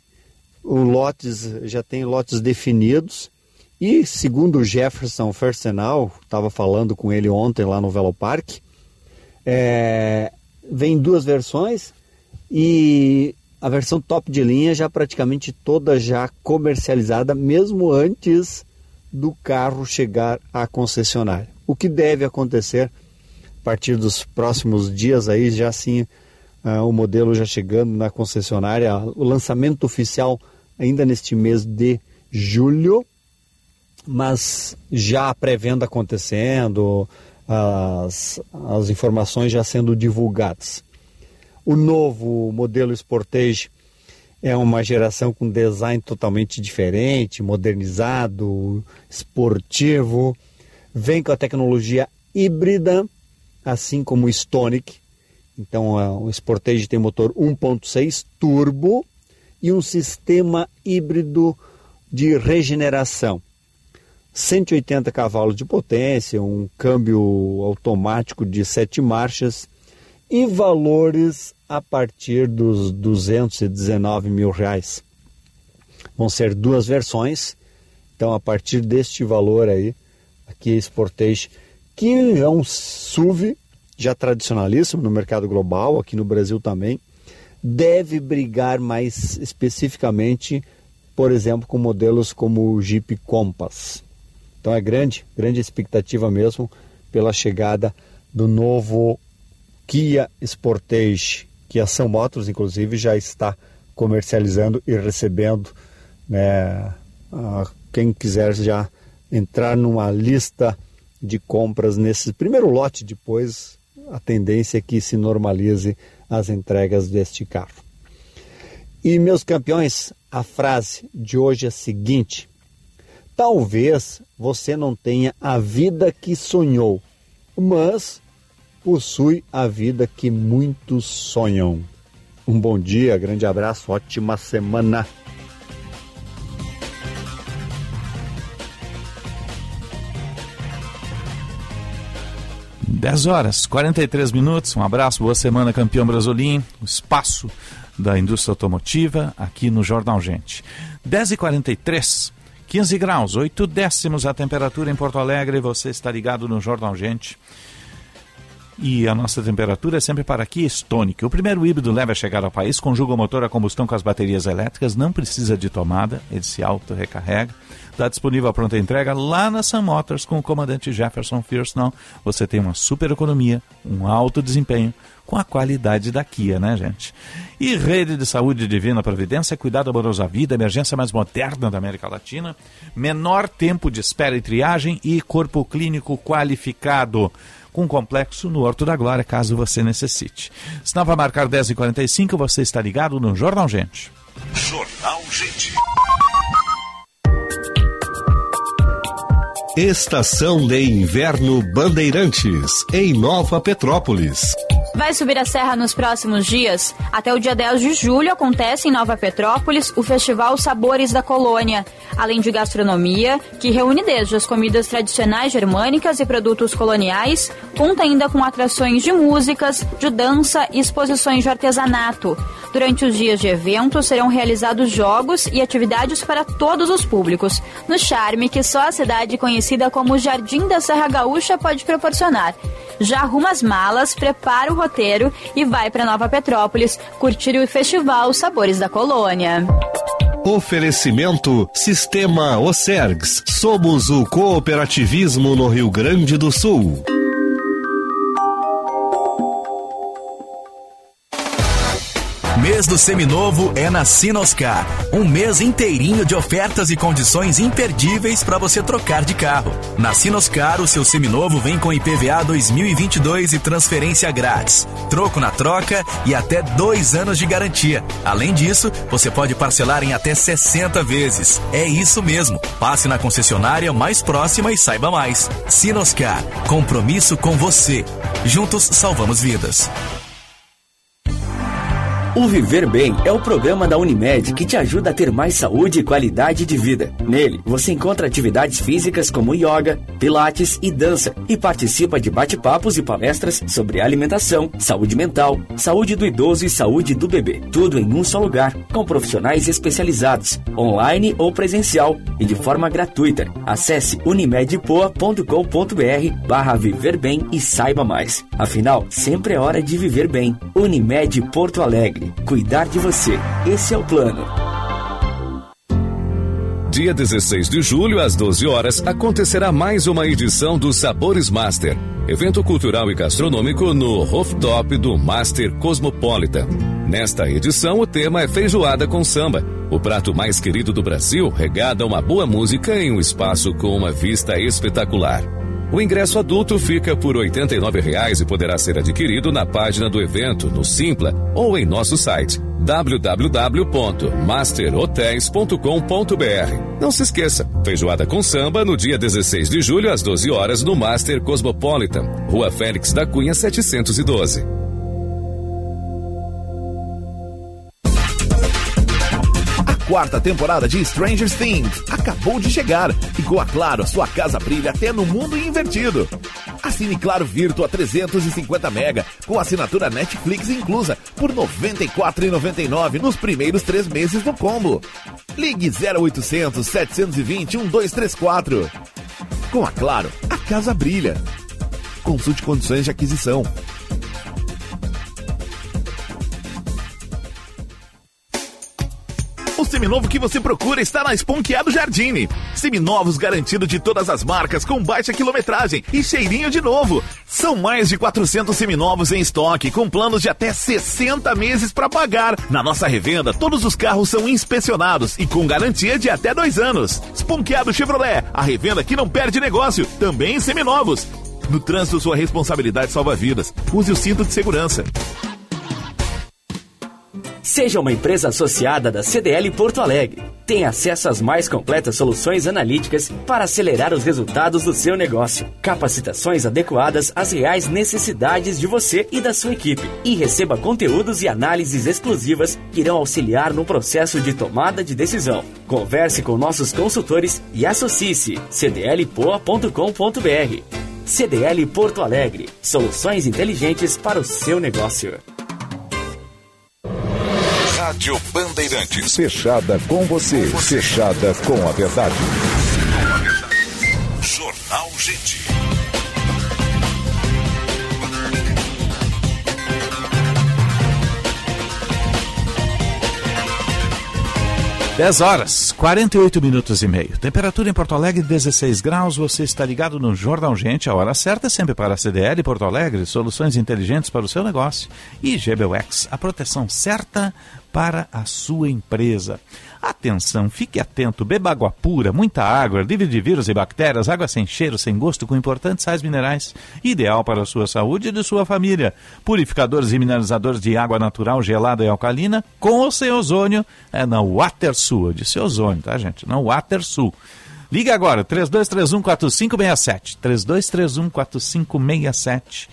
o lotes, já tem lotes definidos e segundo Jefferson Fersenal, estava falando com ele ontem lá no Velopark, é, vem duas versões e a versão top de linha já praticamente toda já comercializada, mesmo antes do carro chegar à concessionária. O que deve acontecer a partir dos próximos dias aí, já assim uh, o modelo já chegando na concessionária, o lançamento oficial ainda neste mês de julho, mas já a pré-venda acontecendo, as, as informações já sendo divulgadas. O novo modelo Sportage é uma geração com design totalmente diferente, modernizado, esportivo. Vem com a tecnologia híbrida, assim como o Stonic. Então, o Sportage tem motor 1.6 turbo e um sistema híbrido de regeneração. 180 cavalos de potência, um câmbio automático de sete marchas e valores a partir dos 219 mil reais. Vão ser duas versões, então a partir deste valor aí, aqui Sportage, que é um SUV já tradicionalíssimo no mercado global, aqui no Brasil também, deve brigar mais especificamente, por exemplo, com modelos como o Jeep Compass. Então é grande, grande expectativa mesmo pela chegada do novo Kia Sportage, que a São Motors, inclusive, já está comercializando e recebendo. Né, quem quiser já entrar numa lista de compras nesse primeiro lote, depois a tendência é que se normalize as entregas deste carro. E meus campeões, a frase de hoje é a seguinte: Talvez você não tenha a vida que sonhou, mas possui a vida que muitos sonham. Um bom dia, grande abraço, ótima semana. Dez horas, 43 minutos. Um abraço, boa semana, campeão Brasolim. O espaço da indústria automotiva aqui no Jornal Gente. 10 e 43 15 graus, 8 décimos a temperatura em Porto Alegre. Você está ligado no Jornal Gente. E a nossa temperatura é sempre para aqui Stonic. O primeiro híbrido leve a chegar ao país, conjuga o motor a combustão com as baterias elétricas, não precisa de tomada, ele se auto-recarrega. Está disponível a pronta entrega lá na Sun Motors com o comandante Jefferson Firston. Você tem uma super economia, um alto desempenho, com a qualidade da Kia, né, gente? E Rede de Saúde Divina Providência, cuidado amoroso à vida, emergência mais moderna da América Latina, menor tempo de espera e triagem e corpo clínico qualificado com complexo no Horto da Glória, caso você necessite. Se não vai marcar 10h45, você está ligado no Jornal Gente. Jornal Gente. Estação de Inverno Bandeirantes, em Nova Petrópolis. Vai subir a serra nos próximos dias? Até o dia 10 de julho acontece em Nova Petrópolis o Festival Sabores da Colônia, além de gastronomia, que reúne desde as comidas tradicionais germânicas e produtos coloniais, conta ainda com atrações de músicas, de dança e exposições de artesanato. Durante os dias de evento serão realizados jogos e atividades para todos os públicos, no charme que só a cidade conhecida como Jardim da Serra Gaúcha pode proporcionar. Já arruma as malas, prepara o roteiro e vai para Nova Petrópolis curtir o festival Sabores da Colônia. Oferecimento Sistema Ocergs. Somos o cooperativismo no Rio Grande do Sul. Mês do Seminovo é na Sinoscar. Um mês inteirinho de ofertas e condições imperdíveis para você trocar de carro. Na Sinoscar, o seu seminovo vem com IPVA 2022 e transferência grátis. Troco na troca e até dois anos de garantia. Além disso, você pode parcelar em até 60 vezes. É isso mesmo. Passe na concessionária mais próxima e saiba mais. Sinoscar, compromisso com você. Juntos salvamos vidas. O Viver Bem é o programa da Unimed que te ajuda a ter mais saúde e qualidade de vida. Nele, você encontra atividades físicas como yoga, pilates e dança e participa de bate-papos e palestras sobre alimentação, saúde mental, saúde do idoso e saúde do bebê. Tudo em um só lugar, com profissionais especializados, online ou presencial e de forma gratuita. Acesse unimedpoa.com.br barra Viver Bem e saiba mais. Afinal, sempre é hora de viver bem. Unimed Porto Alegre. Cuidar de você. Esse é o plano. Dia 16 de julho, às 12 horas, acontecerá mais uma edição do Sabores Master, evento cultural e gastronômico no rooftop do Master Cosmopolitan. Nesta edição, o tema é feijoada com samba, o prato mais querido do Brasil, regada a uma boa música em um espaço com uma vista espetacular. O ingresso adulto fica por R$ 89,00 e poderá ser adquirido na página do evento, no Simpla ou em nosso site www.masterhotels.com.br. Não se esqueça, feijoada com samba no dia 16 de julho às 12 horas no Master Cosmopolitan, Rua Félix da Cunha 712. Quarta temporada de Stranger Things acabou de chegar e com a Claro a sua casa brilha até no mundo invertido. Assine Claro Virtua 350 mega com assinatura Netflix inclusa por R$ 94,99 nos primeiros três meses do combo. Ligue 0800 720 1234. Com a Claro, a casa brilha. Consulte condições de aquisição. Seminovo que você procura está na Esponqueado Jardine. Seminovos garantido de todas as marcas, com baixa quilometragem e cheirinho de novo. São mais de 400 seminovos em estoque, com planos de até 60 meses para pagar. Na nossa revenda, todos os carros são inspecionados e com garantia de até dois anos. Esponqueado Chevrolet, a revenda que não perde negócio, também em seminovos. No trânsito, sua responsabilidade salva vidas. Use o cinto de segurança. Seja uma empresa associada da CDL Porto Alegre. Tenha acesso às mais completas soluções analíticas para acelerar os resultados do seu negócio. Capacitações adequadas às reais necessidades de você e da sua equipe. E receba conteúdos e análises exclusivas que irão auxiliar no processo de tomada de decisão. Converse com nossos consultores e associe-se cdlpoa.com.br. CDL Porto Alegre. Soluções inteligentes para o seu negócio. Rádio Bandeirantes. Fechada com você, fechada com a verdade. Jornal Gente. Dez horas, 48 minutos e meio. Temperatura em Porto Alegre, 16 graus. Você está ligado no Jornal Gente. A hora certa é sempre para a CDL Porto Alegre. Soluções inteligentes para o seu negócio. E GBUX, a proteção certa para a sua empresa. Atenção, fique atento, beba água pura, muita água, livre de vírus e bactérias, água sem cheiro, sem gosto, com importantes sais minerais, ideal para a sua saúde e de sua família. Purificadores e mineralizadores de água natural, gelada e alcalina, com ou sem ozônio, é na WaterSul, eu disse ozônio, tá gente? Na WaterSul. Liga agora, 3231-4567, 3231-4567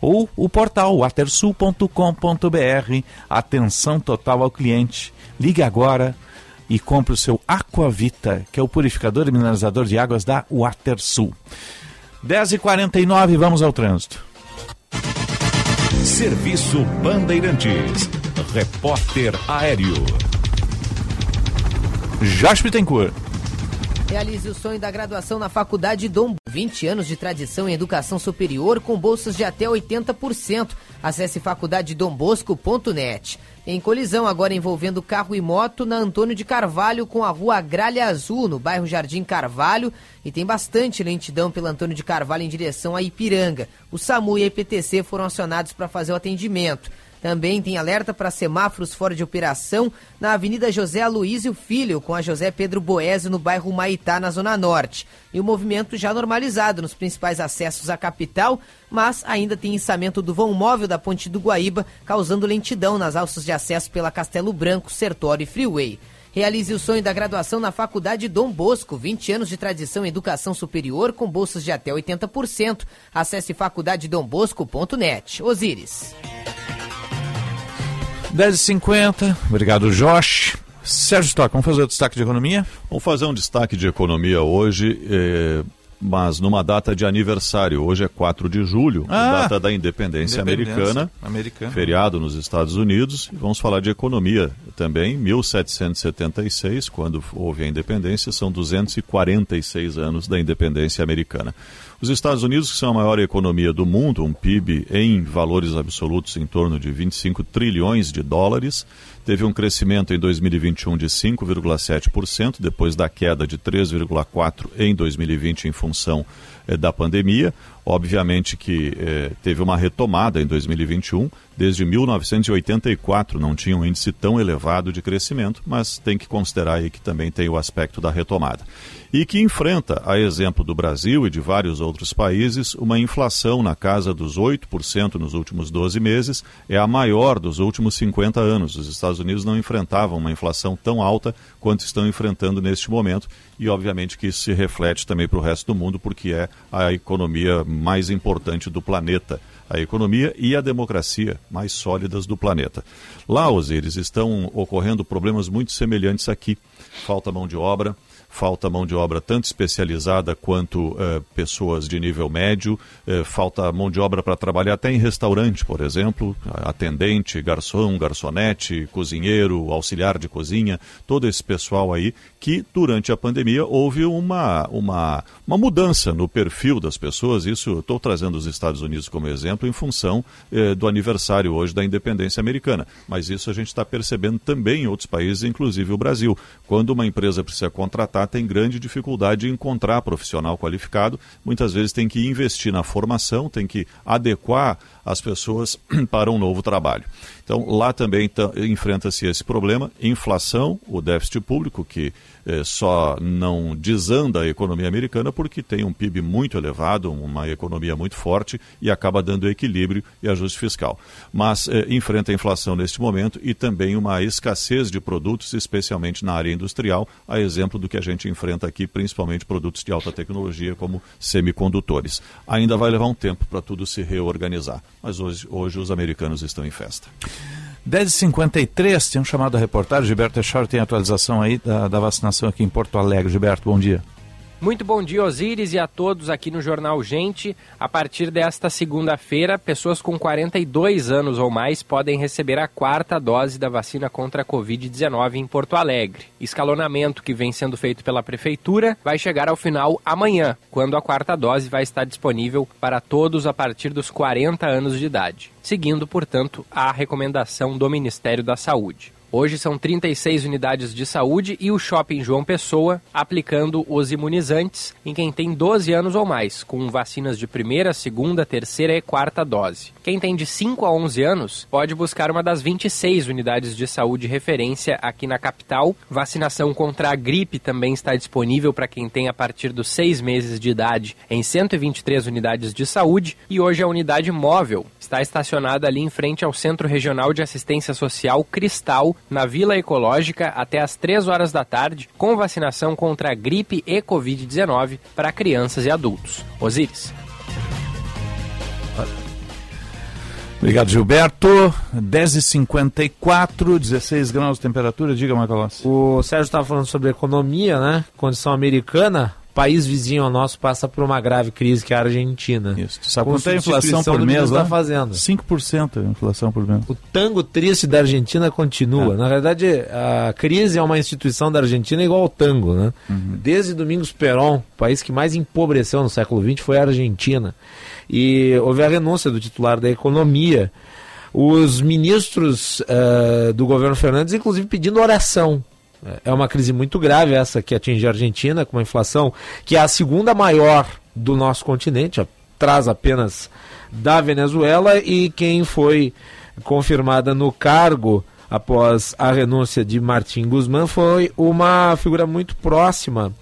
ou o portal watersul.com.br. Atenção total ao cliente. Ligue agora e compre o seu Aquavita, que é o purificador e mineralizador de águas da Watersul. 10h49, vamos ao trânsito. Serviço Bandeirantes. Repórter Aéreo. Jorge Bittencourt. Realize o sonho da graduação na Faculdade Dom. 20 anos de tradição em educação superior com bolsas de até 80%. Acesse faculdadedombosco.net. Em colisão agora envolvendo carro e moto na Antônio de Carvalho com a rua Gralha Azul, no bairro Jardim Carvalho. E tem bastante lentidão pela Antônio de Carvalho em direção a Ipiranga. O SAMU e a IPTC foram acionados para fazer o atendimento. Também tem alerta para semáforos fora de operação na Avenida José Aloísio Filho, com a José Pedro Boésio, no bairro Maitá, na Zona Norte. E o movimento já normalizado nos principais acessos à capital, mas ainda tem içamento do vão móvel da Ponte do Guaíba, causando lentidão nas alças de acesso pela Castelo Branco, Sertório e Freeway. Realize o sonho da graduação na Faculdade Dom Bosco, 20 anos de tradição em educação superior com bolsas de até 80%. Acesse faculdadedombosco.net. Osíris. 10h50, obrigado Josh. Sérgio Stock, vamos fazer o destaque de economia? Vamos fazer um destaque de economia hoje. Eh mas numa data de aniversário. Hoje é 4 de julho, ah, data da independência, independência americana, americana, feriado nos Estados Unidos. E vamos falar de economia também. 1776, quando houve a independência, são 246 anos da independência americana. Os Estados Unidos, que são a maior economia do mundo, um PIB em valores absolutos em torno de 25 trilhões de dólares, teve um crescimento em 2021 de 5,7%, depois da queda de 3,4% em 2020 em função eh, da pandemia. Obviamente que eh, teve uma retomada em 2021. Desde 1984 não tinha um índice tão elevado de crescimento, mas tem que considerar aí que também tem o aspecto da retomada e que enfrenta, a exemplo do Brasil e de vários outros países, uma inflação na casa dos 8% nos últimos 12 meses, é a maior dos últimos 50 anos. Os Estados Unidos não enfrentavam uma inflação tão alta quanto estão enfrentando neste momento, e obviamente que isso se reflete também para o resto do mundo, porque é a economia mais importante do planeta a economia e a democracia mais sólidas do planeta. Lá, Osíris, estão ocorrendo problemas muito semelhantes aqui. Falta mão de obra, falta mão de obra tanto especializada quanto eh, pessoas de nível médio, eh, falta mão de obra para trabalhar até em restaurante, por exemplo, atendente, garçom, garçonete, cozinheiro, auxiliar de cozinha, todo esse pessoal aí que durante a pandemia houve uma, uma, uma mudança no perfil das pessoas, isso estou trazendo os Estados Unidos como exemplo em função eh, do aniversário hoje da independência americana, mas isso a gente está percebendo também em outros países, inclusive o Brasil. Quando uma empresa precisa contratar, tem grande dificuldade em encontrar profissional qualificado, muitas vezes tem que investir na formação, tem que adequar as pessoas para um novo trabalho. Então, lá também enfrenta-se esse problema, inflação, o déficit público, que eh, só não desanda a economia americana porque tem um PIB muito elevado, uma economia muito forte e acaba dando equilíbrio e ajuste fiscal. Mas eh, enfrenta a inflação neste momento e também uma escassez de produtos, especialmente na área industrial, a exemplo do que a gente enfrenta aqui, principalmente produtos de alta tecnologia como semicondutores. Ainda vai levar um tempo para tudo se reorganizar, mas hoje, hoje os americanos estão em festa. 10h53, tem um chamado da reportagem. Gilberto Echar tem atualização aí da, da vacinação aqui em Porto Alegre. Gilberto, bom dia. Muito bom dia, Osíris, e a todos aqui no Jornal Gente. A partir desta segunda-feira, pessoas com 42 anos ou mais podem receber a quarta dose da vacina contra a Covid-19 em Porto Alegre. Escalonamento que vem sendo feito pela Prefeitura vai chegar ao final amanhã, quando a quarta dose vai estar disponível para todos a partir dos 40 anos de idade, seguindo, portanto, a recomendação do Ministério da Saúde. Hoje são 36 unidades de saúde e o Shopping João Pessoa aplicando os imunizantes em quem tem 12 anos ou mais, com vacinas de primeira, segunda, terceira e quarta dose. Quem tem de 5 a 11 anos pode buscar uma das 26 unidades de saúde referência aqui na capital. Vacinação contra a gripe também está disponível para quem tem a partir dos 6 meses de idade em 123 unidades de saúde e hoje a unidade móvel está estacionada ali em frente ao Centro Regional de Assistência Social Cristal, na Vila Ecológica, até às 3 horas da tarde, com vacinação contra a gripe e Covid-19 para crianças e adultos. Osíris. Obrigado, Gilberto. 10h54, 16 graus de temperatura. Diga, Macalossi. O Sérgio estava falando sobre economia, né? Condição americana país vizinho ao nosso passa por uma grave crise que é a Argentina. Isso. Sabe quanto é a inflação por mês? Está fazendo. 5% a inflação por mês. O tango triste da Argentina continua. É. Na verdade, a crise é uma instituição da Argentina igual ao tango, né? Uhum. Desde Domingos Perón, o país que mais empobreceu no século XX foi a Argentina. E houve a renúncia do titular da economia. Os ministros uh, do governo Fernandes, inclusive, pedindo oração é uma crise muito grave essa que atinge a Argentina, com uma inflação que é a segunda maior do nosso continente, atrás apenas da Venezuela, e quem foi confirmada no cargo após a renúncia de Martim Guzmán, foi uma figura muito próxima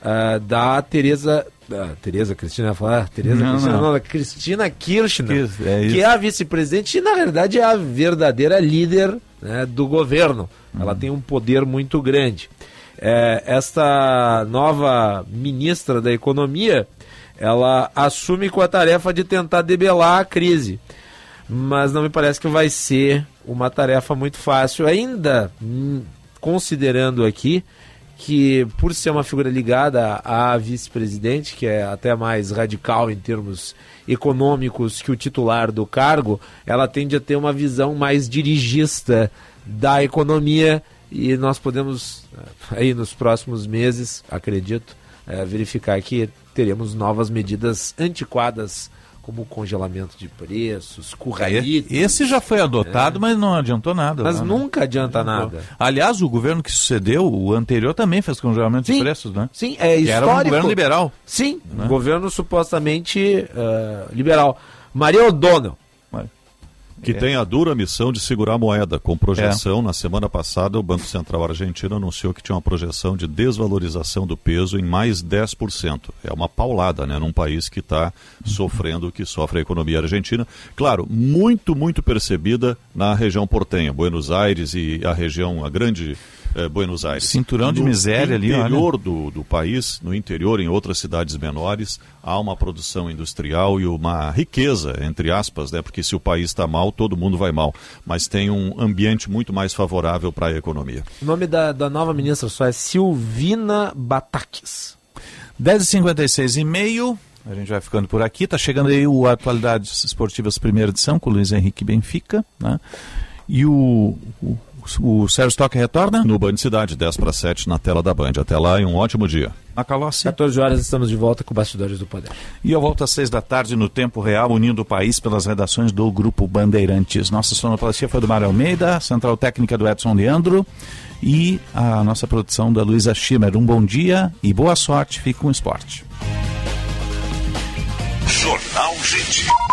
uh, da Tereza da Tereza Cristina falar Tereza não, Cristina não. não, Cristina Kirchner, é que é a vice-presidente e na verdade é a verdadeira líder né, do governo. Hum. Ela tem um poder muito grande. É, esta nova ministra da Economia, ela assume com a tarefa de tentar debelar a crise, mas não me parece que vai ser uma tarefa muito fácil, ainda hum, considerando aqui que por ser uma figura ligada à vice-presidente, que é até mais radical em termos econômicos que o titular do cargo, ela tende a ter uma visão mais dirigista da economia e nós podemos eh, aí nos próximos meses, acredito, é, verificar que teremos novas medidas antiquadas como congelamento de preços, curralitos. Esse já foi adotado, é. mas não adiantou nada. Mas né? nunca adianta nada. Aliás, o governo que sucedeu, o anterior, também fez congelamento sim, de preços, né? Sim, é histórico. era um governo liberal. Sim, né? governo supostamente uh, liberal. Maria O'Donnell, que é. tem a dura missão de segurar a moeda, com projeção. É. Na semana passada, o Banco Central Argentino anunciou que tinha uma projeção de desvalorização do peso em mais 10%. É uma paulada, né, num país que está sofrendo o que sofre a economia argentina. Claro, muito, muito percebida na região portenha, Buenos Aires e a região, a grande eh, Buenos Aires. Cinturão de no miséria ali, No interior do, do país, no interior, em outras cidades menores, há uma produção industrial e uma riqueza, entre aspas, né? porque se o país está mal, todo mundo vai mal. Mas tem um ambiente muito mais favorável para a economia. O nome da, da nova ministra só é Silvina Batakis. 10h56 e meio. A gente vai ficando por aqui. Está chegando aí o Atualidades Esportivas Primeira Edição com o Luiz Henrique Benfica. Né? E o, o o Sérgio Stock retorna? No Band Cidade, 10 para 7, na tela da Band. Até lá e um ótimo dia. A Calossi. 14 horas estamos de volta com Bastidores do Poder. E eu volto às 6 da tarde no Tempo Real, unindo o país pelas redações do Grupo Bandeirantes. Nossa sonoplastia foi do Mário Almeida, central técnica do Edson Leandro e a nossa produção da Luísa Schimmer. Um bom dia e boa sorte. Fique com o esporte. Jornal Gente.